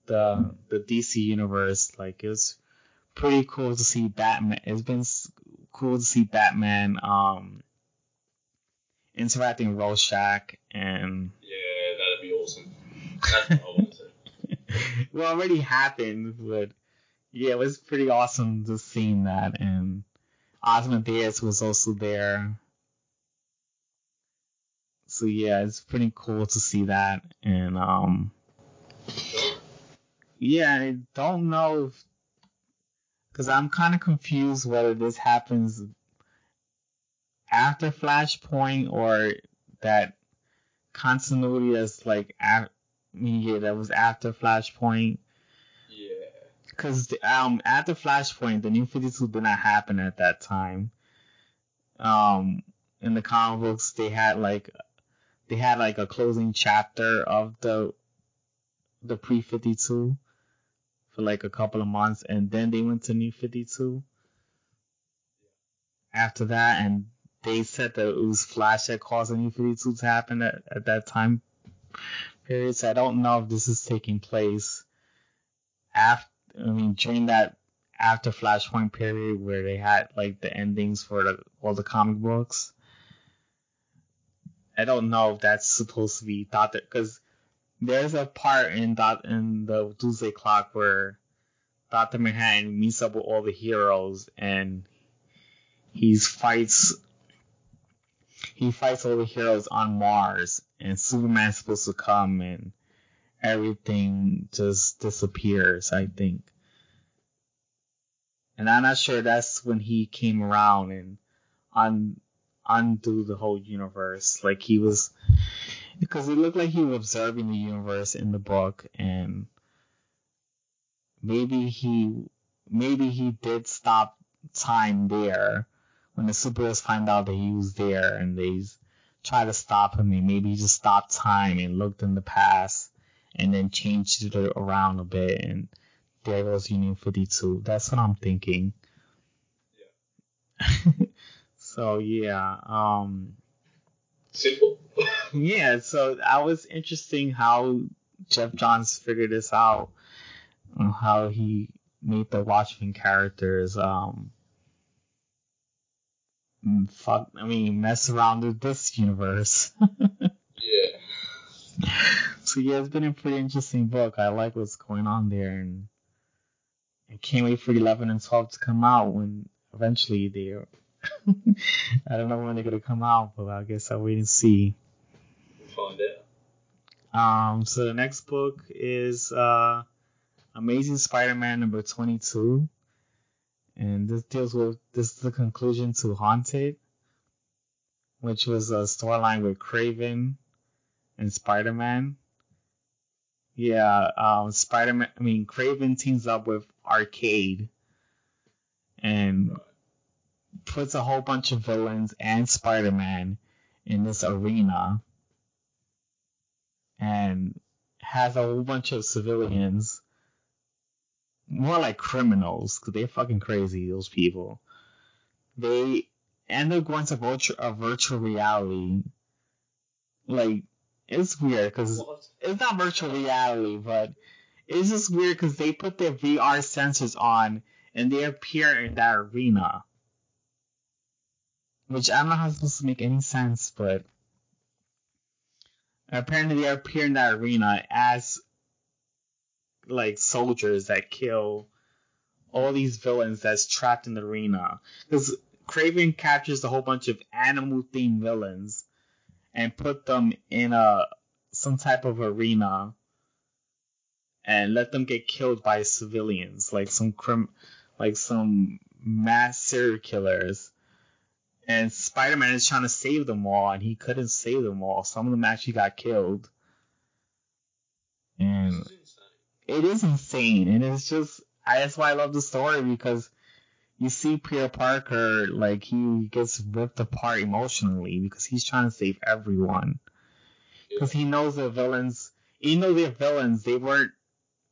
the the DC universe. Like it was pretty cool to see Batman. It's been cool to see Batman um interacting with Rorschach and
Yeah,
it already happened, but yeah, it was pretty awesome to seeing that. And Ozymandias was also there. So yeah, it's pretty cool to see that. And um, yeah, I don't know if, cause I'm kind of confused whether this happens after Flashpoint or that continuity that's like, mean, yeah, that was after Flashpoint.
Yeah.
because um at the Flashpoint, the New Fifty Two did not happen at that time. Um, in the comic books, they had like they had like a closing chapter of the the pre Fifty Two for like a couple of months, and then they went to New Fifty Two. After that, and they said that it was Flash that caused the New Fifty Two to happen at, at that time period. So I don't know if this is taking place after I mean, during that after Flashpoint period where they had like the endings for the, all the comic books. I don't know if that's supposed to be Doctor, because there's a part in Dot in the Doomsday Clock where Doctor Manhattan meets up with all the heroes and he fights he fights all the heroes on Mars and Superman's supposed to come and everything just disappears, I think. And I'm not sure that's when he came around and un, undo the whole universe. Like he was, because it looked like he was observing the universe in the book and maybe he, maybe he did stop time there when the superheroes find out that he was there and they try to stop him and maybe just stopped time and looked in the past and then changed it around a bit and there goes Union 52. That's what I'm thinking. Yeah. so yeah, um,
Simple.
yeah. So that was interesting how Geoff Johns figured this out, how he made the Watchmen characters. Um, fuck. I mean, mess around with this universe.
yeah.
so yeah, it's been a pretty interesting book. I like what's going on there, and I can't wait for 11 and 12 to come out when eventually they're. I don't know when they're gonna come out, but I guess I'll wait and see.
We'll find out.
Um, so the next book is uh, Amazing Spider-Man number 22, and this deals with this is the conclusion to Haunted, which was a storyline with Kraven and Spider-Man. Yeah, um, Spider-Man. I mean, Kraven teams up with Arcade, and puts a whole bunch of villains and Spider-Man in this arena and has a whole bunch of civilians, more like criminals, because they're fucking crazy, those people. They end up going to virtual, a virtual reality. Like, it's weird, because it's not virtual reality, but it's just weird because they put their VR sensors on and they appear in that arena. Which I don't know how it's supposed to make any sense, but apparently they appear in that arena as like soldiers that kill all these villains that's trapped in the arena. Because Kraven captures a whole bunch of animal themed villains and put them in a some type of arena and let them get killed by civilians, like some crim like some mass serial killers and Spider-Man is trying to save them all, and he couldn't save them all. Some of them actually got killed, and it is insane. And it's just I, that's why I love the story because you see Peter Parker like he gets ripped apart emotionally because he's trying to save everyone because he knows the villains. Even though they're villains, they weren't.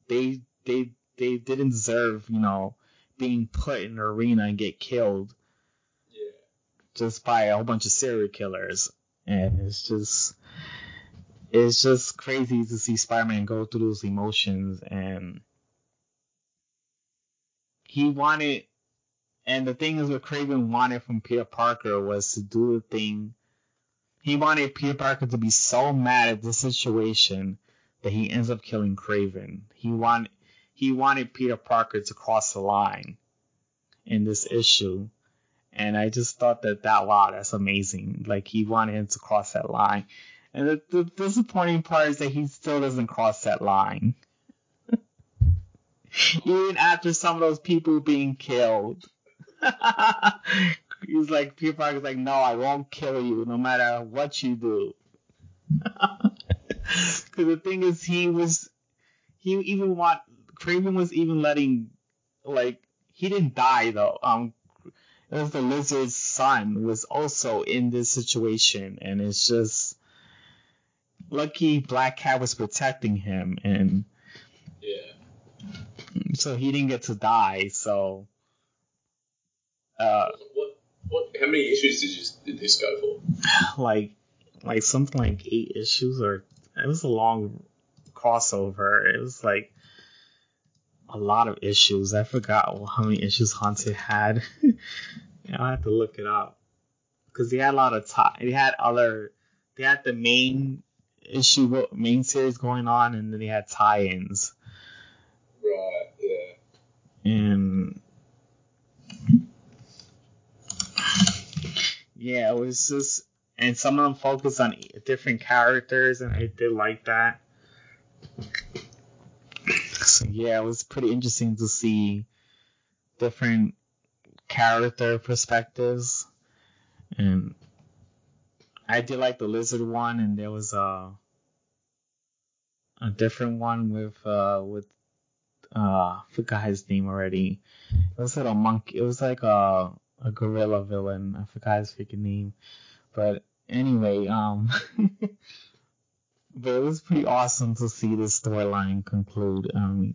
They they they didn't deserve you know being put in an arena and get killed yeah. just by a whole bunch of serial killers, and it's just it's just crazy to see Spider-Man go through those emotions, and he wanted, and the thing is, what Kraven wanted from Peter Parker was to do the thing. He wanted Peter Parker to be so mad at the situation that he ends up killing Kraven. He wanted he wanted Peter Parker to cross the line in this issue and I just thought that that wow, that's amazing. Like he wanted him to cross that line. And the, the disappointing part is that he still doesn't cross that line. Even after some of those people being killed. He's like, Peter Parker's like, no, I won't kill you no matter what you do. Because the thing is, he was, he even want, Kraven was even letting, like, he didn't die though. Um, as the lizard's son was also in this situation, and it's just lucky Black Cat was protecting him, and
yeah,
so he didn't get to die. So, uh,
what what how many issues did you did this go for?
Like, like something like eight issues, or it was a long crossover. It was like a lot of issues. I forgot how many issues Haunted had. I have to look it up because they had a lot of time. They had other. They had the main issue, main series going on, and then they had tie-ins.
Right. Yeah.
And yeah, it was just, and some of them focused on different characters, and I did like that. So yeah, it was pretty interesting to see different character perspectives, and I did like the lizard one, and there was a a different one with uh with uh forgot his name already. It was like a monkey. It was like a a gorilla villain. I forgot his freaking name, but anyway, um. but it was pretty awesome to see this storyline conclude. Um,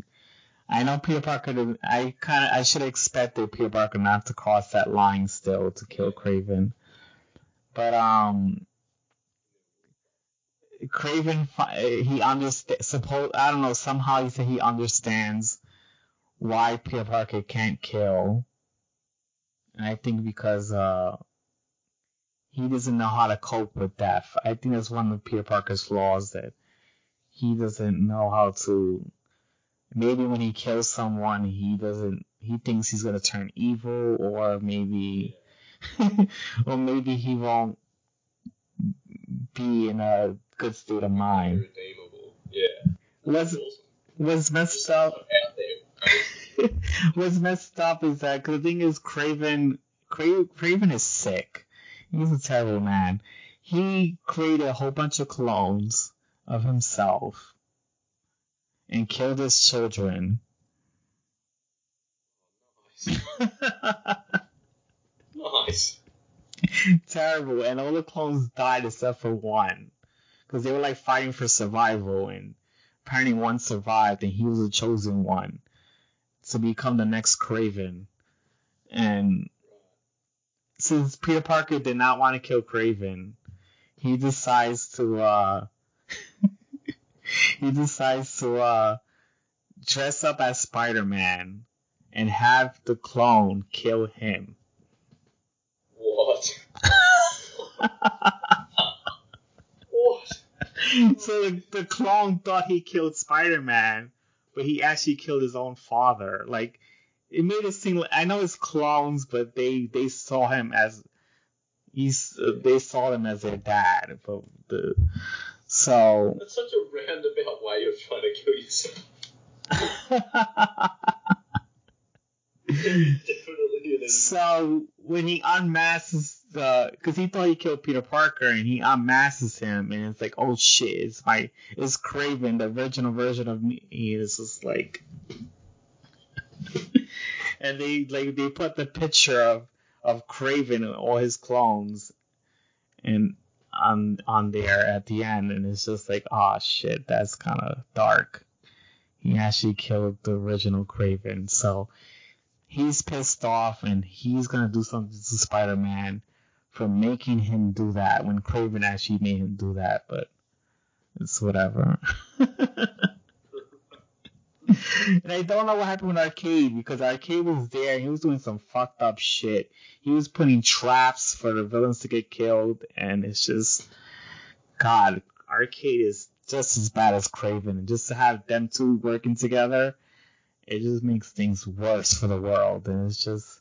I know Peter Parker. I kind of I should have expected Peter Parker not to cross that line still to kill Kraven, but um, Kraven he understand. Suppose I don't know. Somehow he said he understands why Peter Parker can't kill, and I think because uh he doesn't know how to cope with death. I think that's one of Peter Parker's flaws that he doesn't know how to maybe when he kills someone, he doesn't. He thinks he's gonna turn evil, or maybe, or maybe he won't be in a good state of mind.
Redeemable. Yeah.
What's
awesome.
what's messed up? what's messed up is that cause the thing is, Kraven. Cra- Kraven is sick. He's a terrible man. He created a whole bunch of clones of himself and killed his children.
Nice.
Terrible. And all the clones died except for one. Because they were like fighting for survival and apparently one survived and he was the chosen one to become the next Kraven. And since Peter Parker did not want to kill Kraven, he decides to uh he decides to uh, dress up as Spider Man and have the clone kill him.
What? What?
So the, the clone thought he killed Spider Man, but he actually killed his own father. Like it made it seem like I know it's clones, but they they saw him as he's uh, they saw him as their dad. But the so
That's such a roundabout way of trying to kill yourself. Definitely
so when he unmasks the, because he thought he killed Peter Parker, and he unmasks him, and it's like, oh shit, it's my, it's Kraven the original version of me. It's just like, and they like they put the picture of of Kraven and all his clones, and on on there at the end, and it's just like, oh shit, that's kind of dark. He actually killed the original Kraven so he's pissed off and he's gonna do something to Spider-Man for making him do that when Kraven actually made him do that, but it's whatever. and I don't know what happened with Arcade because Arcade was there and he was doing some fucked up shit. He was putting traps for the villains to get killed, and it's just, God, Arcade is just as bad as Kraven, and just to have them two working together, it just makes things worse for the world, and it's just,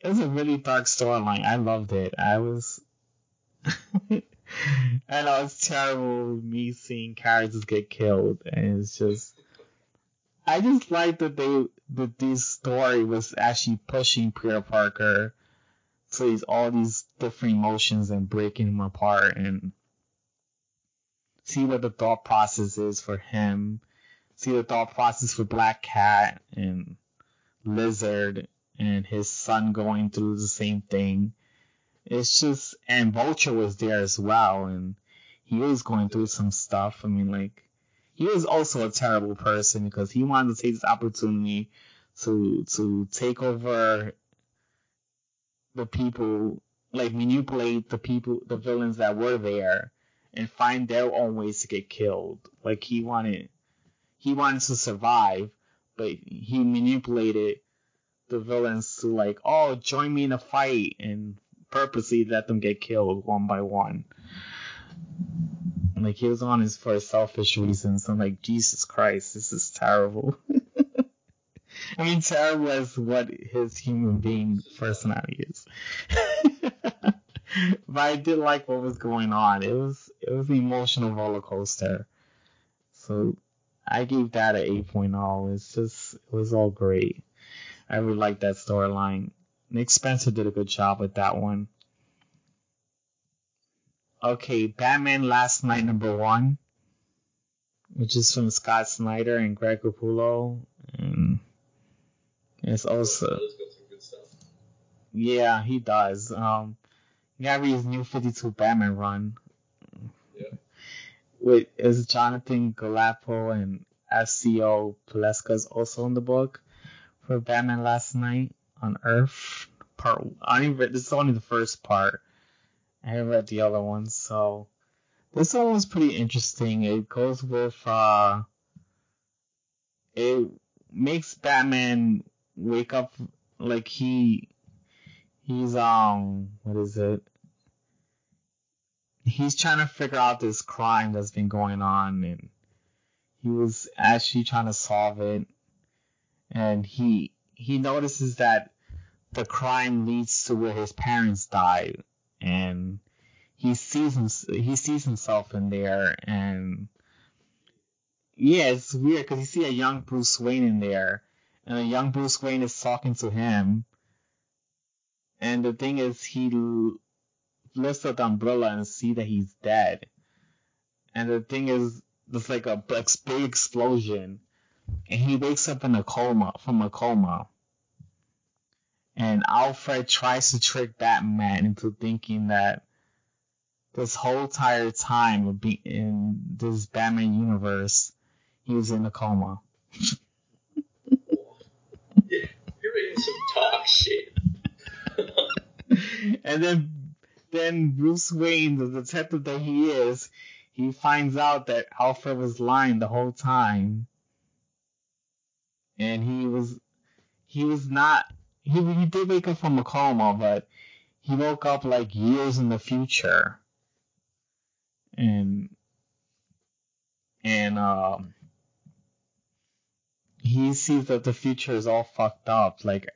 it was a really dark storyline. I loved it. I was. I know it's terrible me seeing characters get killed, and it's just I just like that they that this story was actually pushing Peter Parker to these all these different emotions and breaking him apart and see what the thought process is for him, see the thought process for Black Cat and Lizard and his son going through the same thing. It's just and Vulture was there as well and he was going through some stuff. I mean like he was also a terrible person because he wanted to take this opportunity to to take over the people, like manipulate the people, the villains that were there, and find their own ways to get killed. Like he wanted, he wanted to survive, but he manipulated the villains to like, oh, join me in a fight, and purposely let them get killed one by one. Like he was on his for selfish reasons. I'm like, Jesus Christ, this is terrible. I mean, terrible as what his human being personality is. but I did like what was going on. It was it was an emotional roller coaster. So I gave that an 8.0. It's just it was all great. I really like that storyline. Nick Spencer did a good job with that one. Okay, Batman Last Knight number one, which is from Scott Snyder and Greg Capullo, and it's also
He's got some good stuff.
yeah he does. Um, you gotta read his new Fifty Two Batman run.
Yeah.
With is Jonathan Galapo and Acio Pleska is also in the book for Batman Last Knight on Earth. Part I only read this is only the first part. I haven't read the other ones, so this one was pretty interesting. It goes with uh it makes Batman wake up like he he's um what is it? He's trying to figure out this crime that's been going on and he was actually trying to solve it and he he notices that the crime leads to where his parents died and he sees him, he sees himself in there and yeah it's weird because you see a young bruce wayne in there and a young bruce wayne is talking to him and the thing is he lifts up the umbrella and see that he's dead and the thing is there's like a big explosion and he wakes up in a coma from a coma and Alfred tries to trick Batman into thinking that this whole entire time of being in this Batman universe, he was in a coma.
You're reading some talk shit.
and then, then Bruce Wayne, the detective that he is, he finds out that Alfred was lying the whole time, and he was, he was not he he did wake up from a coma, but he woke up like years in the future, and and um he sees that the future is all fucked up, like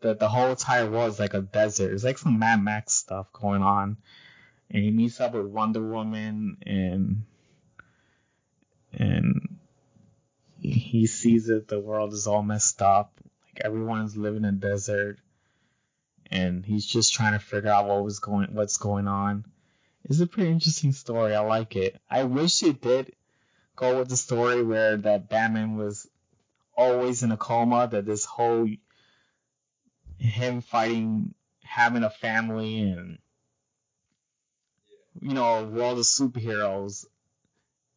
that the whole entire world is like a desert. It's like some Mad Max stuff going on, and he meets up with Wonder Woman and and he sees it. the world is all messed up like everyone's living in desert, and he's just trying to figure out what was going, what's going on. It's a pretty interesting story. I like it. I wish it did go with the story where that Batman was always in a coma. That this whole him fighting, having a family, and you know, a world of superheroes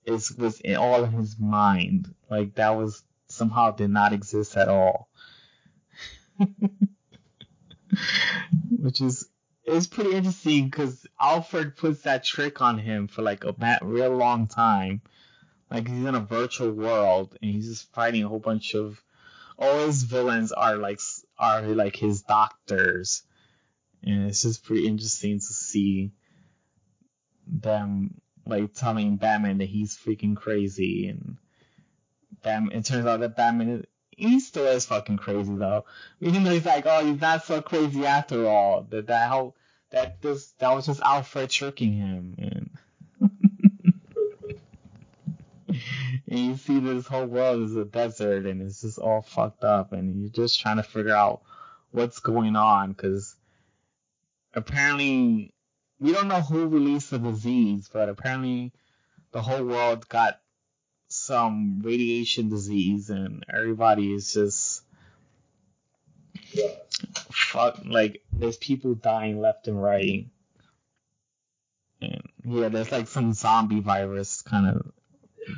is was in all in his mind. Like that was somehow did not exist at all. Which is is pretty interesting because Alfred puts that trick on him for like a real long time. Like he's in a virtual world and he's just fighting a whole bunch of all his villains are like are like his doctors, and it's just pretty interesting to see them like telling Batman that he's freaking crazy and Batman. It turns out that Batman he still is fucking crazy though. Even though he's like, oh, he's not so crazy after all. That that whole that this that was just Alfred tricking him, and and you see this whole world is a desert, and it's just all fucked up, and you're just trying to figure out what's going on because apparently we don't know who released the disease, but apparently the whole world got some radiation disease and everybody is just yeah. fuck like there's people dying left and right. And yeah, there's like some zombie virus kind of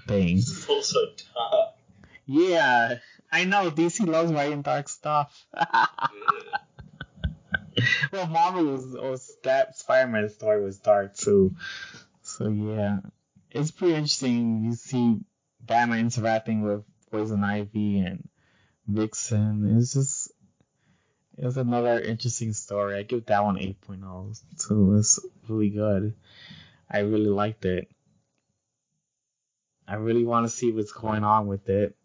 thing.
also dark.
Yeah, I know DC loves writing dark stuff. well, Marvel was, was that Spider-Man story was dark too. So yeah, it's pretty interesting. You see Batman interacting with Poison Ivy and Vixen. It's just it's another interesting story. I give that one 8.0 too. It's really good. I really liked it. I really want to see what's going on with it.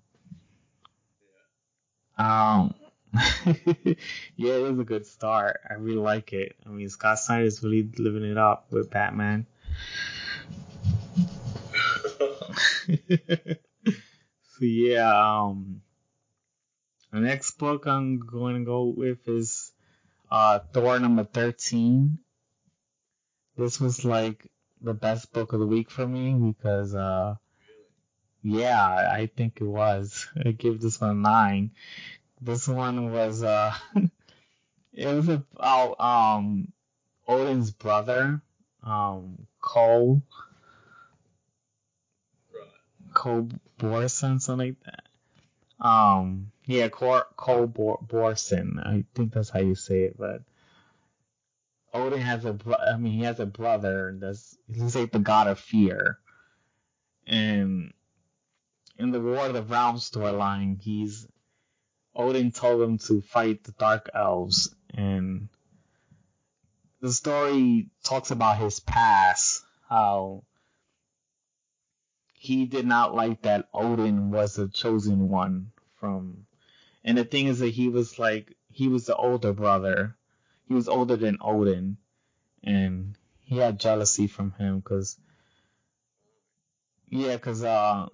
Um, yeah, it was a good start. I really like it. I mean, Scott Snyder is really living it up with Batman. so yeah, um, the next book I'm going to go with is uh, Thor number 13. This was like the best book of the week for me because, uh, yeah, I think it was. I give this one a nine. This one was, uh, it was about, um, Odin's brother, um, Cole, Cole Borson, something like that. Um, yeah, Cole, Cole Borson. I think that's how you say it, but Odin has a bro- I mean, he has a brother that's he's like the god of fear, and in the War of the Realms storyline, he's Odin told him to fight the Dark Elves, and the story talks about his past, how he did not like that Odin was the chosen one from. And the thing is that he was like, he was the older brother. He was older than Odin. And he had jealousy from him because, yeah, because, uh,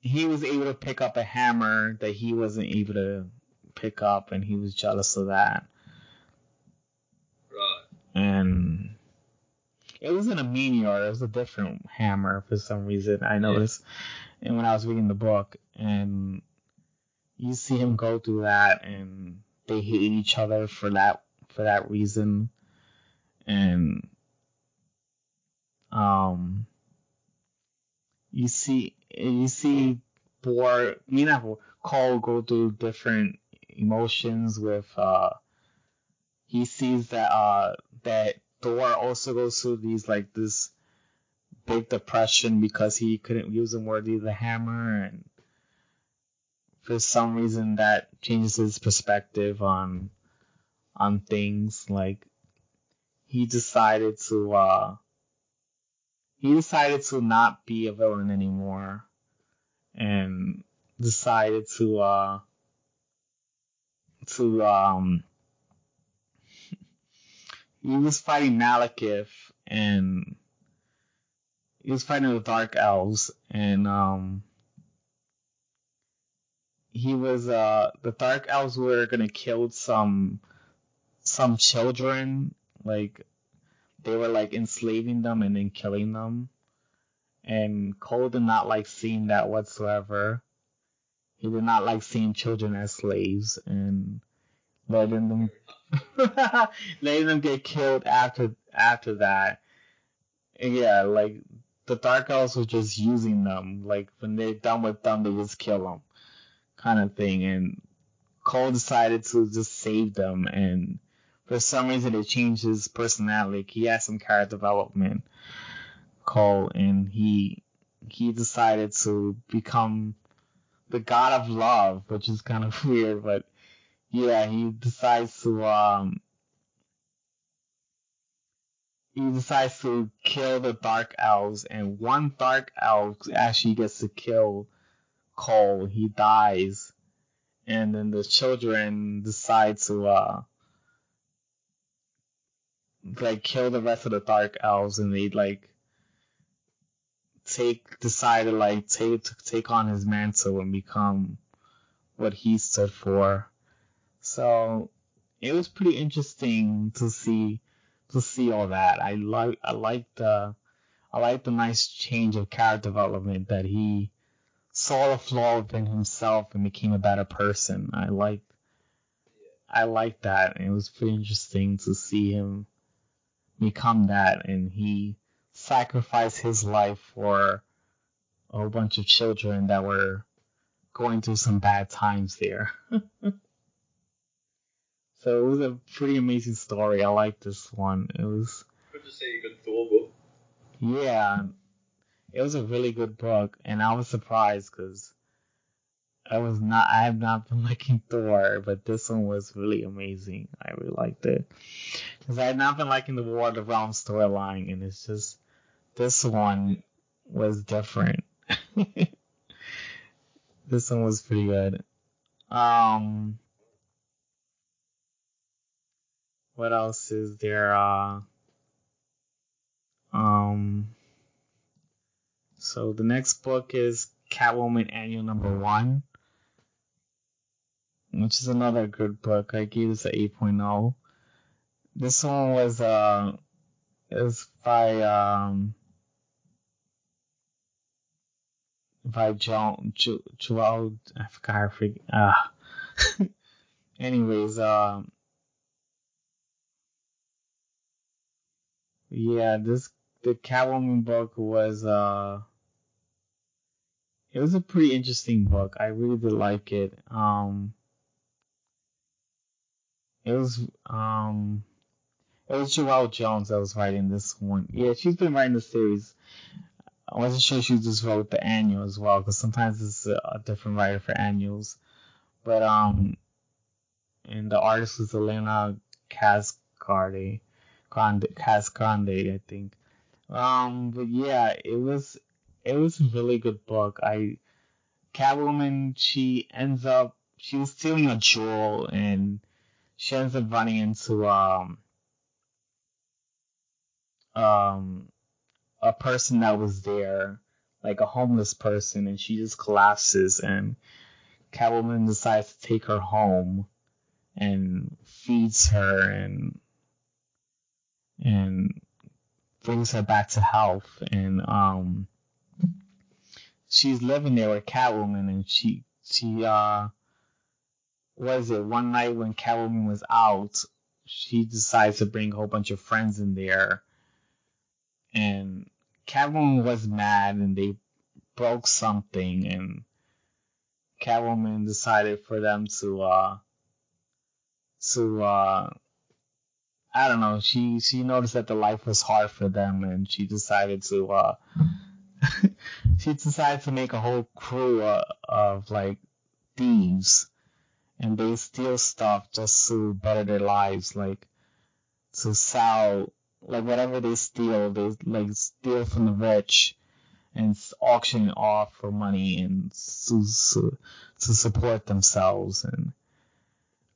he was able to pick up a hammer that he wasn't able to pick up, and he was jealous of that.
Right.
And it wasn't a meteor; it was a different hammer for some reason. I noticed, yeah. and when I was reading the book, and you see him go through that, and they hate each other for that for that reason, and um, you see you see Bor, me not Cole go through different emotions with uh he sees that uh that Thor also goes through these like this big depression because he couldn't use him worthy the hammer and for some reason that changes his perspective on on things. Like he decided to uh he decided to not be a villain anymore and decided to uh to um he was fighting Malekith and he was fighting the Dark Elves and um he was uh the Dark Elves were gonna kill some some children like they were like enslaving them and then killing them and Cole did not like seeing that whatsoever. He did not like seeing children as slaves and letting them letting them get killed after after that. And yeah, like the Dark Elves were just using them. Like when they're done with them, they just kill them, kind of thing. And Cole decided to just save them, and for some reason, it changed his personality. He had some character development Cole, and he he decided to become the god of love, which is kind of weird, but yeah, he decides to um he decides to kill the dark elves, and one dark elf actually gets to kill Cole. He dies, and then the children decide to uh like kill the rest of the dark elves, and they like take decide to like take take on his mantle and become what he stood for. So it was pretty interesting to see to see all that. I like I like the I like the nice change of character development that he saw the flaw within himself and became a better person. I like I like that. It was pretty interesting to see him become that and he sacrificed his life for a whole bunch of children that were going through some bad times there. so it was a pretty amazing story. I like this one. It was
good to a good book.
Yeah, it was a really good book, and I was surprised because I was not. I have not been liking Thor, but this one was really amazing. I really liked it because I had not been liking the War of the Realms storyline, and it's just this one was different. this one was pretty good. Um, what else is there? Uh, um, so the next book is Catwoman Annual Number One, which is another good book. I gave this an 8.0. This one was uh, is by um by Joan jo, Joel I forgot her freak ah anyways um yeah this the Catwoman book was uh it was a pretty interesting book. I really did like it. Um, it was um, it was Joelle Jones that was writing this one. Yeah, she's been writing the series. I wasn't sure she just wrote the annual as well, because sometimes it's a, different writer for annuals. But um, and the artist was Elena Cascardi, Grande, Casgrande, I think. Um, but yeah, it was it was a really good book. I Catwoman, she ends up she was stealing a jewel and she ends up running into um um a person that was there, like a homeless person, and she just collapses and Catwoman decides to take her home and feeds her and and brings her back to health and um she's living there with Catwoman and she she uh was it one night when Catwoman was out she decides to bring a whole bunch of friends in there. And Catwoman was mad and they broke something and Catwoman decided for them to uh to uh I don't know, she she noticed that the life was hard for them and she decided to uh she decided to make a whole crew uh, of like thieves and they steal stuff just to better their lives like to sell like whatever they steal they like steal from the rich and auction it off for money and to, to, to support themselves and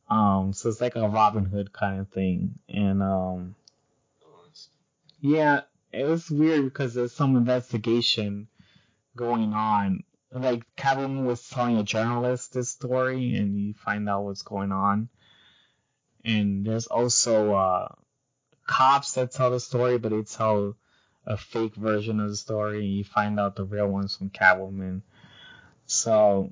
um so it's like a Robin Hood kind of thing and um yeah it was weird because there's some investigation going on. Like Catwoman was telling a journalist this story, and you find out what's going on. And there's also uh, cops that tell the story, but they tell a fake version of the story, and you find out the real ones from Catwoman. So,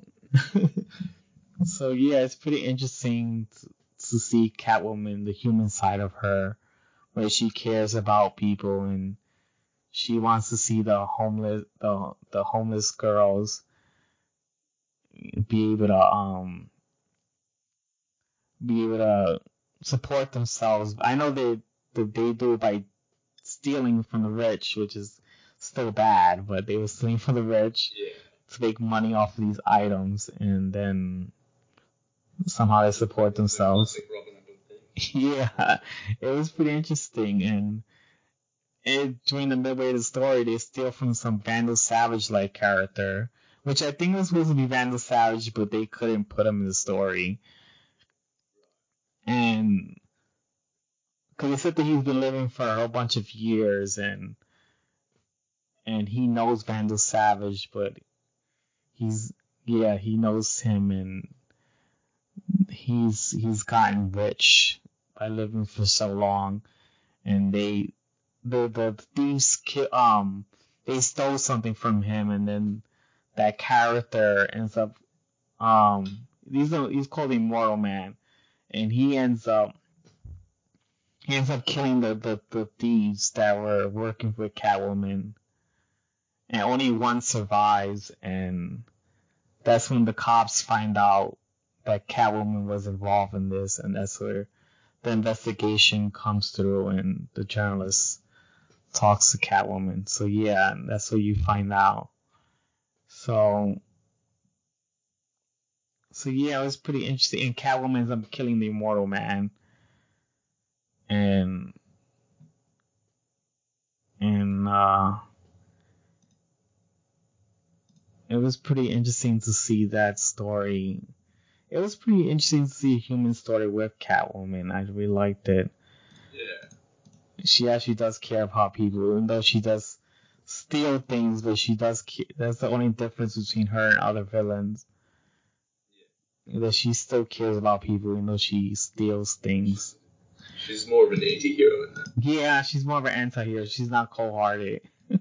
so yeah, it's pretty interesting to, to see Catwoman, the human side of her, where she cares about people and she wants to see the homeless the the homeless girls be able to um be able to support themselves. I know they they do it by stealing from the rich, which is still bad, but they were stealing from the rich
Yeah.
to make money off of these items, and then somehow they support themselves.
Classic Robin Hood thing.
yeah, it was pretty interesting, and it, during the midway of the story, they steal from some Vandal Savage like character, which I think was supposed to be Vandal Savage, but they couldn't put him in the story. And because they said that he's been living for a whole bunch of years, and and he knows Vandal Savage, but he's yeah he knows him, and he's he's gotten rich by living for so long, and they the the thieves um they stole something from him and then that character ends up um he's a, he's called Immortal Man and he ends up he ends up killing the, the, the thieves that were working with Catwoman and only one survives and that's when the cops find out that Catwoman was involved in this and that's where the investigation comes through and the journalist talks to Catwoman. So yeah, that's what you find out. So so yeah, it was pretty interesting. And Catwoman ends up killing the Immortal Man. And and uh it was pretty interesting to see that story. It was pretty interesting to see a human story with Catwoman. I really liked it.
Yeah.
she actually does care about people, even though she does steal things, but she does. Care. That's the only difference between her and other villains. That she still cares about people, even though she steals things.
She's more of an anti-hero in that.
Yeah, she's more of an anti-hero. She's not cold-hearted.
I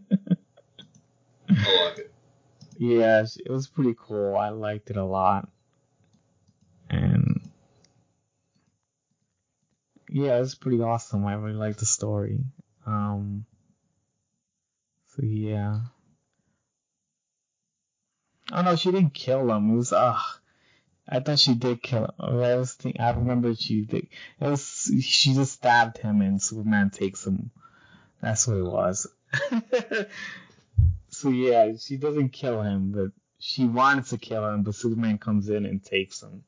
like it.
Yeah, it was pretty cool. I liked it a lot. And yeah, it was pretty awesome. I really liked the story. Um, so yeah. Oh no, she didn't kill him. It was uh I thought she did kill him. I was think, I remember she did. It was she just stabbed him and Superman takes him. That's what it was. so yeah, she doesn't kill him, but she wanted to kill him, but Superman comes in and takes him.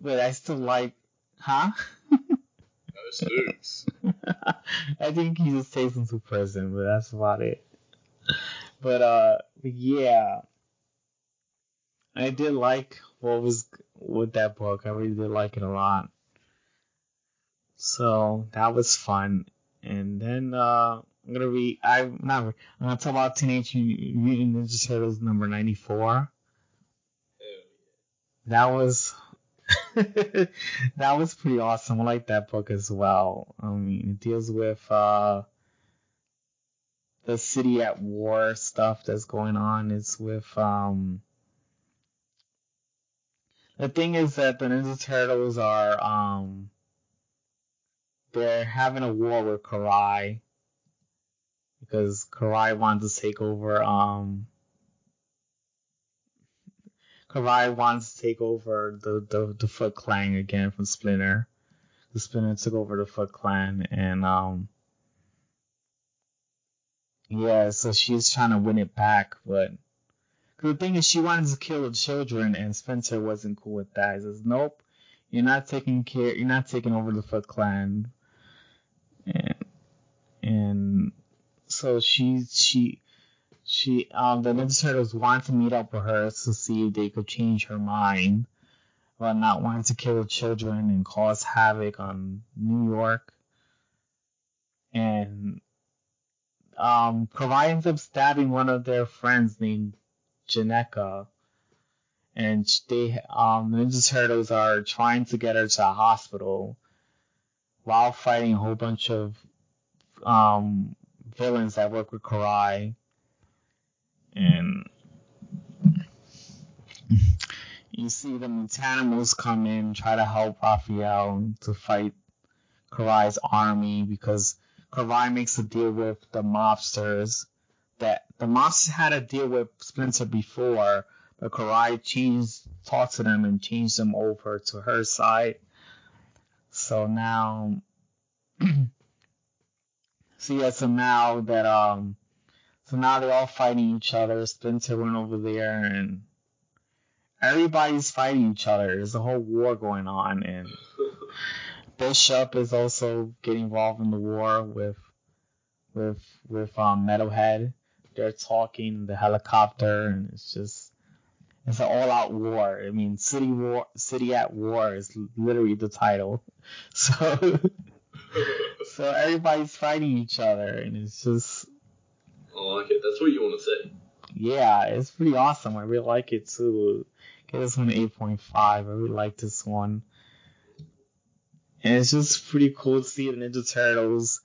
But I still like, huh?
Those
I think he just takes him to prison, but that's about it. But uh, yeah, I did like what was with that book. I really did like it a lot. So that was fun. And then uh, I'm gonna read. I'm not. I'm gonna talk about Teenage Mutant Ninja Turtles number 94. That was that was pretty awesome. I like that book as well. I mean, it deals with uh, the city at war stuff that's going on. It's with um, the thing is that the Ninja Turtles are um, they're having a war with Karai because Karai wants to take over um Karai wants to take over the, the, the Foot Clan again from Splinter. The Splinter took over the Foot Clan and um yeah, so she's trying to win it back, but the thing is she wanted to kill the children and Spencer wasn't cool with that. He says, Nope, you're not taking care you're not taking over the Foot Clan. And and so she she she um the Turtles want to meet up with her to see if they could change her mind about not wanting to kill children and cause havoc on New York. And um ends up stabbing one of their friends named Jennika. And they um the Ninja Turtles are trying to get her to a hospital while fighting a whole bunch of um villains that work with Karai and you see the Mutanimals come in, try to help Raphael to fight Karai's army because Karai makes a deal with the mobsters that the mobsters had a deal with Splinter before, but Karai changed, talked to them and changed them over to her side. So now, so yeah, so now that um so now they're all fighting each other. Splinter went over there and everybody's fighting each other. There's a whole war going on and Bishop is also getting involved in the war with with with um Metalhead. They're talking the helicopter and it's just it's an all out war. I mean City War City at War is literally the title. So so everybody's fighting each other and it's just
I like it. That's what you want to see.
Yeah, it's pretty awesome. I really like it too. Get this one 8.5. I really like this one. And it's just pretty cool to see the Ninja Turtles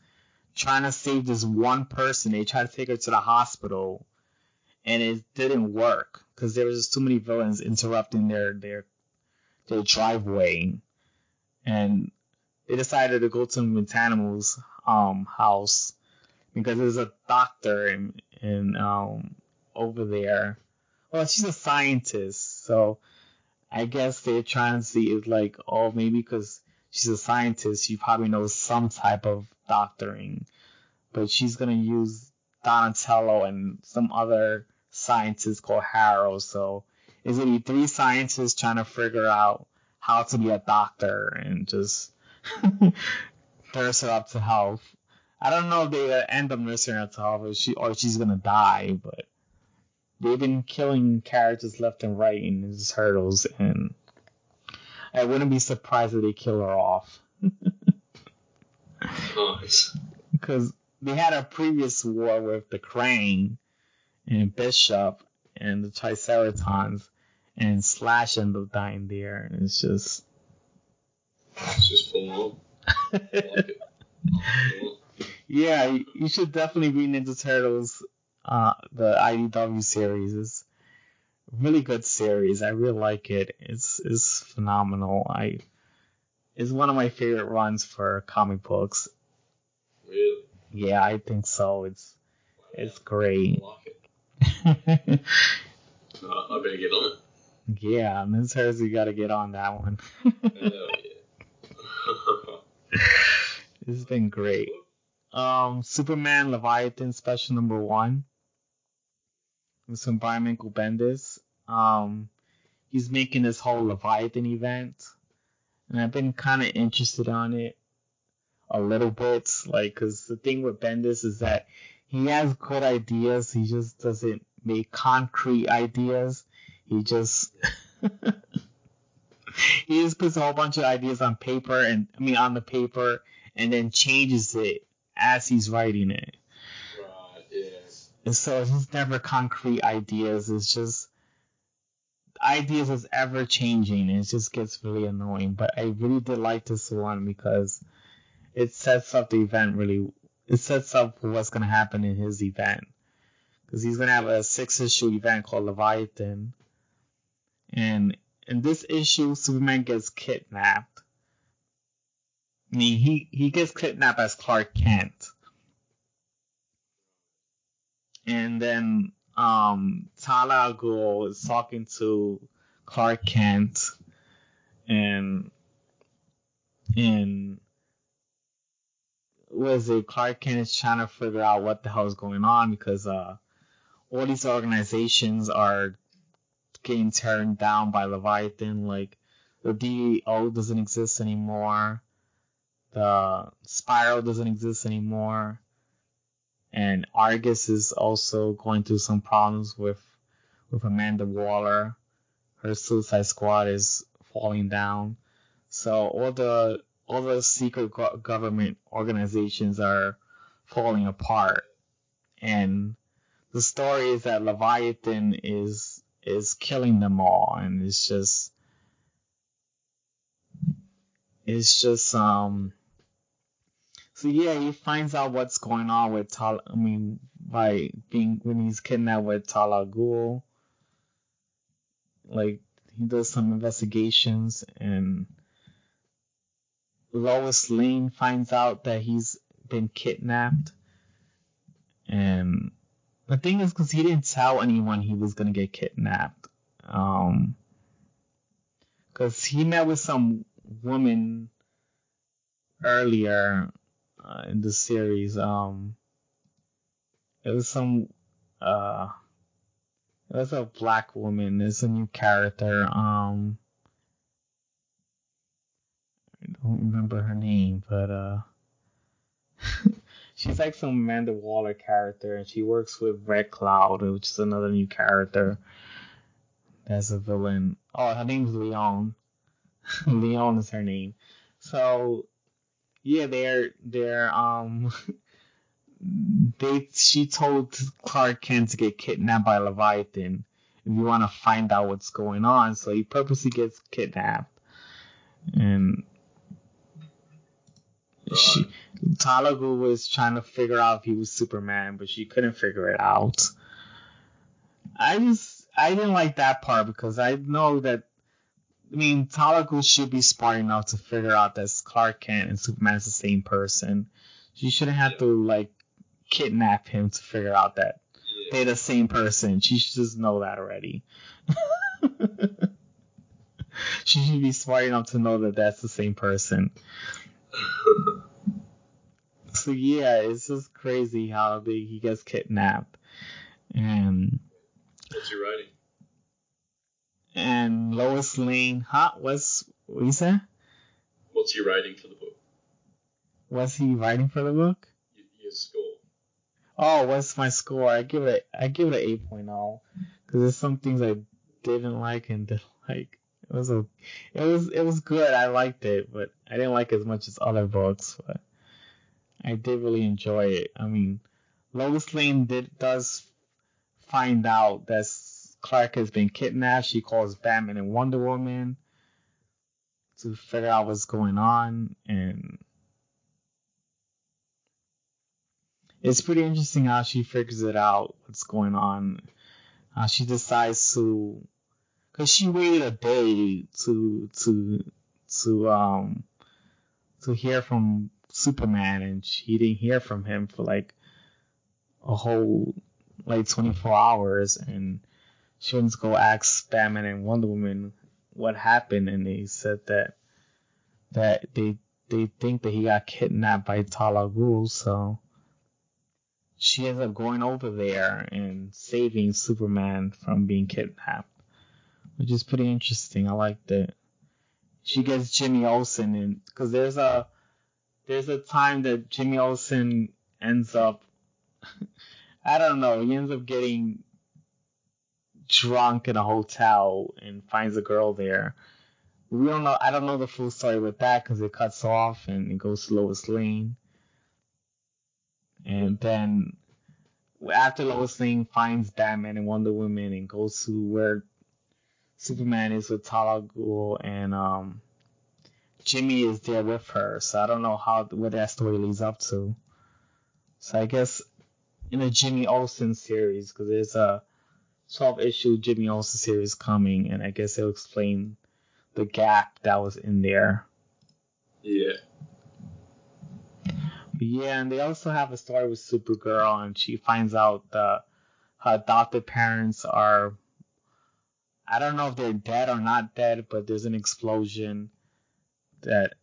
trying to save this one person. They tried to take her to the hospital, and it didn't work because there was just too many villains interrupting their their their driveway, and they decided to go to Mutanimals' um house because there's a doctor in in um over there. Well, she's a scientist, so I guess they're trying to see is like, oh, maybe because she's a scientist, she probably knows some type of doctoring, but she's gonna use Donatello and some other scientist called Harold. So it's gonna be three scientists trying to figure out how to be a doctor and just nurse her up to health. I don't know if they end up nursing her to or she or she's gonna die, but they've been killing characters left and right in these hurdles, and I wouldn't be surprised if they kill her off.
Nice.
Because they had a previous war with the Krang and Bishop and the Triceratons, and Slash ended up dying there, and it's just.
It's just full on. I like it. I like it.
yeah, you- should definitely read Ninja Turtles, uh, the IDW series. It's a really good series. I really like it. It's it's phenomenal. I it's one of my favorite runs for comic books.
Really.
Yeah, I think so. It's it's great.
it. Uh, I better get on it.
Yeah, Ms. You gotta get on that one.
Hell yeah.
it's been great. Um, Superman Leviathan special number one. With Michael Bendis. Um, he's making this whole Leviathan event, and I've been kind of interested on it a little bit, like, cause the thing with Bendis is that he has good ideas, he just doesn't make concrete ideas. He just he just puts a whole bunch of ideas on paper and I mean on the paper and then changes it as he's writing it.
Right, yeah.
And so it's just never concrete ideas. It's just ideas is ever changing. And it just gets really annoying. But I really did like this one because it sets up the event really. It sets up what's gonna happen in his event because he's gonna have a six issue event called Leviathan, and in this issue, Superman gets kidnapped. He he gets kidnapped as Clark Kent, and then um Talia Ghul is talking to Clark Kent, and and was it Clark Kent is trying to figure out what the hell is going on because uh all these organizations are getting turned down by Leviathan. Like the DEO doesn't exist anymore. The Spyral doesn't exist anymore. And Argus is also going through some problems with with Amanda Waller. Her Suicide Squad is falling down. So all the all the secret go- government organizations are falling apart. And the story is that Leviathan is is killing them all, and it's just it's just um. So yeah, he finds out what's going on with Tal. I mean, by being when he's kidnapped with Tal al Ghul. Like he does some investigations, and Lois Lane finds out that he's been kidnapped, and the thing is, because he didn't tell anyone he was gonna get kidnapped. Um, because he met with some woman earlier uh, in the series. Um, it was some uh, it was a black woman. It's a new character. Um, I don't remember her name, but uh. she's like some Amanda Waller character, and she works with Red Cloud, which is another new character. That's a villain. Oh, her name's Leon. Leon is her name. So, yeah, they're they're um they she told Clark Kent to get kidnapped by Leviathan if you want to find out what's going on. So he purposely gets kidnapped, and she Talia al Ghul was trying to figure out if he was Superman, but she couldn't figure it out. I just I didn't like that part because I know that I mean Talia should be smart enough to figure out that Clark Kent and Superman is the same person. She shouldn't have to like kidnap him to figure out that
Yeah.
they're the same person. She should just know that already. she should be smart enough to know that that's the same person. So yeah, it's just crazy how they, he gets kidnapped, and
What's your rating?
And Lois Lane, huh? What's what you say?
What's he writing for the book?
Was he writing for the book?
Your, your score.
Oh, what's my score? I give it I give it an eight oh because there's some things I didn't like and didn't like. It was a, it was it was good. I liked it, but I didn't like it as much as other books. But I did really enjoy it. I mean, Lois Lane did does find out that Clark has been kidnapped. She calls Batman and Wonder Woman to figure out what's going on, and it's pretty interesting how she figures it out, what's going on. She decides to, cause she waited a day to to to um to hear from Superman, and she didn't hear from him for like a whole like 24 hours, and she went to go ask Batman and Wonder Woman what happened, and they said that that they they think that he got kidnapped by Tal Al Ghul, so she ends up going over there and saving Superman from being kidnapped, which is pretty interesting. I liked it. She gets Jimmy Olsen in because there's a there's a time that Jimmy Olsen ends up I don't know he ends up getting drunk in a hotel and finds a girl there. We don't know. I don't know the full story with that because it cuts off and it goes to Lois Lane. And then after Lois Lane finds Batman and Wonder Woman and goes to where Superman is with Tal Al Ghul and um, Jimmy is there with her. So I don't know how what that story leads up to. So I guess in the Jimmy Olsen series, because there's a 12 issue Jimmy Olsen series coming, and I guess it'll explain the gap that was in there.
Yeah.
Yeah, and they also have a story with Supergirl, and she finds out that her adopted parents are. I don't know if they're dead or not dead, but there's an explosion that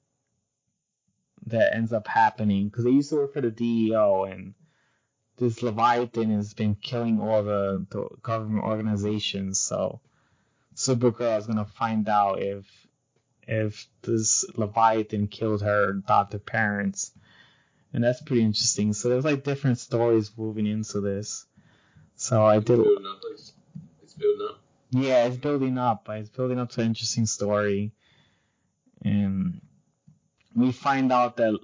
that ends up happening because they used to work for the DEO, and this Leviathan has been killing all the, the government organizations. So Supergirl is gonna find out if if this Leviathan killed her adopted parents, and that's pretty interesting. So there's like different stories moving into this. So I did.
Building up, it's, it's building up.
Yeah, it's building up. It's building up to an interesting story, and we find out that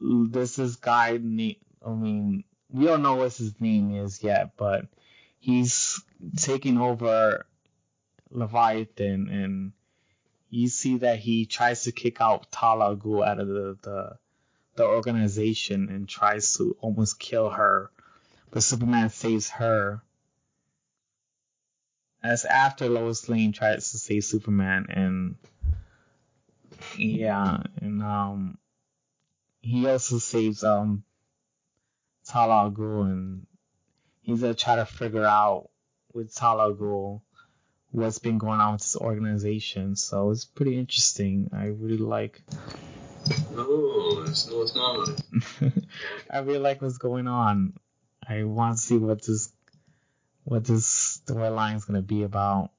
this is guy. I mean, we don't know what his name is yet, but he's taking over Leviathan, and you see that he tries to kick out Tal Al Ghul out of the, the the organization and tries to almost kill her, but Superman saves her. As after Lois Lane tries to save Superman, and yeah, and um, he also saves um Tal Al Ghul, and he's gonna try to figure out with Tal Al Ghul what's been going on with this organization. So it's pretty interesting. I really like.
It's no, it's not.
I really like what's going on. I want to see what this what this storyline is gonna be about.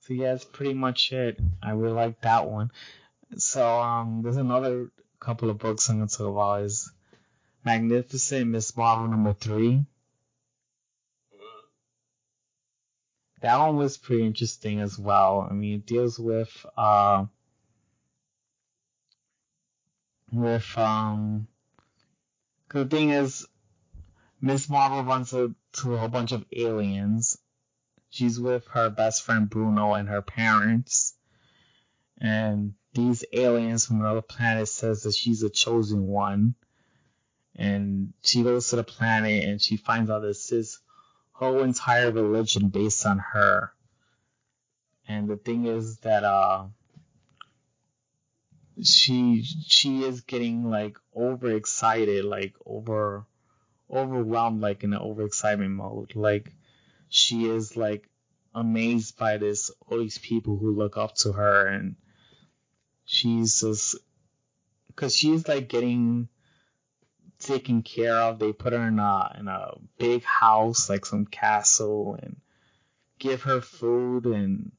So yeah, that's pretty much it. I really like that one. So um, there's another couple of books I'm gonna talk about is Magnificent Miss Marvel number three. That one was pretty interesting as well. I mean, it deals with uh, with um. The thing is, Miss Marvel runs into a whole bunch of aliens. She's with her best friend Bruno and her parents, and these aliens from another planet says that she's a chosen one. And she goes to the planet and she finds out this is whole entire religion based on her. And the thing is that uh she she is getting like overexcited, like over overwhelmed like in an overexcitement mode. Like she is like amazed by this all these people who look up to her and she's just because she's like getting taken care of. They put her in a in a big house, like some castle, and give her food and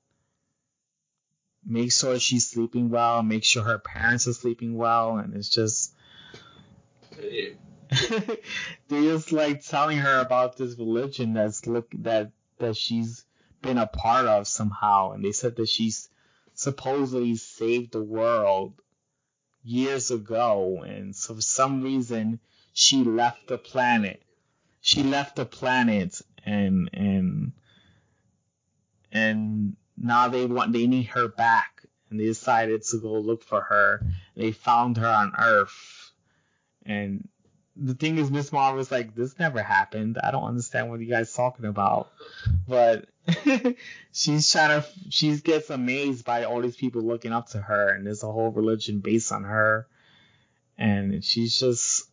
make sure she's sleeping well. Make sure her parents are sleeping well, and it's just. they're just like telling her about this religion that's look that that she's been a part of somehow, and they said that she's supposedly saved the world years ago, and so for some reason she left the planet. She left the planet, and and and now they want they need her back, and they decided to go look for her. They found her on Earth, and the thing is, Miss Marvel was like, "This never happened. I don't understand what you guys talking about." But she's trying to, she gets amazed by all these people looking up to her, and there's a whole religion based on her, and she's just,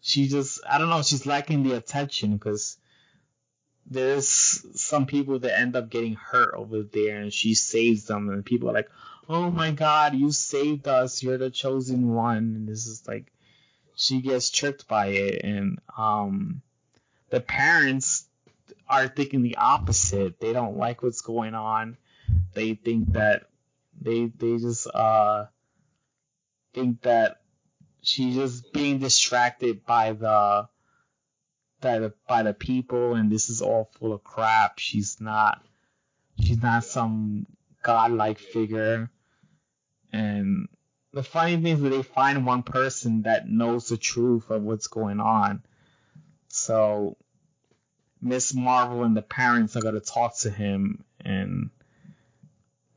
she just I don't know she's lacking the attention because there's some people that end up getting hurt over there and she saves them and people are like oh my god you saved us you're the chosen one and this is like she gets tricked by it and um the parents are thinking the opposite they don't like what's going on they think that they they just uh think that she's just being distracted by the by the by the people and this is all full of crap. She's not she's not some godlike figure. And the funny thing is that they find one person that knows the truth of what's going on. So Miss Marvel and the parents are gonna talk to him and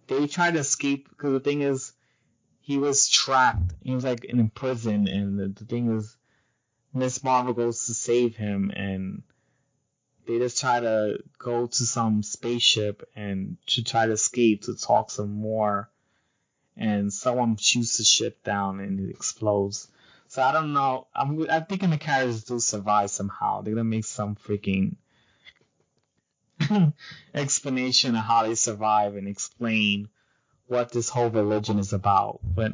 they try to escape because the thing is he was trapped. He was like in prison, and the, the thing is, Miss Marvel goes to save him, and they just try to go to some spaceship and to try to escape to talk some more. And someone shoots the ship down and it explodes. So I don't know. I'm I'm thinking the characters do survive somehow. They're gonna make some freaking explanation of how they survive and explain what this whole religion is about. But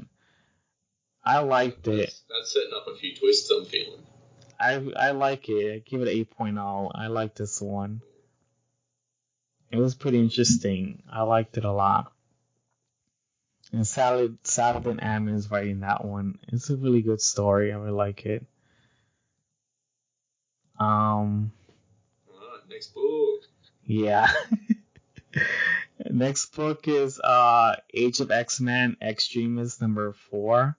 I liked it.
That's, that's setting up a few twists. I'm feeling.
I I like it. I give it an 8.0. I like this one. It was pretty interesting. I liked it a lot. And Salad Saladin Ahmed is writing that one. It's a really good story. I really like it. Um.
Alright, next book.
Yeah. Next book is uh Age of X Men X-Tremists number four,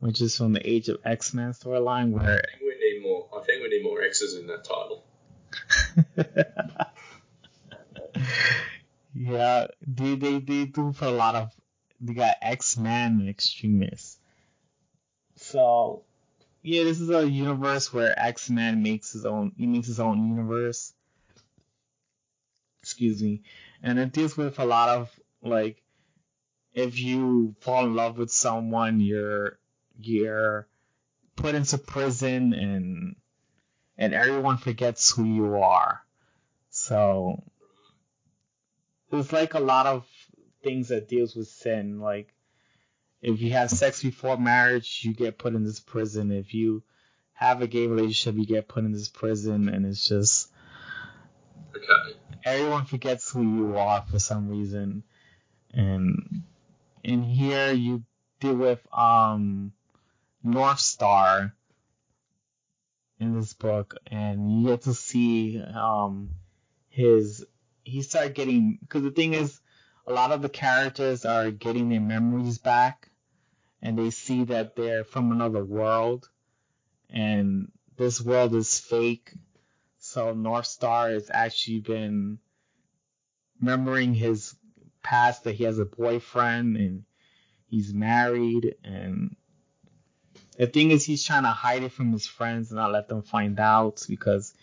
which is from the Age of X-Man storyline where
I think we need more. I think we need more X's in that title.
yeah, they, they they do for a lot of they got X-Man and X-Tremists. So yeah, this is a universe where X-Man makes his own he makes his own universe excuse me, and it deals with a lot of like if you fall in love with someone, you're you're put into prison and and everyone forgets who you are. So there's like a lot of things that deals with sin. Like if you have sex before marriage, you get put in this prison. If you have a gay relationship, you get put in this prison, and it's just
Okay
everyone forgets who you are for some reason. And in here you deal with um Northstar in this book and you get to see um his he started getting because the thing is a lot of the characters are getting their memories back and they see that they're from another world and this world is fake. So Northstar has actually been remembering his past that he has a boyfriend and he's married and the thing is he's trying to hide it from his friends and not let them find out because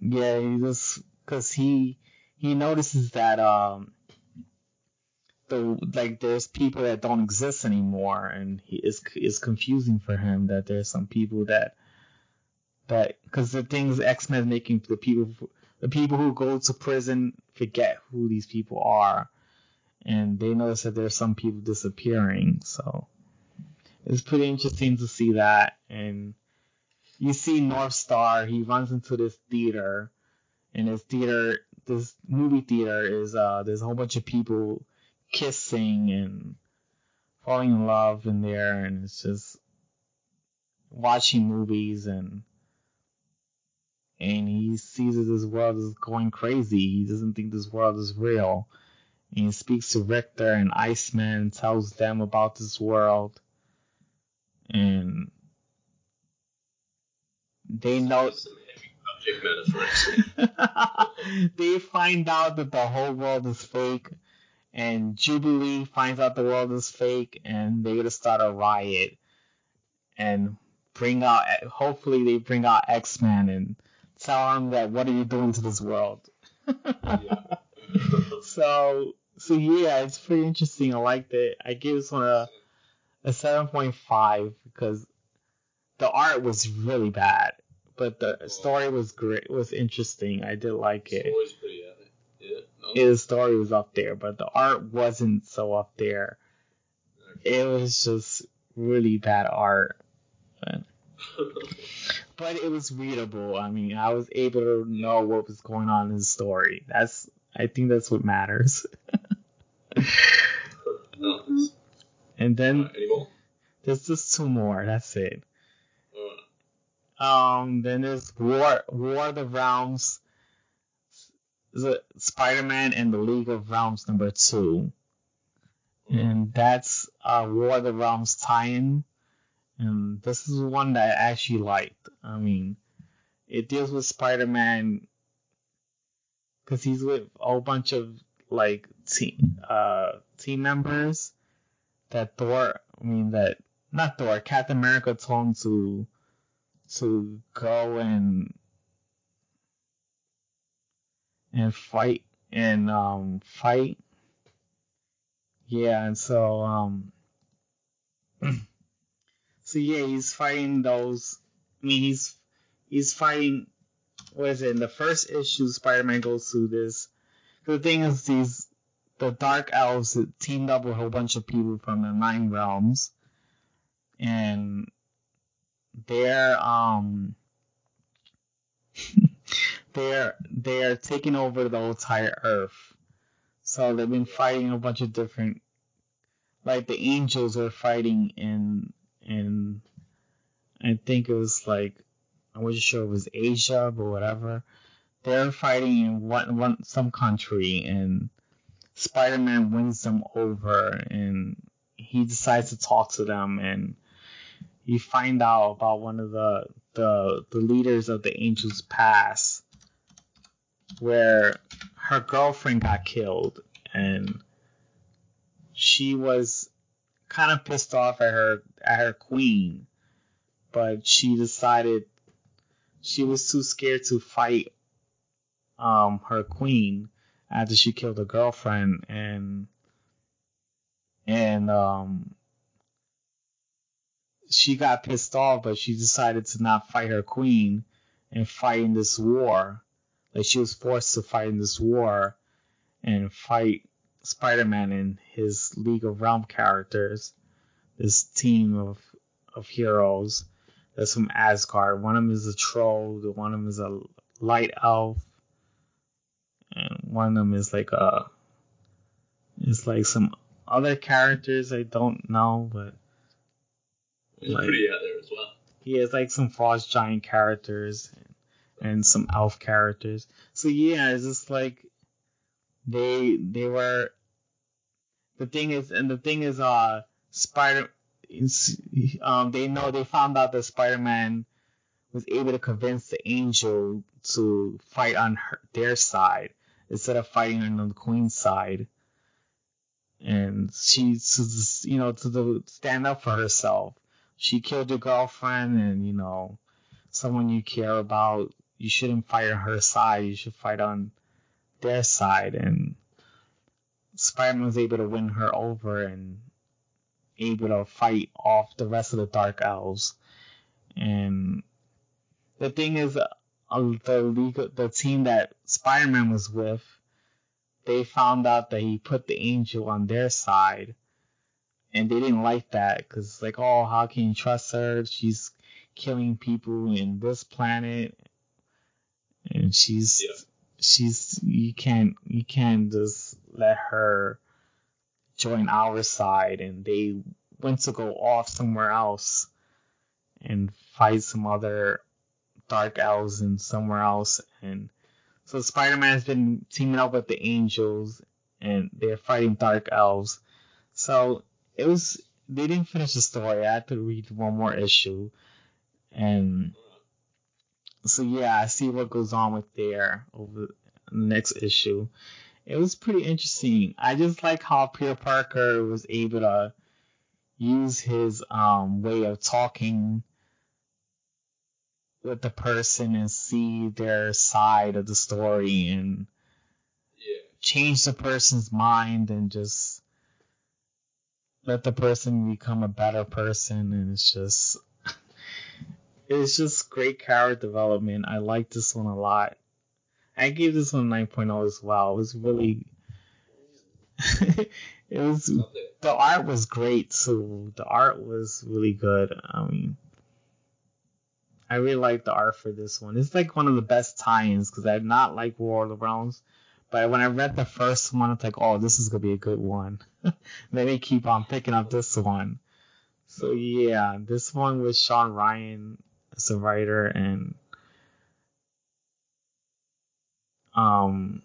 yeah he just because he he notices that um the like there's people that don't exist anymore and he is is confusing for him that there's some people that that because the things X-Man making the people the people who go to prison forget who these people are, and they notice that there's some people disappearing. So it's pretty interesting to see that. And you see Northstar, he runs into this theater, and this theater, this movie theater is uh, there's a whole bunch of people kissing and falling in love in there, and it's just watching movies and and he sees that this world is going crazy. He doesn't think this world is real. And he speaks to Richter and Iceman tells them about this world. And they know. they find out that the whole world is fake. And Jubilee finds out the world is fake. And they're to start a riot. And bring out, hopefully, they bring out X-Man and tell them that what are you doing to this world? so so yeah, it's pretty interesting. I liked it. I gave this one a a seven point five because the art was really bad, but the oh. story was great. Was interesting. I did like it.
Story's pretty. Yeah. No.
His story was up there, but the art wasn't so up there. It was just really bad art. But, but it was readable. I mean, I was able to know what was going on in the story. That's I think that's what matters. And then there's just two more. That's it. Um, then there's War War of the Realms. The Spider-Man and the League of Realms number two. And that's uh, War of the Realms tie-in. And this is one that I actually liked. I mean, it deals with Spider-Man because he's with a whole bunch of like team uh team members that Thor. I mean that not Thor. Captain America told him to to go and and fight and um fight. Yeah, and so um so yeah, he's fighting those I mean he's he's fighting what is it, in the first issue Spider Man goes through this the thing is these the Dark Elves teamed up with a whole bunch of people from the Nine Realms and they're um they're they're taking over the entire earth. So they've been fighting a bunch of different like the angels are fighting in in I think it was like I wasn't sure it was Asia but whatever. They're fighting in one one some country and Spider Man wins them over and he decides to talk to them and you find out about one of the the the leaders of the Angels Pass, where her girlfriend got killed and she was kind of pissed off at her at her queen but she decided she was too scared to fight um her queen after she killed her girlfriend and and um she got pissed off, but she decided to not fight her queen and fight in this war. Like she was forced to fight in this war and fight Spider-Man and his League of Realm characters, this team of of heroes that's from Asgard. One of them is a troll, the one of them is a light elf, and one of them is like a it's like some other characters I don't know, but
It's
Like-
pretty out there as well.
he has like some frost giant characters and, some elf characters. So yeah, it's just like they they were the thing is and the thing is uh Spider um they know they found out that Spider-Man was able to convince the angel to fight on her, their side instead of fighting on the queen's side. And she's you know to stand up for herself she killed your girlfriend and you know someone you care about you shouldn't fight on her side you should fight on their side. And spider-man was able to win her over and able to fight off the rest of the dark elves. And the thing is uh, the league the team that spider-man was with they found out that he put the angel on their side and they didn't like that because like, oh, how can you trust her? She's killing people in this planet, and she's
Yeah.
she's you can't you can't just let her join our side. And they went to go off somewhere else and fight some other dark elves and somewhere else. And so Spider-Man has been teaming up with the angels, and they're fighting dark elves. So it was they didn't finish the story. I had to read one more issue, and so yeah, I see what goes on with there over the next issue. It was pretty interesting. I just like how Peter Parker was able to use his um way of talking with the person and see their side of the story and
Yeah.
change the person's mind and just let the person become a better person, and it's just it's just great character development. I like this one a lot. I gave this one 9.0 as well. It was really it was the art was great too. The art was really good. I mean, I really like the art for this one. It's like one of the best tie-ins because I did not like War of the Realms, but when I read the first one, it's like, oh, this is gonna be a good one. then they keep on picking up this one. So yeah, this one with Sean Ryan as a writer and um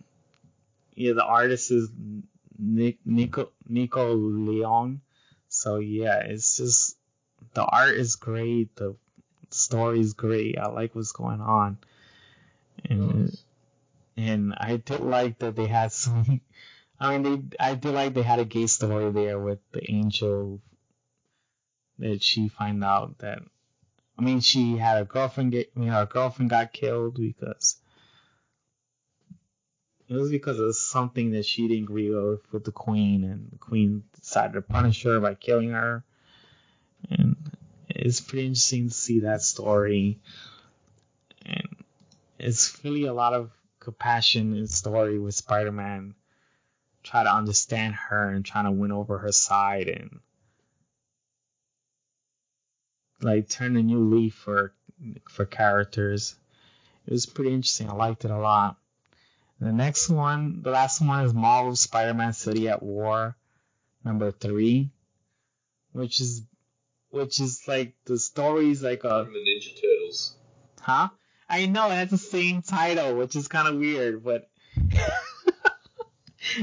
yeah the artist is Nick, Nico Nico Leon. So yeah, it's just the art is great, the story is great. I like what's going on, and nice. And I did like that they had some. I mean, they I did like they had a gay story there with the angel that she find out that. I mean, she had a girlfriend get. I mean, her girlfriend got killed because it was because of something that she didn't agree with with the queen, and the queen decided to punish her by killing her. And it's pretty interesting to see that story. And it's really a lot of compassion in story with Spider-Man. Try to understand her and trying to win over her side and like turn a new leaf for for characters. It was pretty interesting. I liked it a lot. The next one, the last one is Marvel Spider-Man City at War, number three, which is, which is like the story's like a.
From the Ninja Turtles.
Huh? I know it has the same title, which is kind of weird, but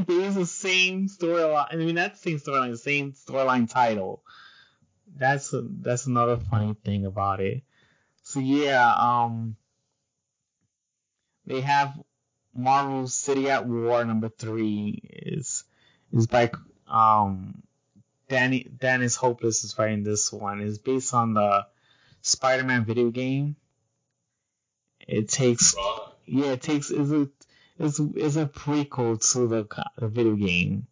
they use the same storyline. I mean, that's the same storyline, the same storyline title. That's a, that's another funny thing about it. So yeah, um, they have Marvel City at War number three is is by um Danny Dennis Hopeless is writing this one. It's based on the Spider-Man video game. It takes yeah, it takes is a is is a prequel to the, the video game.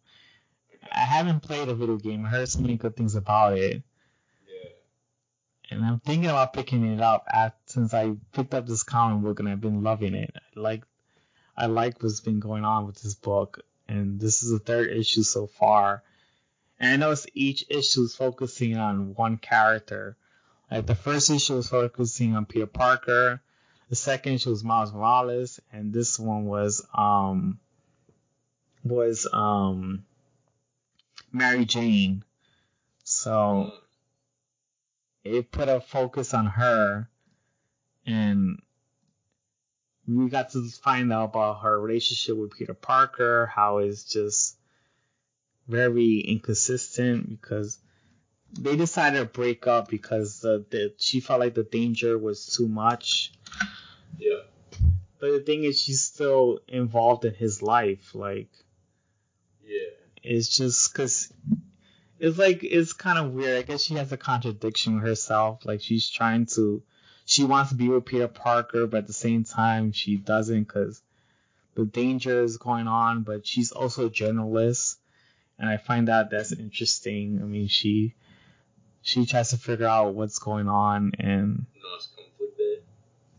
I haven't played a video game. I heard so many good things about it. Yeah. And I'm thinking about picking it up at, since I picked up this comic book and I've been loving it. I like I like what's been going on with this book, and this is the third issue so far. And I notice each issue is focusing on one character. Like the first issue was focusing on Peter Parker, the second issue was Miles Morales, and this one was um was um Mary Jane. So it put a focus on her and we got to find out about her relationship with Peter Parker, how it's just very inconsistent because they decided to break up because the, the she felt like the danger was too much.
Yeah.
But the thing is, she's still involved in his life. Like,
yeah,
it's just because it's like it's kind of weird. I guess she has a contradiction with herself. Like she's trying to she wants to be with Peter Parker, but at the same time she doesn't because the danger is going on. But she's also a journalist, and I find that that's interesting. I mean, she she tries to figure out what's going on and
nice conflict there.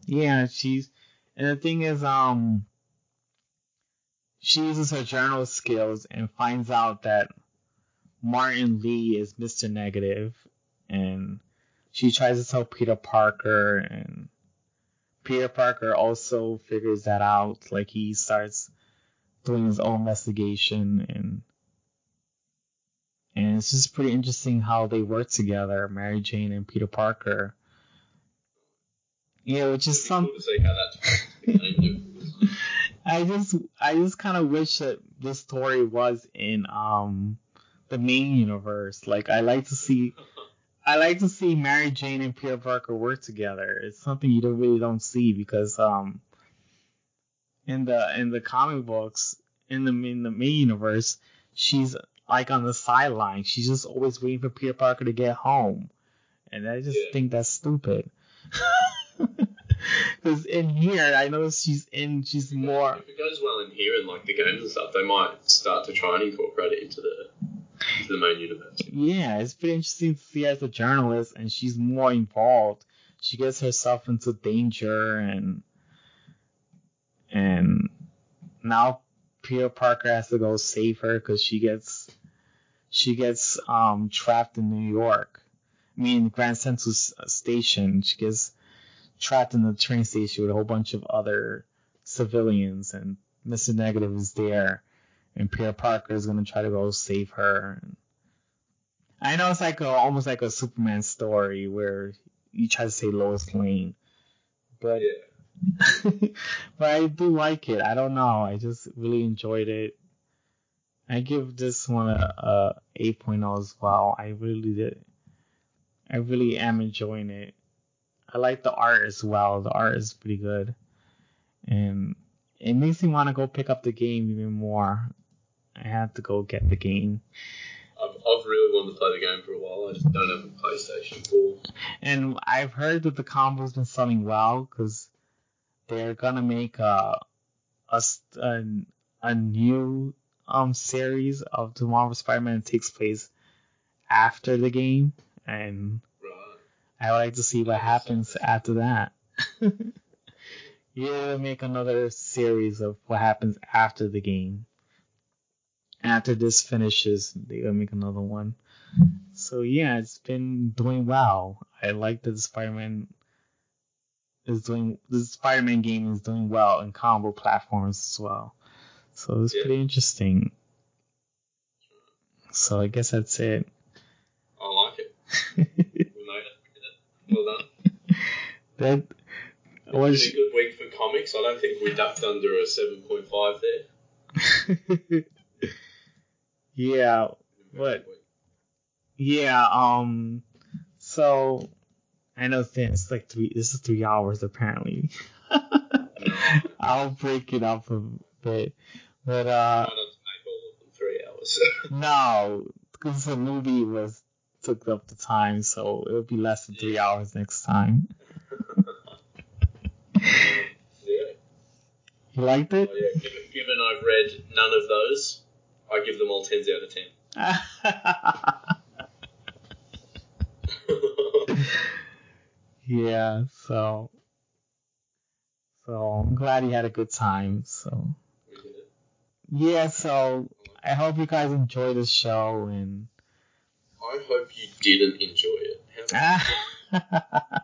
Yeah, she's and the thing is, um, she uses her journal skills and finds out that Martin Li is Mr. Negative, and she tries to tell Peter Parker, and Peter Parker also figures that out. Like he starts doing his own investigation, and and it's just pretty interesting how they work together, Mary Jane and Peter Parker. Yeah, which is some. I just I just kind of wish that this story was in um the main universe. Like I like to see I like to see Mary Jane and Peter Parker work together. It's something you don't really don't see because um in the in the comic books in the in the main universe she's like on the sideline. She's just always waiting for Peter Parker to get home, and I just yeah. think that's stupid. Because in here, I know she's in. She's more.
If it goes well in here and like the games and stuff, they might start to try and incorporate it into the into the main universe.
Yeah, it's pretty interesting to see her as a journalist, and she's more involved. She gets herself into danger, and and now Peter Parker has to go save her because she gets she gets um trapped in New York. I mean, Grand Central Station. She gets trapped in the train station with a whole bunch of other civilians, and Mr. Negative is there, and Peter Parker is gonna try to go save her. I know it's like a, almost like a Superman story where you try to save Lois Lane, but
Yeah.
but I do like it. I don't know. I just really enjoyed it. I give this one a, a 8.0 as well. I really did. I really am enjoying it. I like the art as well. The art is pretty good. And it makes me want to go pick up the game even more. I have to go get the game.
I've, I've really wanted to play the game for a while. I just don't have a PlayStation 4.
And I've heard that the combo's been selling well because they're gonna make a a a new um series of the Marvel Spider-Man takes place after the game, and I would like to see what happens after that. yeah, make another series of what happens after the game. After this finishes, they're gonna make another one. So yeah, it's been doing well. I like that the Spider-Man is doing the Spider-Man game is doing well in combo platforms as well. So it's
Yeah.
pretty interesting. So I guess that's it.
I like it. We made it. We did it. Well done.
that
It's
was
been a good week for comics. I don't think we ducked under a 7.5 there.
yeah, What? yeah. Um, so I know it's like three. This is three hours apparently. I'll break it up a bit, but uh,
not to make all of them three hours.
no, because the movie was took up the time, so it'll be less than three hours next time.
yeah.
You liked
Oh,
it?
yeah. Given, given I've read none of those, I give them all 10s out of 10.
yeah, so so I'm glad you had a good time. So
we did it.
Yeah, so I hope you guys enjoy the show and
I hope you didn't enjoy it.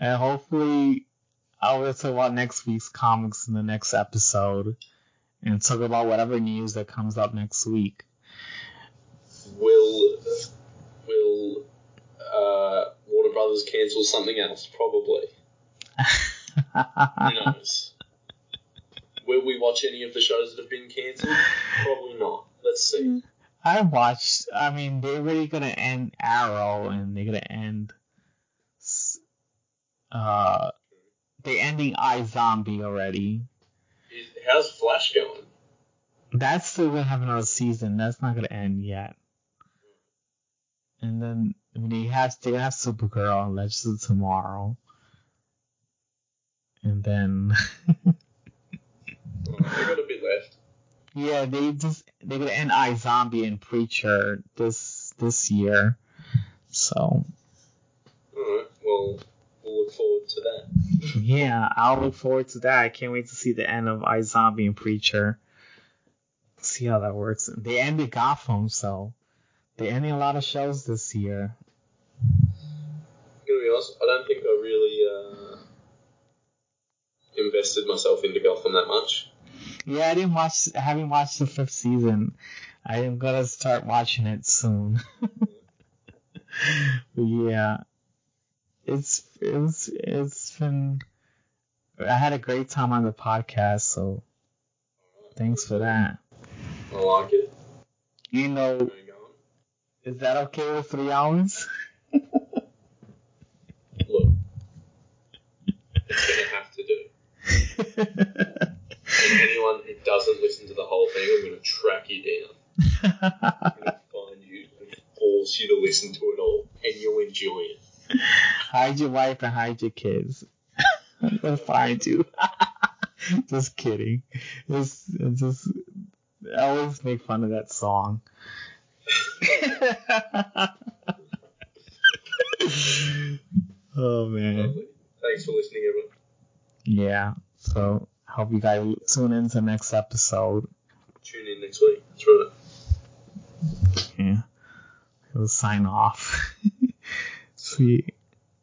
And hopefully I'll talk about next week's comics in the next episode and talk about whatever news that comes up next week.
will will uh, Warner Brothers cancel something else? Probably. Who knows? Will we watch any of the shows that have been cancelled? Probably not. Let's see.
I watched. I mean, they're really gonna end Arrow, and they're gonna end. Uh, they're ending iZombie already.
How's Flash going?
That's still gonna have another season. That's not gonna end yet. And then I mean, they have they have Supergirl and Legends of Tomorrow. And then
they got a bit left.
yeah, they just they're gonna end iZombie and Preacher this this year. So
All right. Well, we'll look forward to that.
Yeah, I'll look forward to that. I can't wait to see the end of iZombie and Preacher. See how that works. They ended Gotham, so they're ending a lot of shows this year.
I'm gonna be honest. I don't think I really uh, invested myself into Gotham that much.
Yeah, I didn't watch. I haven't watched the fifth season. I am gonna start watching it soon. Yeah, it's it's it's been. I had a great time on the podcast, so thanks for that.
I like it.
You know, is that okay with three hours?
Look, it's gonna have to do. Anyone who doesn't listen to the whole thing, I'm gonna track you down. I'm gonna find you and force you to listen to it all, and you'll enjoy it.
hide your wife and hide your kids. I'm gonna find you. just kidding. It's, it's just I always make fun of that song. oh man.
Thanks for listening, everyone.
Yeah. So hope you guys tune in to the next episode.
Tune in next week. That's right.
Yeah. We'll sign off. Sweet.